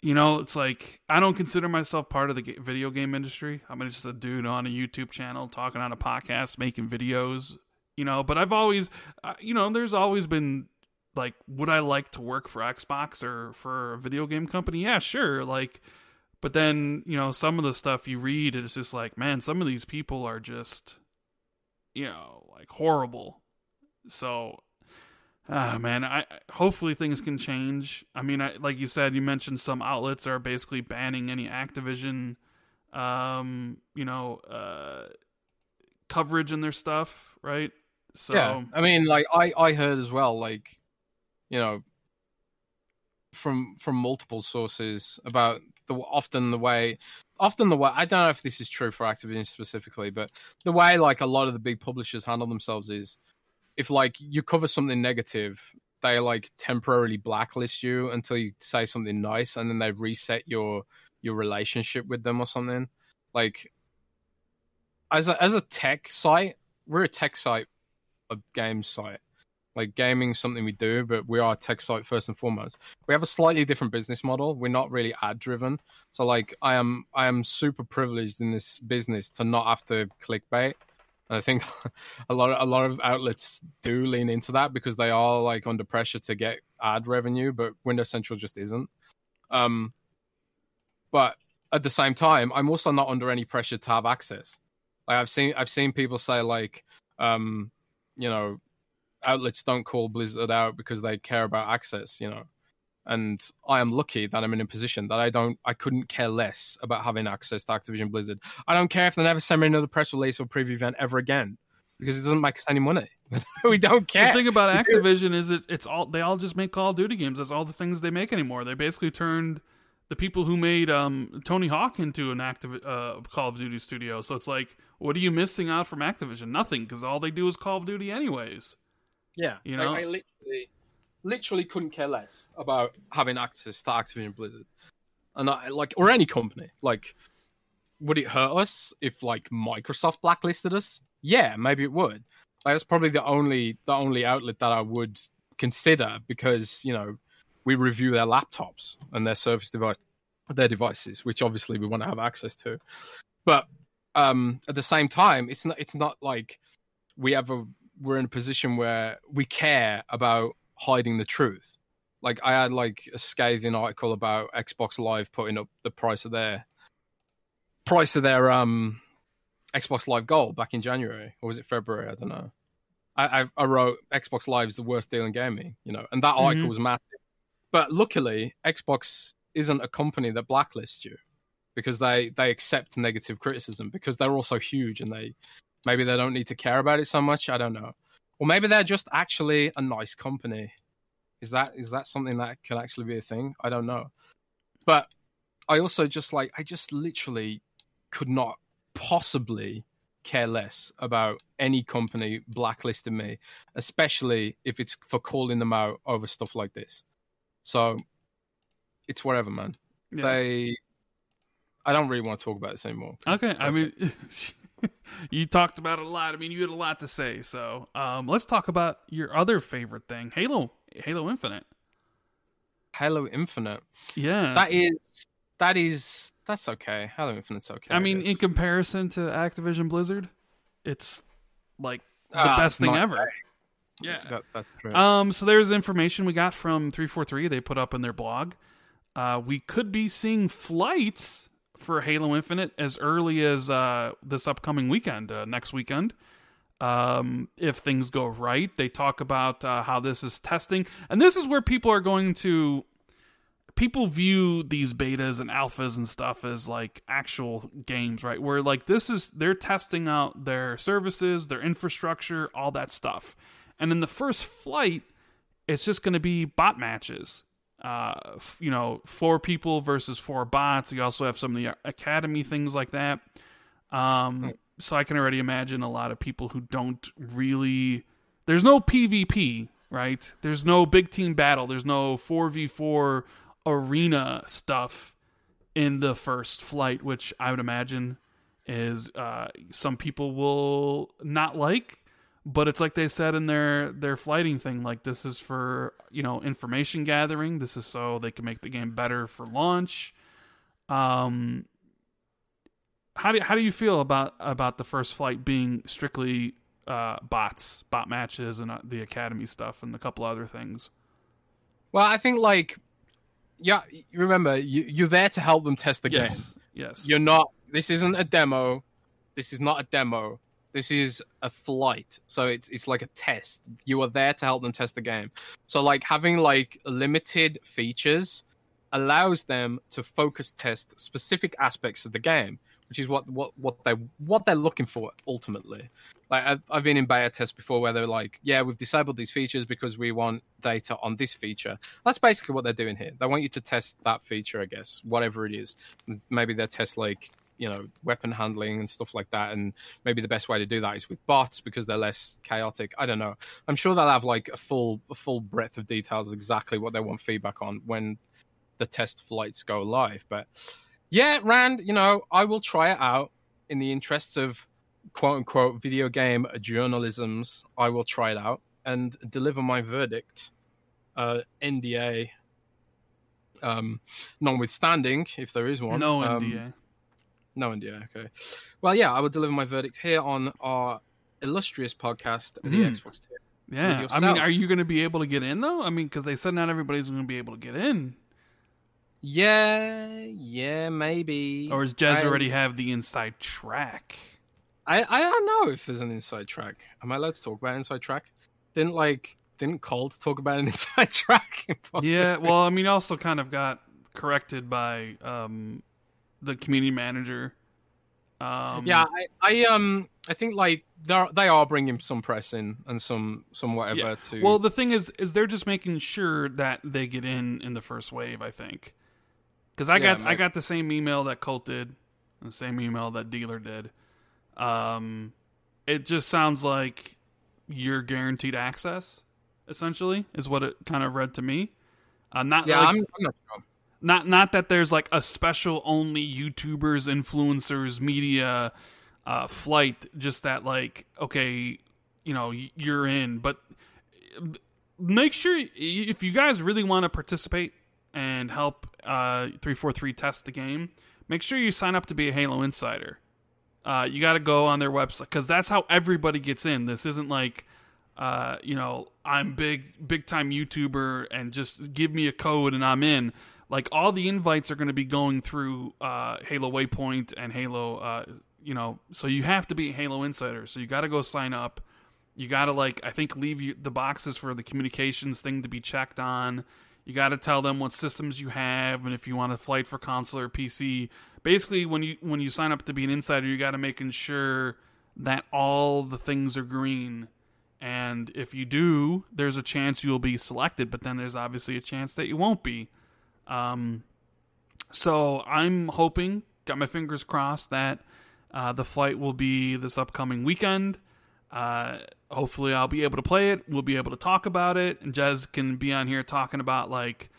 Speaker 1: You know, it's like I don't consider myself part of the video game industry. I'm just a dude on a YouTube channel talking on a podcast, making videos, you know but i've always uh, you know there's always been like would i like to work for xbox or for a video game company yeah sure like but then you know some of the stuff you read it's just like man some of these people are just you know like horrible. So ah man i hopefully things can change. I mean I, like you said you mentioned some outlets are basically banning any activision um you know uh coverage in their stuff right? So
Speaker 2: Yeah, I mean, like I I heard as well, like you know, from from multiple sources about the often the way, often the way I don't know if this is true for Activision specifically, but the way like a lot of the big publishers handle themselves is if like you cover something negative, they like temporarily blacklist you until you say something nice, and then they reset your your relationship with them or something. Like as a as a tech site, we're a tech site a game site. Like gaming is something we do, but we are a tech site first and foremost. We have a slightly different business model. We're not really ad driven. So like I am I am super privileged in this business to not have to clickbait. And I think [laughs] a lot of a lot of outlets do lean into that because they are like under pressure to get ad revenue, but Windows Central just isn't. Um but at the same time, I'm also not under any pressure to have access. Like I've seen I've seen people say like um you know, outlets don't call Blizzard out because they care about access, you know. And I am lucky that I'm in a position that I don't, I couldn't care less about having access to Activision Blizzard. I don't care if they never send me another press release or preview event ever again because it doesn't make us any money. [laughs] we don't care.
Speaker 1: The thing about Activision is it, it's all they all just make Call of Duty games. That's all the things they make anymore. They basically turned the people who made um, Tony Hawk into an active uh, Call of Duty studio. So it's like, what are you missing out from Activision? Nothing, because all they do is Call of Duty anyways.
Speaker 2: Yeah,
Speaker 1: You know?
Speaker 2: I literally, literally couldn't care less about having access to Activision Blizzard, and I like or any company. Like, would it hurt us if like Microsoft blacklisted us? Yeah, maybe it would. Like, that's probably the only the only outlet that I would consider because you know we review their laptops and their Surface device, their devices, which obviously we want to have access to. But um, at the same time, it's not it's not like we have a we're in a position where we care about hiding the truth. Like I had like a scathing article about Xbox Live putting up the price of their price of their um Xbox Live Gold back in January or was it February? I don't know. I I, I wrote Xbox Live is the worst deal in gaming, you know, and that article
Speaker 1: Mhm.
Speaker 2: was massive. But luckily, Xbox isn't a company that blacklists you because they they accept negative criticism because they're also huge and they maybe they don't need to care about it so much. I don't know, or maybe they're just actually a nice company. Is that is that something that can actually be a thing? I don't know, but I also just like I just literally could not possibly care less about any company blacklisting me, especially if it's for calling them out over stuff like this. So it's whatever, man.
Speaker 1: Yeah.
Speaker 2: They, I don't really want to talk about this anymore.
Speaker 1: Okay, I mean, [laughs] [laughs] you talked about it a lot. I mean, you had a lot to say. So, um, let's talk about your other favorite thing, Halo, Halo Infinite.
Speaker 2: Halo Infinite.
Speaker 1: Yeah,
Speaker 2: That is, that is, that's okay. Halo Infinite's okay.
Speaker 1: I mean, in comparison to Activision Blizzard, it's like the
Speaker 2: Ah,
Speaker 1: best thing ever. Yeah.
Speaker 2: that, that's true.
Speaker 1: Um, so there's information we got from 343 they put up in their blog. Uh, we could be seeing flights for Halo Infinite as early as uh, this upcoming weekend, uh, next weekend. Um, if things go right, they talk about uh, how this is testing, and this is where people are going to people view these betas and alphas and stuff as like actual games, right? Where like this is they're testing out their services, their infrastructure, all that stuff. And in the first flight, it's just going to be bot matches. Uh, f- you know, four people versus four bots. You also have some of the academy things like that. Um, so I can already imagine a lot of people who don't really. There's no PvP, right? There's no big team battle. There's no 4v4 arena stuff in the first flight, which I would imagine is uh, some people will not like. But it's like they said in their their flighting thing, like this is for you know information gathering. This is so they can make the game better for launch. Um, how do how do you feel about about the first flight being strictly uh, bots, bot matches, and uh, the academy stuff, and a couple other things?
Speaker 2: Well, I think like, yeah, remember you you're there to help them test the
Speaker 1: Yes,
Speaker 2: game.
Speaker 1: yes.
Speaker 2: You're not. This isn't a demo. This is not a demo. This is a flight. So it's it's like a test. You are there to help them test the game. So like having like limited features allows them to focus test specific aspects of the game, which is what what what they what they're looking for ultimately. Like I've, I've been in beta tests before where they're like, yeah, we've disabled these features because we want data on this feature. That's basically what they're doing here. They want you to test that feature, I guess, whatever it is. Maybe they test like you know weapon handling and stuff like that. And maybe the best way to do that is with bots because they're less chaotic. I don't know. I'm sure they'll have like a full a full breadth of details exactly what they want feedback on when the test flights go live. But yeah rand you know i will try it out. In the interests of quote unquote video game journalisms i will try it out and deliver my verdict uh nda um notwithstanding if there is one
Speaker 1: no
Speaker 2: um,
Speaker 1: NDA.
Speaker 2: No NDA. Okay. Well, yeah, I will deliver my verdict here on our illustrious podcast, the
Speaker 1: Mhm.
Speaker 2: Xbox.
Speaker 1: Yeah, I mean, are you going to be able to get in though? I mean, because they said not everybody's going to be able to get in,
Speaker 2: Yeah, yeah, maybe.
Speaker 1: or does Jez
Speaker 2: I-
Speaker 1: already have the inside track?
Speaker 2: I I don't know if there's an inside track. Am I allowed to talk about inside track? Didn't like didn't Colt talk about an [laughs] inside track?
Speaker 1: Yeah, well, I mean, also kind of got corrected by um, the community manager. Um,
Speaker 2: yeah, I, I um I think like they they are bringing some press in and some some whatever
Speaker 1: Yeah.
Speaker 2: to.
Speaker 1: Well, the thing is, is they're just making sure that they get in in the first wave. I think, because I
Speaker 2: Yeah,
Speaker 1: got I got the same email that Colt did, the same email that Dealer did. Um, it just sounds like you're guaranteed access. Essentially, is what it kind of read to me. Uh, not
Speaker 2: yeah,
Speaker 1: like,
Speaker 2: I'm, I'm not sure.
Speaker 1: Not not that there's like a special only YouTubers, influencers, media uh, flight. Just that like okay, you know you're in, but uh, make sure if you guys really want to participate and help uh, three four three test the game, make sure you sign up to be a Halo Insider. Uh, you got to go on their website because that's how everybody gets in. This isn't like uh, you know, I'm big, big time YouTuber, and just give me a code and I'm in. Like all the invites are going to be going through uh, Halo Waypoint and Halo, uh, you know, so you have to be a Halo Insider. So you got to go sign up. You got to like, I think, leave you the boxes for the communications thing to be checked on. You got to tell them what systems you have and if you want to flight for console or PC. Basically, when you when you sign up to be an insider, you got to make sure that all the things are green. And if you do, there's a chance you'll be selected, but then there's obviously a chance that you won't be. Um, so I'm hoping, got my fingers crossed, that uh, the flight will be this upcoming weekend. Uh, hopefully, I'll be able to play it. We'll be able to talk about it, and Jez can be on here talking about like,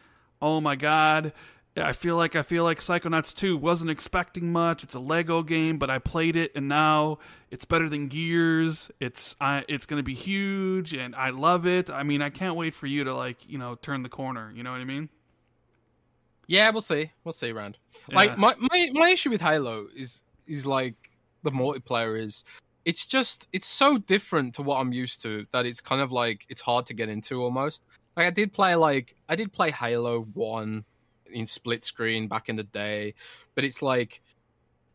Speaker 1: oh my god, I feel like I feel like Psychonauts 2 wasn't expecting much. It's a Lego game, but I played it and now it's better than Gears. It's I it's going to be huge and I love it. I mean, I can't wait for you to like, you know, turn the corner, you know what I mean?
Speaker 2: Yeah, we'll see. We'll see, Rand. Like my, my my issue with Halo is is like the multiplayer is it's just it's so different to what I'm used to that it's kind of like it's hard to get into almost. Like I did play like I did play Halo 1 in split screen back in the day, but it's like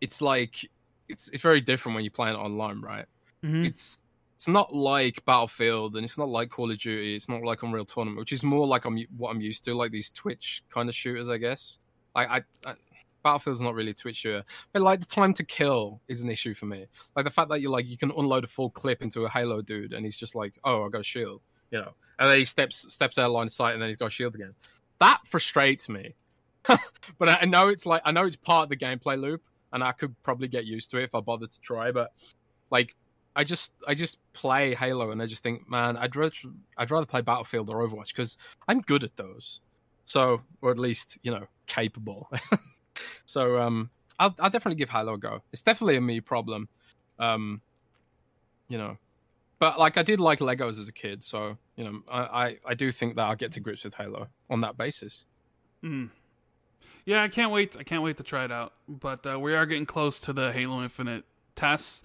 Speaker 2: it's like it's it's very different when you play it online, right?
Speaker 1: Mhm.
Speaker 2: It's it's not like Battlefield and it's not like Call of Duty. It's not like Unreal Tournament, which is more like I'm what I'm used to, like these Twitch kind of shooters, I guess. Like I, I Battlefield's not really a Twitch shooter, but like the time to kill is an issue for me. Like the fact that you like you can unload a full clip into a Halo dude and he's just like, oh, I got a shield, you know, and then he steps steps out of line of sight and then he's got a shield again. That frustrates me. [laughs] but I know it's like I know it's part of the gameplay loop, and I could probably get used to it if I bothered to try. But like, I just I just play Halo, and I just think, man, I'd rather I'd rather play Battlefield or Overwatch because I'm good at those. So, or at least you know, capable. [laughs] so, um, I'll I'll definitely give Halo a go. It's definitely a me problem. Um, you know, but like I did like Legos as a kid, so you know, I I, I do think that I'll get to grips with Halo on that basis.
Speaker 1: Mm. Yeah, I can't wait. I can't wait to try it out. But uh, we are getting close to the Halo Infinite tests.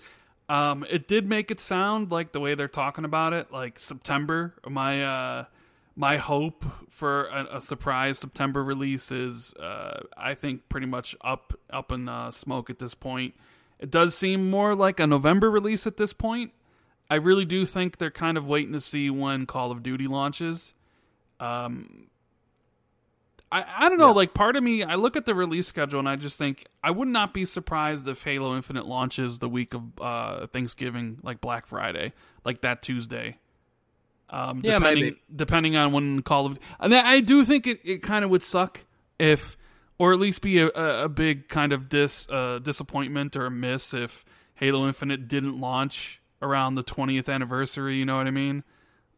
Speaker 1: Um, it did make it sound like the way they're talking about it, like September. My uh, my hope for a, a surprise September release is, uh, I think, pretty much up up in uh, smoke at this point. It does seem more like a November release at this point. I really do think they're kind of waiting to see when Call of Duty launches. Um, I, I don't know. Yeah. Like part of me, I look at the release schedule and I just think I would not be surprised if Halo Infinite launches the week of uh, Thanksgiving, like Black Friday, like that Tuesday. Um, yeah, depending, maybe. Depending on when Call of, I mean, I do think it, it kind of would suck if, or at least be a, a big kind of dis uh, disappointment or a miss if Halo Infinite didn't launch around the 20th anniversary. You know what I mean?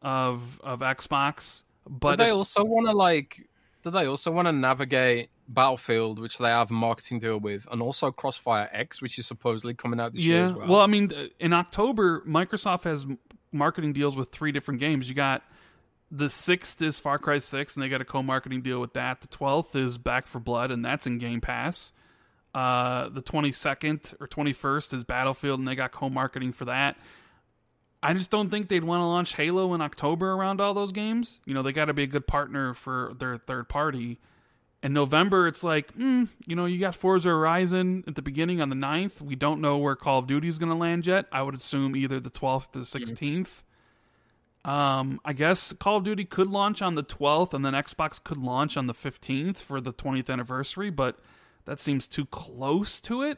Speaker 1: Of of Xbox.
Speaker 2: But they if, also want to like do they also want to navigate Battlefield, which they have a marketing deal with, and also Crossfire X, which is supposedly coming out this yeah. year as well?
Speaker 1: Well, I mean, in October, Microsoft has marketing deals with three different games. You got the sixth is Far Cry Six, and they got a co-marketing deal with that. The twelfth is Back 4 Blood, and that's in Game Pass. Uh, the twenty second or twenty first is Battlefield, and they got co-marketing for that. I just don't think they'd want to launch Halo in October around all those games. You know, they got to be a good partner for their third party. In November, it's like, mm, you know, you got Forza Horizon at the beginning on the 9th. We don't know where Call of Duty is going to land yet. I would assume either the 12th or the 16th. Um, I guess Call of Duty could launch on the 12th, and then Xbox could launch on the 15th for the 20th anniversary, but that seems too close to it.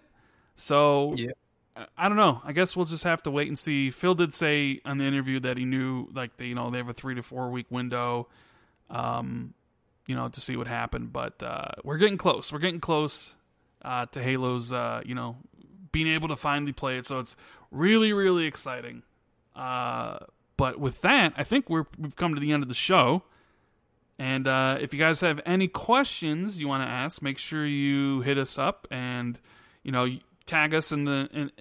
Speaker 1: So yeah. I don't know. I guess we'll just have to wait and see. Phil did say on the interview that he knew, like, they, you know, they have a three to four week window, um, you know, to see what happened. But uh, we're getting close. We're getting close uh, to Halo's, uh, you know, being able to finally play it. So it's really, really exciting. Uh, but with that, I think we're we've come to the end of the show. And uh, if you guys have any questions you want to ask, make sure you hit us up and you know tag us in the in,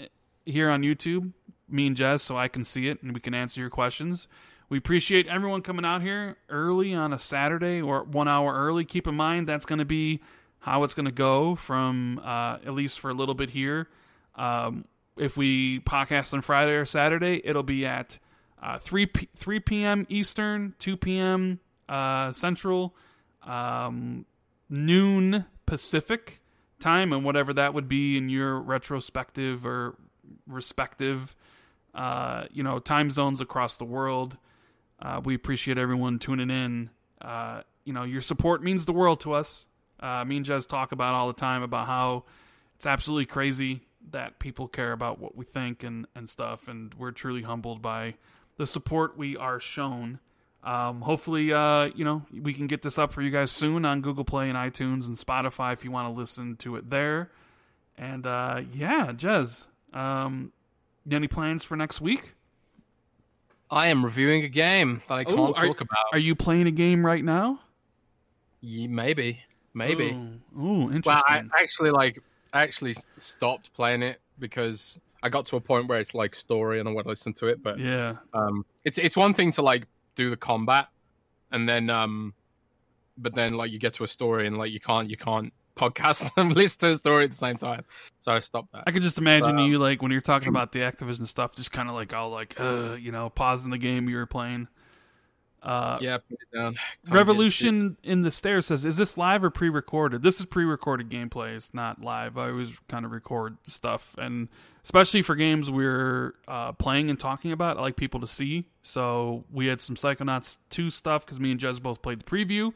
Speaker 1: here on YouTube, me and Jez, so I can see it and we can answer your questions. We appreciate everyone coming out here early on a Saturday or one hour early. Keep in mind that's going to be how it's going to go from uh, at least for a little bit here. Um, if we podcast on Friday or Saturday, it'll be at uh, 3 p- 3 p.m. Eastern, 2 p.m. Uh, Central, um, noon Pacific time and whatever that would be in your retrospective or respective uh, you know time zones across the world. Uh, we appreciate everyone tuning in. Uh, you know your support means the world to us. Uh, me and Jez talk about all the time about how it's absolutely crazy that people care about what we think and, and stuff and we're truly humbled by the support we are shown um, hopefully, uh, you know, we can get this up for you guys soon on Google Play and iTunes and Spotify if you want to listen to it there. And uh, yeah, Jez, um, any plans for next week?
Speaker 2: I am reviewing a game that I can't Ooh,
Speaker 1: are,
Speaker 2: talk about.
Speaker 1: Are you playing a game right now?
Speaker 2: Yeah, maybe, maybe.
Speaker 1: Ooh, Ooh interesting.
Speaker 2: Well, I actually like I actually stopped playing it because I got to a point where it's like story and I want to listen to it. But
Speaker 1: yeah,
Speaker 2: um, it's it's one thing to like do the combat, and then um, but then like you get to a story and like you can't you can't podcast [laughs] and listen to a story at the same time. So I stopped that.
Speaker 1: I could just imagine but, um, you like when you're talking [clears throat] about the Activision stuff, just kind of like all like uh, you know, pausing the game you were playing. Uh,
Speaker 2: yeah, put it down. Time to get
Speaker 1: Revolution in the stairs says, "Is this live or pre-recorded?" This is pre-recorded gameplay. It's not live. I always kind of record stuff, and especially for games we're uh, playing and talking about, I like people to see. So we had some Psychonauts two stuff because me and Jez both played the preview,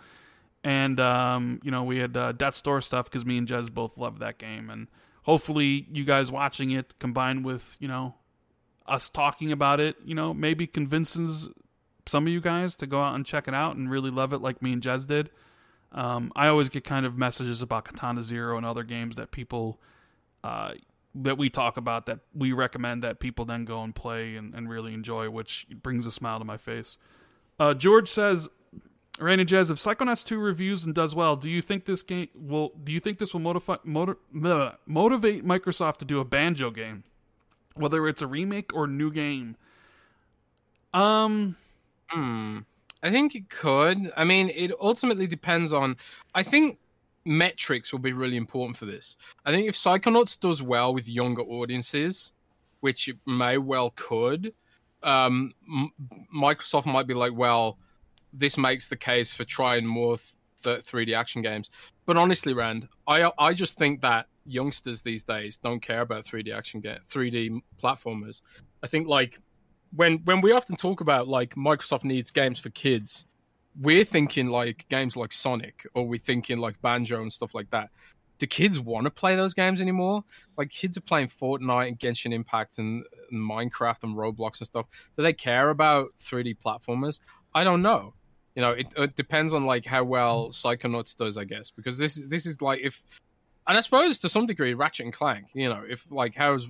Speaker 1: and um, you know we had uh, Death's Door stuff because me and Jez both love that game, and hopefully you guys watching it combined with you know us talking about it, you know maybe convinces some of you guys to go out and check it out and really love it like me and Jez did. Um, I always get kind of messages about Katana Zero and other games that people uh, that we talk about that we recommend that people then go and play and, and really enjoy, which brings a smile to my face. Uh, George says, Rand and Jez, if Psychonauts 2 reviews and does well, do you think this game will do you think this will motivate motiv- motivate Microsoft to do a banjo game? Whether it's a remake or new game. Um
Speaker 2: Hmm. I think it could. I mean, it ultimately depends on. I think metrics will be really important for this. I think if Psychonauts does well with younger audiences, which it may well could, um, M- Microsoft might be like, well, this makes the case for trying more th- 3D action games. But honestly, Rand, I I just think that youngsters these days don't care about 3D action game, 3D platformers. I think like when when we often talk about like Microsoft needs games for kids, we're thinking like games like Sonic or we're thinking like Banjo and stuff like that. Do kids want to play those games anymore? Like kids are playing Fortnite and Genshin Impact and, and Minecraft and Roblox and stuff. Do they care about 3D platformers? I don't know. You know, it, it depends on like how well Psychonauts does, I guess, because this is this is like if, and I suppose to some degree Ratchet and Clank. You know, if like how's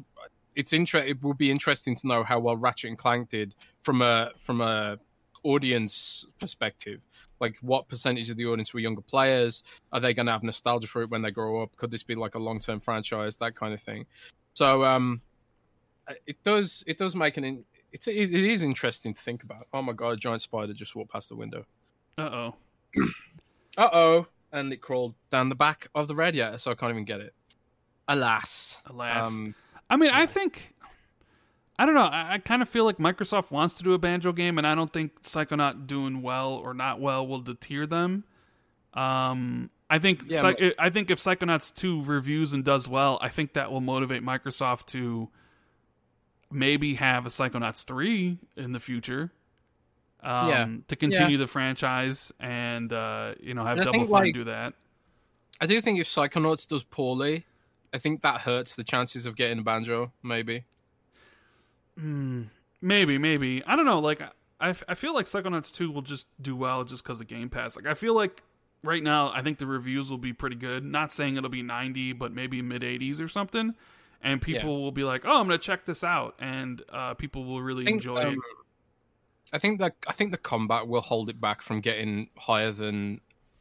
Speaker 2: it's inter- it would be interesting to know how well Ratchet and Clank did from a from a audience perspective. Like, what percentage of the audience were younger players? Are they going to have nostalgia for it when they grow up? Could this be like a long term franchise? That kind of thing. So, um, it does it does make an in- it's it is interesting to think about. Oh my god, a giant spider just walked past the window.
Speaker 1: uh oh. [clears throat]
Speaker 2: Uh oh, and it crawled down the back of the radiator, so I can't even get it. Alas,
Speaker 1: Alas.
Speaker 2: Um,
Speaker 1: I mean, I think I don't know. I, I kind of feel like Microsoft wants to do a banjo game, and I don't think Psychonaut doing well or not well will deter them. Um, I think
Speaker 2: Yeah,
Speaker 1: Psych- I think if Psychonauts two reviews and does well, I think that will motivate Microsoft to maybe have a Psychonauts three in the future. Um,
Speaker 2: Yeah.
Speaker 1: to continue the franchise and uh, you know have
Speaker 2: And
Speaker 1: Double
Speaker 2: think,
Speaker 1: Fine
Speaker 2: like-
Speaker 1: do that.
Speaker 2: I do think if Psychonauts does poorly, I think that hurts the chances of getting a banjo. Maybe.
Speaker 1: Hmm. maybe, maybe. I don't know. Like, I, I feel like Psychonauts 2 will just do well just because of Game Pass. Like, I feel like right now, I think the reviews will be pretty good. Not saying it'll be 90, but maybe mid 80s or something. And people will be like, oh, I'm going to check this out. And uh, people will really
Speaker 2: think,
Speaker 1: enjoy it.
Speaker 2: um, I think that I think the combat will hold it back from getting higher than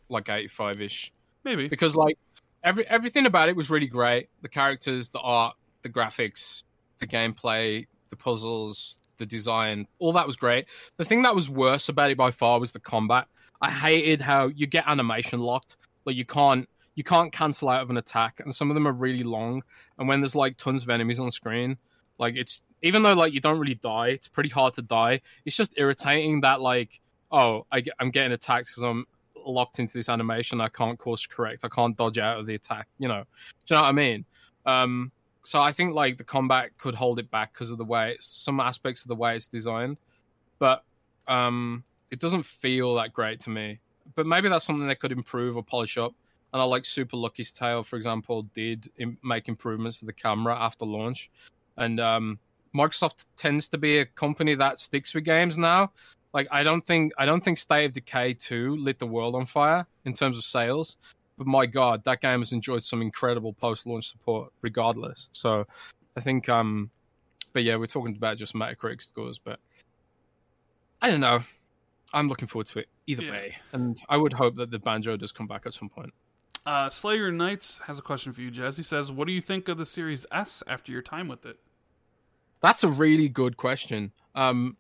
Speaker 2: like eighty five ish.
Speaker 1: Maybe.
Speaker 2: because like every everything about it was really great. The characters, the art, the graphics, the gameplay, the puzzles, the design, all that was great. The thing that was worse about it by far was the combat. I hated how you get animation locked. Like you can't you can't cancel out of an attack, and some of them are really long. And when there's like tons of enemies on screen, like it's even though like you don't really die, it's pretty hard to die. It's just irritating that like oh I, am getting attacked because I'm locked into this animation. I can't course correct. I can't dodge out of the attack. You know, do you know what I mean? Um, so I think like the combat could hold it back because of the way some aspects of the way it's designed, but um, it doesn't feel that great to me. But maybe that's something they could improve or polish up. And I like Super Lucky's Tale, for example, did Im- make improvements to the camera after launch. And um, Microsoft tends to be a company that sticks with games now. Like I don't think I don't think State of Decay 2 lit the world on fire in terms of sales, but my god, that game has enjoyed some incredible post-launch support regardless. So I think um but yeah, we're talking about just Metacritic scores, but I don't know. I'm looking forward to it either
Speaker 1: Yeah.
Speaker 2: way. And I would hope that the banjo does come back at some point.
Speaker 1: Uh, Slayer Knights has a question for you, Jez. He says, What do you think of the Series S after your time with it?
Speaker 2: That's a really good question. Um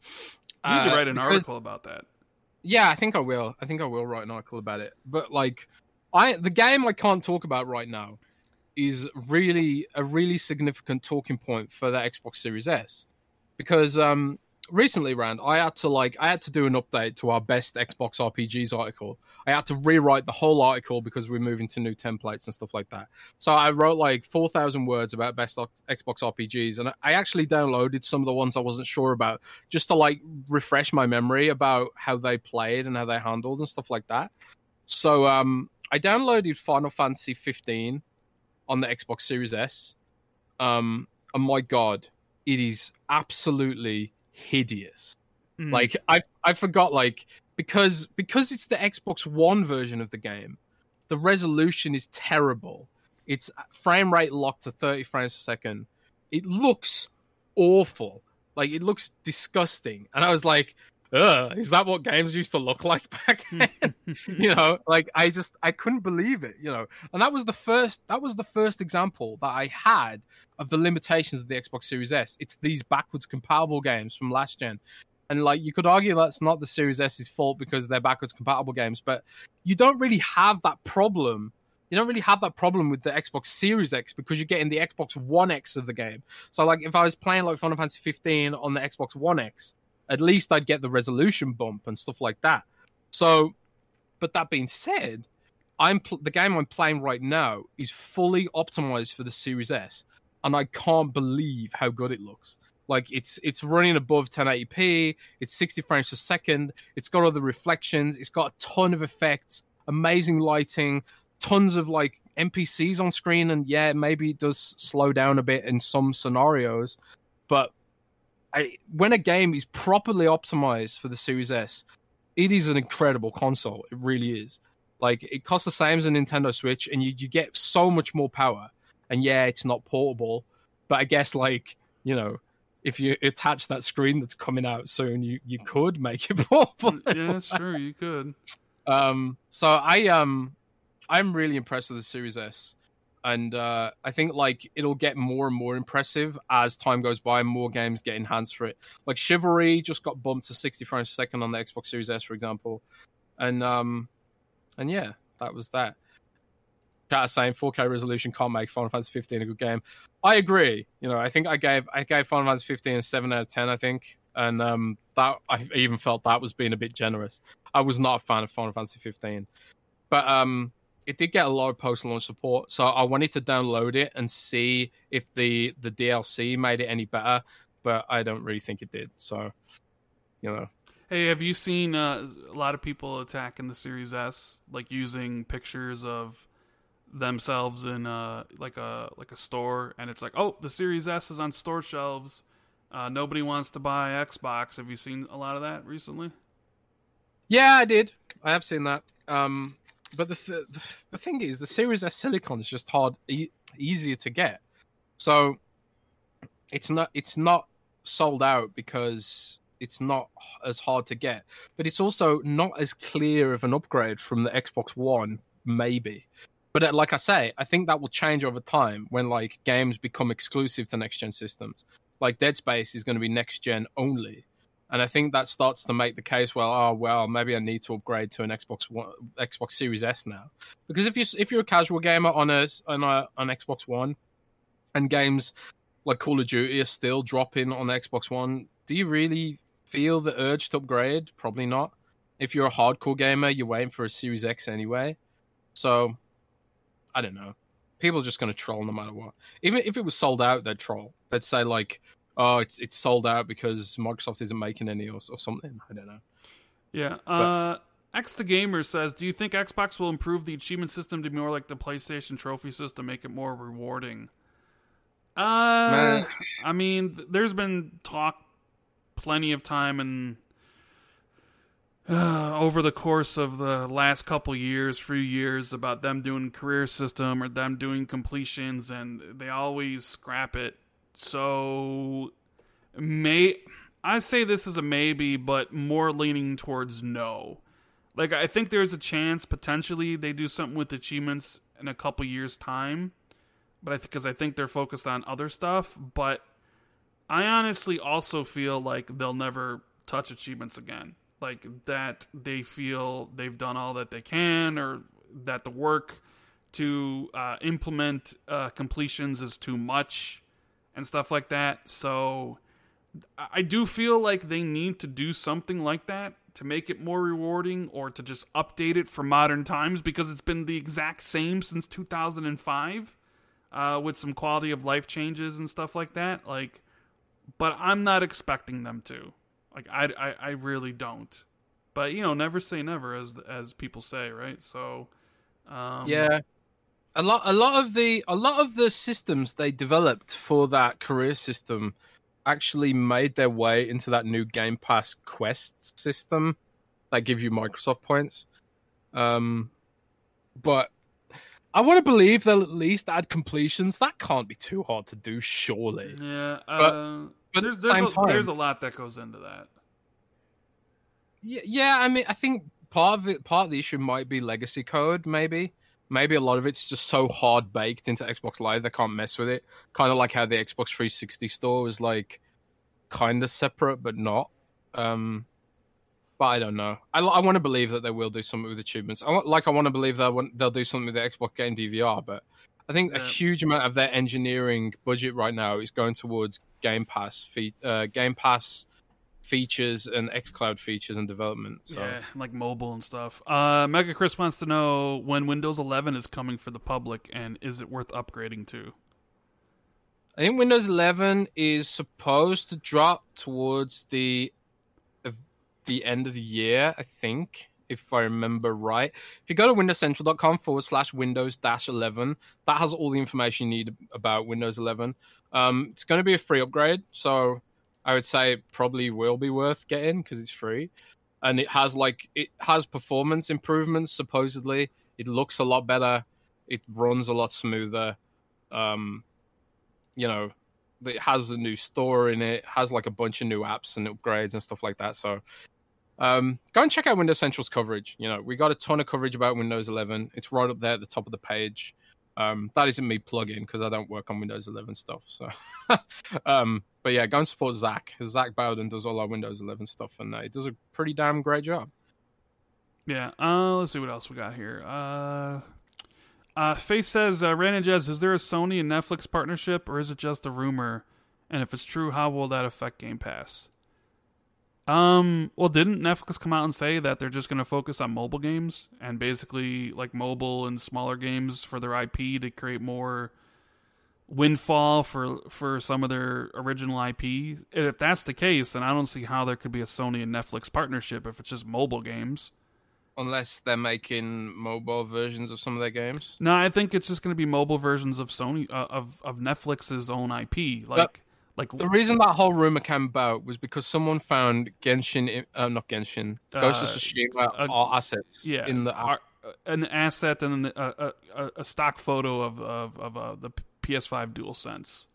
Speaker 1: You need to
Speaker 2: uh,
Speaker 1: write an
Speaker 2: because-
Speaker 1: article about that.
Speaker 2: Yeah, I think I will. I think I will write an article about it. But like, I the game I can't talk about right now is really a really significant talking point for the Xbox Series S because um, recently, Rand, I had to like I had to do an update to our best Xbox RPGs article. I had to rewrite the whole article because we're moving to new templates and stuff like that. So I wrote like four thousand words about best Xbox RPGs, and I actually downloaded some of the ones I wasn't sure about just to like refresh my memory about how they played and how they handled and stuff like that. So um, I downloaded Final Fantasy 15 on the Xbox Series S. Um, and my God, it is absolutely hideous. Mm. Like I I forgot like because because it's the Xbox One version of the game, the resolution is terrible. It's frame rate locked to 30 frames per second. It looks awful. Like it looks disgusting. And I was like, Ugh, is that what games used to look like back [laughs] then? [laughs] you know, like I just I couldn't believe it, you know. And that was the first that was the first example that I had of the limitations of the Xbox Series S. It's these backwards compatible games from last gen. And like you could argue that's not the Series S's fault because they're backwards compatible games, but you don't really have that problem. You don't really have that problem with the Xbox Series X because you're getting the Xbox One X of the game. So like if I was playing like Final Fantasy 15 on the Xbox One X, at least I'd get the resolution bump and stuff like that. So, but that being said, I'm pl- the game I'm playing right now is fully optimized for the Series S, and I can't believe how good it looks. Like it's it's running above 1080p, it's 60 frames per second, it's got all the reflections, it's got a ton of effects, amazing lighting, tons of like NPCs on screen, and yeah, maybe it does slow down a bit in some scenarios, but I, when a game is properly optimized for the Series S, it is an incredible console. It really is. Like it costs the same as a Nintendo Switch, and you, you get so much more power. And yeah, it's not portable, but I guess like you know, if you attach that screen that's coming out soon, you you could make it [laughs] portable.
Speaker 1: yeah, sure, you could.
Speaker 2: Um, so I um, I'm really impressed with the Series S and uh, I think like it'll get more and more impressive as time goes by. and More games get enhanced for it. Like Chivalry just got bumped to 60 frames per second on the Xbox Series S, for example, and um, and yeah, that was that. Chat saying 4K resolution can't make Final Fantasy 15 a good game. I agree. You know, I think I gave I gave Final Fantasy 15 a seven out of ten. I think, and um, that I even felt that was being a bit generous. I was not a fan of Final Fantasy 15, but um, it did get a lot of post launch support, so I wanted to download it and see if the the DLC made it any better, but I don't really think it did. So, you know.
Speaker 1: Hey, have you seen uh, a lot of people attacking the Series S, like using pictures of themselves in uh, like a like a store, and it's like, oh, the Series S is on store shelves. Uh, nobody wants to buy Xbox. Have you seen a lot of that recently?
Speaker 2: Yeah, I did. I have seen that. Um, but the, th- the thing is, the Series S silicon is just hard, e- easier to get. So it's not it's not sold out because it's not as hard to get, but it's also not as clear of an upgrade from the Xbox One, maybe. But uh, like I say, I think that will change over time when like games become exclusive to next gen systems. Like Dead Space is going to be next gen only, and I think that starts to make the case. Well, oh well, maybe I need to upgrade to an Xbox One, Xbox Series S now, because if you if you're a casual gamer on a on a on Xbox One, and games like Call of Duty are still dropping on Xbox One, do you really feel the urge to upgrade? Probably not. If you're a hardcore gamer, you're waiting for a Series X anyway. So, I don't know. People are just going to troll no matter what. Even if it was sold out, they'd troll. They'd say like, oh, it's it's sold out because Microsoft isn't making any or, or something. I don't know.
Speaker 1: Yeah. Uh, X the Gamer says, "Do you think Xbox will improve the achievement system to be more like the PlayStation trophy system, make it more rewarding?" Uh, I mean, there's been talk plenty of time and uh, over the course of the last couple years, few years, about them doing career system or them doing completions, and they always scrap it so may I say this is a maybe, but more leaning towards no. Like I think there's a chance potentially they do something with achievements in a couple years time, but I because I think they're focused on other stuff. But I honestly also feel like they'll never touch achievements again. Like that they feel they've done all that they can, or that the work to uh, implement uh, completions is too much and stuff like that. So I do feel like they need to do something like that to make it more rewarding or to just update it for modern times because it's been the exact same since 2005 uh, with some quality of life changes and stuff like that. Like, but I'm not expecting them to. Like, I, I, I really don't. But you know, never say never, as as people say, right? So, um,
Speaker 2: yeah, a lot a lot of the a lot of the systems they developed for that career system actually made their way into that new Game Pass Quest system that give you Microsoft points. Um, but I want to believe they'll at least add completions. That can't be too hard to do, surely.
Speaker 1: Yeah, uh,
Speaker 2: but, but
Speaker 1: there's
Speaker 2: the
Speaker 1: there's a,
Speaker 2: time,
Speaker 1: there's a lot that goes into that.
Speaker 2: Yeah, yeah. I mean, I think part of it, part of the issue might be legacy code. Maybe, maybe a lot of it's just so hard baked into Xbox Live they can't mess with it. Kind of like how the Xbox 360 store was like kind of separate but not. Um, but I don't know. I, I want to believe that they will do something with achievements. I want, like I want to believe they'll they'll do something with the Xbox Game DVR, but I think a huge amount of their engineering budget right now is going towards Game Pass fe- uh, Game Pass features and XCloud features and development. So
Speaker 1: Yeah, like mobile and stuff. Uh, Mega Chris wants to know when Windows 11 is coming for the public, and is it worth upgrading to?
Speaker 2: I think Windows 11 is supposed to drop towards the the, end of the year. I think, if I remember right. If you go to windowscentral.com forward slash Windows dash 11, that has all the information you need about Windows 11. Um, it's going to be a free upgrade, so I would say it probably will be worth getting because it's free, and it has like it has performance improvements. Supposedly, it looks a lot better. It runs a lot smoother. Um, you know, it has a new store in it, has like a bunch of new apps and upgrades and stuff like that. So um, go and check out Windows Central's coverage. You know, we got a ton of coverage about Windows 11. It's right up there at the top of the page. Um, that isn't me plugging because I don't work on Windows 11 stuff. So, [laughs] um, but yeah, go and support Zach. Zach Bowden does all our Windows 11 stuff, and uh, he does a pretty damn great job.
Speaker 1: Yeah. Uh, let's see what else we got here. Uh, uh, Face says, uh, Rand and Jez, is there a Sony and Netflix partnership, or is it just a rumor? And if it's true, how will that affect Game Pass? Um, well, didn't Netflix come out and say that they're just going to focus on mobile games and basically like mobile and smaller games for their IP to create more windfall for for some of their original IP? And if that's the case, then I don't see how there could be a Sony and Netflix partnership if it's just mobile games.
Speaker 2: Unless they're making mobile versions of some of their games.
Speaker 1: No, I think it's just going to be mobile versions of Sony uh, of of Netflix's own IP. Like like
Speaker 2: The reason that whole rumor came about was because someone found Genshin, uh, not Genshin, Ghost of
Speaker 1: Uh,
Speaker 2: Tsushima
Speaker 1: uh,
Speaker 2: are assets
Speaker 1: yeah,
Speaker 2: in the
Speaker 1: ar- an asset and a, a, a, a stock photo of of, of uh, the PS5 DualSense.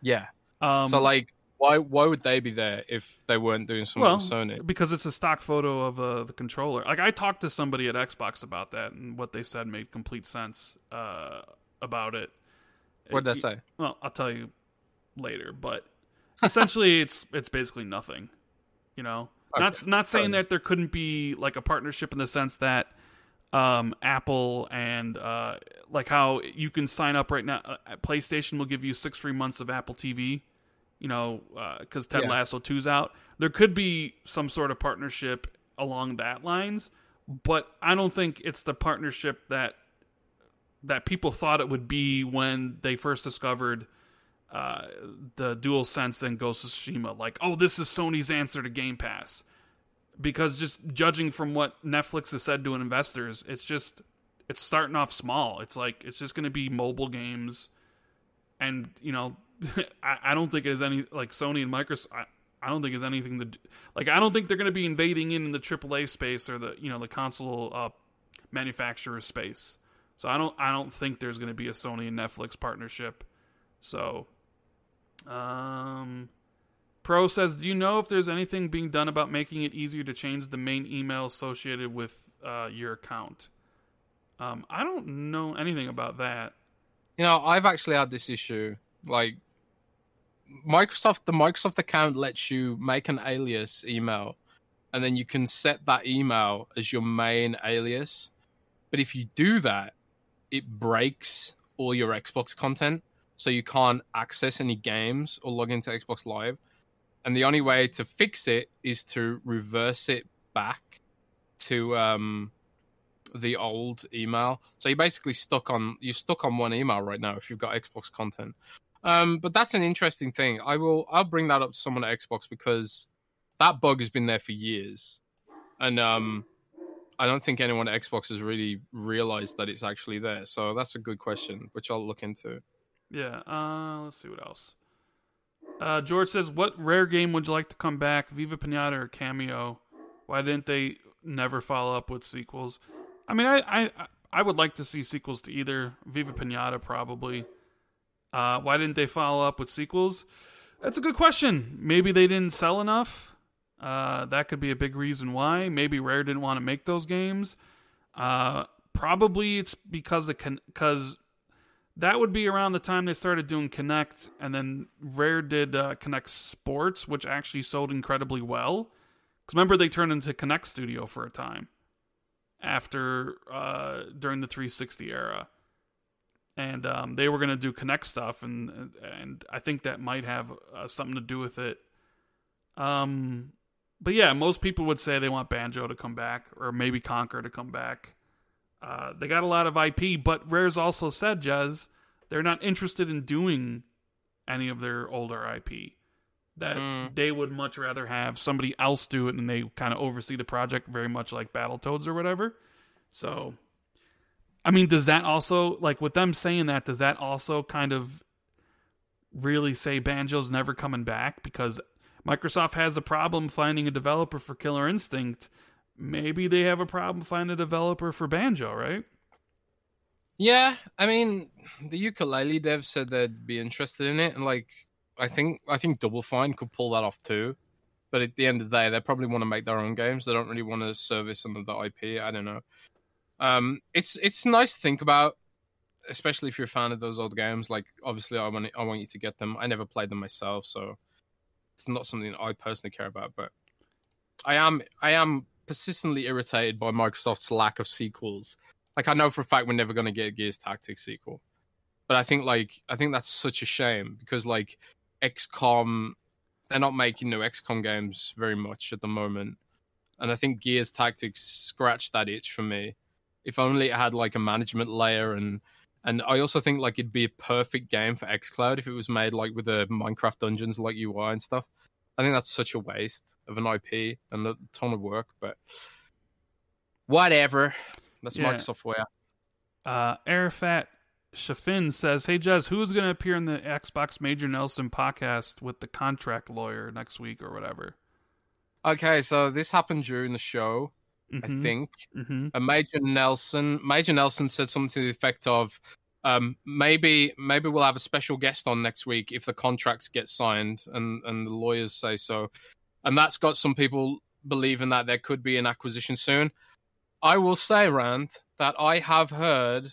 Speaker 2: yeah.
Speaker 1: Um,
Speaker 2: so like, why why would they be there if they weren't doing something
Speaker 1: well,
Speaker 2: with Sony?
Speaker 1: because it's a stock photo of uh, the controller. Like I talked to somebody at Xbox about that, and what they said made complete sense uh, about it.
Speaker 2: What did they say?
Speaker 1: Well, I'll tell you later, but essentially, [laughs] it's it's basically nothing. You know, not
Speaker 2: Okay,
Speaker 1: not saying that there couldn't be like a partnership in the sense that um, Apple and uh, like how you can sign up right now. Uh, PlayStation will give you six free months of Apple TV. You know, because Ted
Speaker 2: Yeah.
Speaker 1: Lasso 2's out. There could be some sort of partnership along that lines, but I don't think it's the partnership that that people thought it would be when they first discovered uh, the Dual Sense and Ghost of Tsushima. Like, oh, this is Sony's answer to Game Pass. Because just judging from what Netflix has said to investors, it's just it's starting off small. It's like it's just going to be mobile games, and you know, [laughs] I, I don't think it has any like Sony and Microsoft. I, I don't think it's anything to like. I don't think they're going to be invading in the AAA space or the you know the console uh, manufacturer space. So I don't I don't think there's going to be a Sony and Netflix partnership. So, um, Pro says, do you know if there's anything being done about making it easier to change the main email associated with uh, your account? Um, I don't know anything about that.
Speaker 2: You know, I've actually had this issue. Like, Microsoft, the Microsoft account lets you make an alias email, and then you can set that email as your main alias. But if you do that, it breaks all your Xbox content, so you can't access any games or log into Xbox Live. and the only way to fix it is to reverse it back to um, the old email. So you're basically stuck on you're stuck on one email right now if you've got Xbox content. Um, but that's an interesting thing. I will I'll bring that up to someone at Xbox because that bug has been there for years, and um, I don't think anyone at Xbox has really realized that it's actually there. So that's a good question, which I'll look into.
Speaker 1: Yeah. Uh, let's see what else. Uh, George says, "What rare game would you like to come back? Viva Pinata or Kameo? Why didn't they never follow up with sequels? I mean, I I I would like to see sequels to either Viva Pinata probably. Uh, why didn't they follow up with sequels? That's a good question. Maybe they didn't sell enough. Uh, that could be a big reason why. Maybe Rare didn't want to make those games. Uh, probably it's because because that would be around the time they started doing Kinect, and then Rare did uh, Kinect Sports, which actually sold incredibly well. Because remember, they turned into Kinect Studio for a time after uh, during the 360 era, and um, they were going to do Kinect stuff, and and I think that might have uh, something to do with it. Um, but yeah, most people would say they want Banjo to come back, or maybe Conker to come back. Uh, they got a lot of IP, but Rare's also said, Jez, they're not interested in doing any of their older IP. That mm. they would much rather have somebody else do it and they kind of oversee the project very much like Battletoads or whatever. So, I mean, does that also, like with them saying that, does that also kind of really say Banjo's never coming back? Because Microsoft has a problem finding a developer for Killer Instinct maybe they have a problem finding a developer for Banjo, right?
Speaker 2: Yeah, I mean, the Yooka-Laylee dev said they'd be interested in it, and like, I think I think Double Fine could pull that off too. But at the end of the day, they probably want to make their own games. They don't really want to service another IP. I don't know. Um, it's it's nice to think about, especially if you're a fan of those old games. Like, obviously, I want I want you to get them. I never played them myself, so it's not something I personally care about. But I am I am persistently irritated by Microsoft's lack of sequels. Like I know for a fact we're never going to get a Gears Tactics sequel, but I think like I think that's such a shame because like XCOM, they're not making new XCOM games very much at the moment, and I think Gears Tactics scratched that itch for me. If only it had like a management layer and and I also think like it'd be a perfect game for XCloud if it was made like with the Minecraft dungeons like UI and stuff. I think that's such a waste of an IP and a ton of work, but whatever. That's yeah. Microsoft you.
Speaker 1: Uh, Arafat Shafin says, "Hey Jez, who's going to appear in the Xbox Major Nelson podcast with the contract lawyer next week or whatever?"
Speaker 2: Okay, so this happened during the show, mm-hmm. I think. Mm-hmm. A Major Nelson, Major Nelson said something to the effect of, um, maybe maybe we'll have a special guest on next week if the contracts get signed and and the lawyers say so, and that's got some people believing that there could be an acquisition soon. I will say, Rand, that I have heard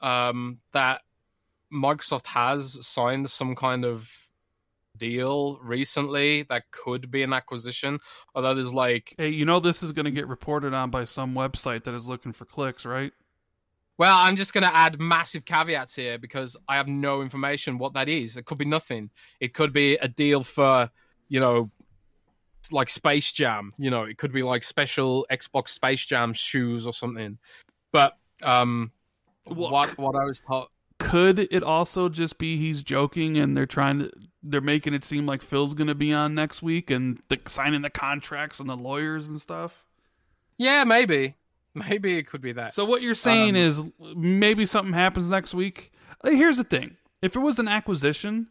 Speaker 2: um, that Microsoft has signed some kind of deal recently that could be an acquisition. Although there's like,
Speaker 1: hey, you know, this is going to get reported on by some website that is looking for clicks, right?
Speaker 2: Well, I'm just going to add massive caveats here because I have no information what that is. It could be nothing. It could be a deal for, you know, like Space Jam. You know, it could be like special Xbox Space Jam shoes or something. But um, what what I was taught.
Speaker 1: Could it also just be he's joking and they're trying to they're making it seem like Phil's going to be on next week and the, signing the contracts and the lawyers and stuff?
Speaker 2: Yeah, maybe. Maybe it could be that.
Speaker 1: So what you're saying um, is maybe something happens next week. Uh, here's the thing: if it was an acquisition,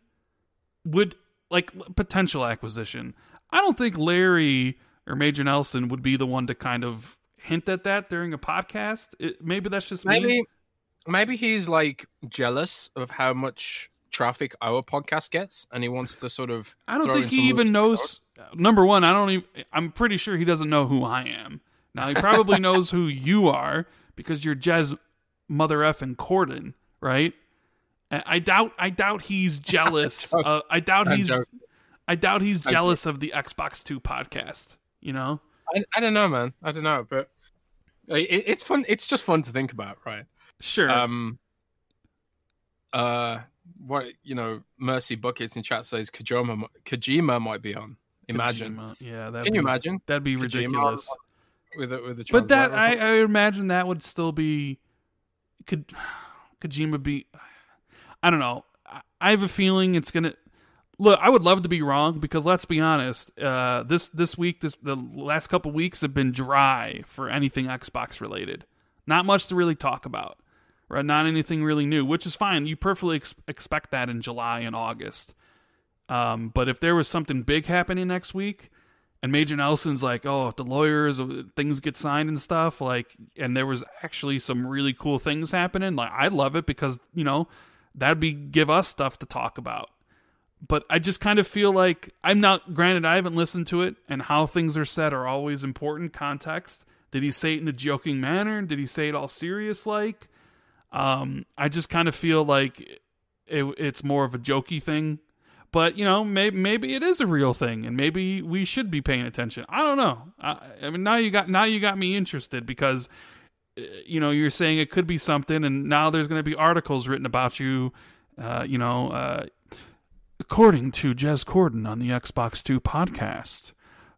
Speaker 1: would like potential acquisition, I don't think Larry or Major Nelson would be the one to kind of hint at that during a podcast. It, maybe that's just
Speaker 2: maybe.
Speaker 1: Me.
Speaker 2: Maybe he's like jealous of how much traffic our podcast gets, and he wants to sort of.
Speaker 1: I don't think he even knows. Number one, I don't even. I'm pretty sure he doesn't know who I am. Now he probably [laughs] knows who you are because you're Jez Mother effing Corden, right? I doubt. I doubt he's [laughs] jealous. uh, I doubt he's. I doubt he's jealous of the Xbox Two podcast. You know.
Speaker 2: I, I don't know, man. I don't know, but it, it's fun. It's just fun to think about, right?
Speaker 1: Sure.
Speaker 2: Um. Uh. what you know, Mercy Buckets in chat says Kojima Kojima might be on. Imagine.
Speaker 1: Kojima. Yeah,
Speaker 2: Can you imagine?
Speaker 1: That'd be
Speaker 2: Kojima
Speaker 1: ridiculous.
Speaker 2: with a, with the
Speaker 1: But that? I, I imagine that would still be could [sighs] Kojima be I don't know. I, I have a feeling it's gonna look I would love to be wrong because let's be honest, uh this this week this the last couple weeks have been dry for anything Xbox related. Not much to really talk about. Right? Not anything really new, which is fine. You perfectly ex- expect that in July and August. Um, but if there was something big happening next week, and Major Nelson's like, oh, if the lawyers, uh, things get signed and stuff, like, and there was actually some really cool things happening, like, I'd love it because, you know, that'd be give us stuff to talk about. But I just kind of feel like I'm not, granted, I haven't listened to it, and how things are said are always important context. Did he say it in a joking manner? Did he say it all serious like? Um, I just kind of feel like it, it's more of a jokey thing but you know maybe maybe it is a real thing and maybe we should be paying attention i don't know i, I mean now you got now you got me interested because uh, you know you're saying it could be something and now there's going to be articles written about you uh, you know uh, according to jez corden on the xbox 2 podcast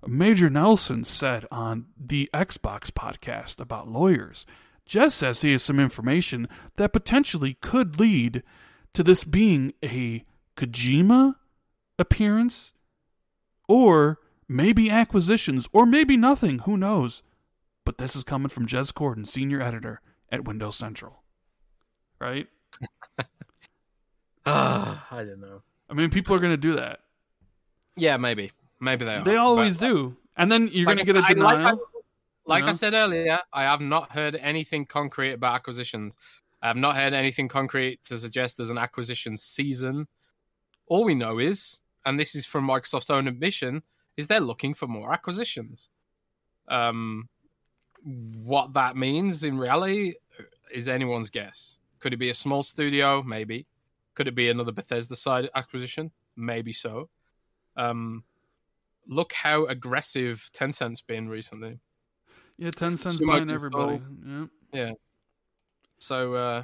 Speaker 1: major nelson said on the xbox podcast about lawyers. Jez says he has some information that potentially could lead to this being a kojima appearance or maybe acquisitions or maybe nothing. Who knows? But this is coming from jez corden senior editor at windows central. Right? [laughs]
Speaker 2: Ah, I don't know.
Speaker 1: I mean people are going to do that
Speaker 2: Yeah, maybe, maybe they are.
Speaker 1: they always
Speaker 2: But,
Speaker 1: do and then you're
Speaker 2: like,
Speaker 1: going to get a denial
Speaker 2: Like, I, like
Speaker 1: know?
Speaker 2: I said earlier, I have not heard anything concrete about acquisitions. I have not heard anything concrete to suggest there's an acquisition season. All we know is, and this is from Microsoft's own admission, is they're looking for more acquisitions. Um, what that means in reality is anyone's guess. Could it be a small studio? Maybe. Could it be another Bethesda side acquisition? Maybe so. Um, look how aggressive Tencent's been recently.
Speaker 1: yeah Tencent's
Speaker 2: She might
Speaker 1: buying everybody
Speaker 2: sold.
Speaker 1: yeah
Speaker 2: So uh,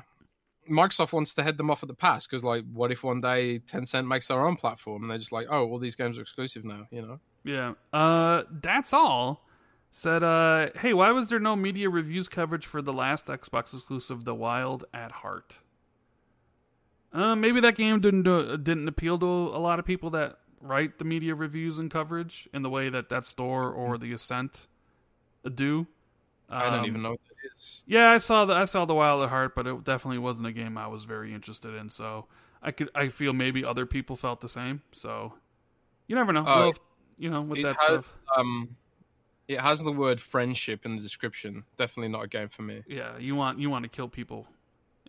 Speaker 2: Microsoft wants to head them off at the pass because, like, what if one day Tencent makes their own platform and they're just like, oh, all these games are exclusive now, you know?
Speaker 1: Yeah. Uh that's all. Said uh hey, why was there no media reviews coverage for the last Xbox exclusive The Wild at Heart? Uh maybe that game didn't do, didn't appeal to a lot of people that write the media reviews and coverage in the way that Death's Door or the Ascent do.
Speaker 2: I don't
Speaker 1: Um,
Speaker 2: even know what it is.
Speaker 1: yeah, I saw the I saw the Wild at Heart, but it definitely wasn't a game I was very interested in. So I could I feel maybe other people felt the same. So you never know.
Speaker 2: Oh,
Speaker 1: Well, you know, with
Speaker 2: It
Speaker 1: that
Speaker 2: has,
Speaker 1: stuff.
Speaker 2: um, it has the word friendship in the description. Definitely not a game for me.
Speaker 1: Yeah, you want you want to kill people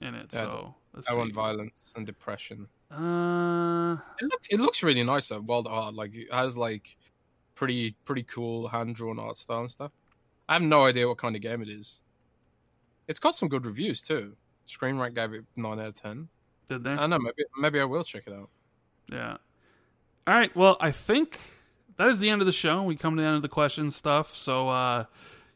Speaker 1: in it.
Speaker 2: Yeah,
Speaker 1: so let's
Speaker 2: I want
Speaker 1: see.
Speaker 2: violence and depression.
Speaker 1: Uh,
Speaker 2: It looks it looks really nice though. At Heart, like it has like pretty pretty cool hand drawn art style and stuff. I have no idea what kind of game it is. It's got some good reviews too. Screen Rant gave it nine out of ten.
Speaker 1: did they?
Speaker 2: I don't know. Maybe maybe I will check it out.
Speaker 1: Yeah. All right. Well, I think that is the end of the show. We come to the end of the question stuff. So, uh,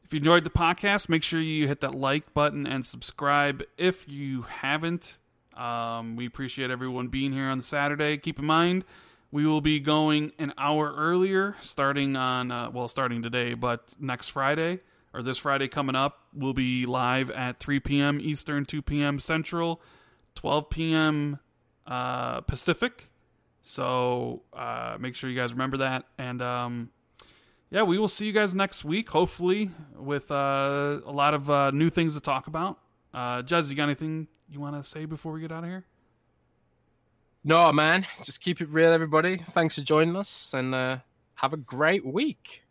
Speaker 1: if you enjoyed the podcast, make sure you hit that like button and subscribe if you haven't. Um, we appreciate everyone being here on Saturday. Keep in mind, we will be going an hour earlier, starting on, uh, well, starting today, but next Friday or this Friday coming up, we'll be live at 3 p.m. Eastern, 2 p.m. Central, 12 p.m. Uh, Pacific. So uh, make sure you guys remember that. And um, yeah, we will see you guys next week, hopefully, with uh, a lot of uh, new things to talk about. Uh, Jez, you got anything you want to say before we get out of here?
Speaker 2: No, man. Just keep it real, everybody. Thanks for joining us, and uh, have a great week.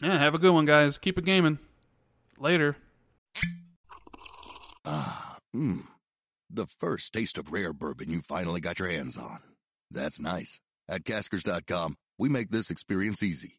Speaker 1: Yeah, have a good one, guys. Keep it gaming. Later.
Speaker 3: Ah, mmm. The first taste of rare bourbon you finally got your hands on. That's nice. At Caskers.com, we make this experience easy.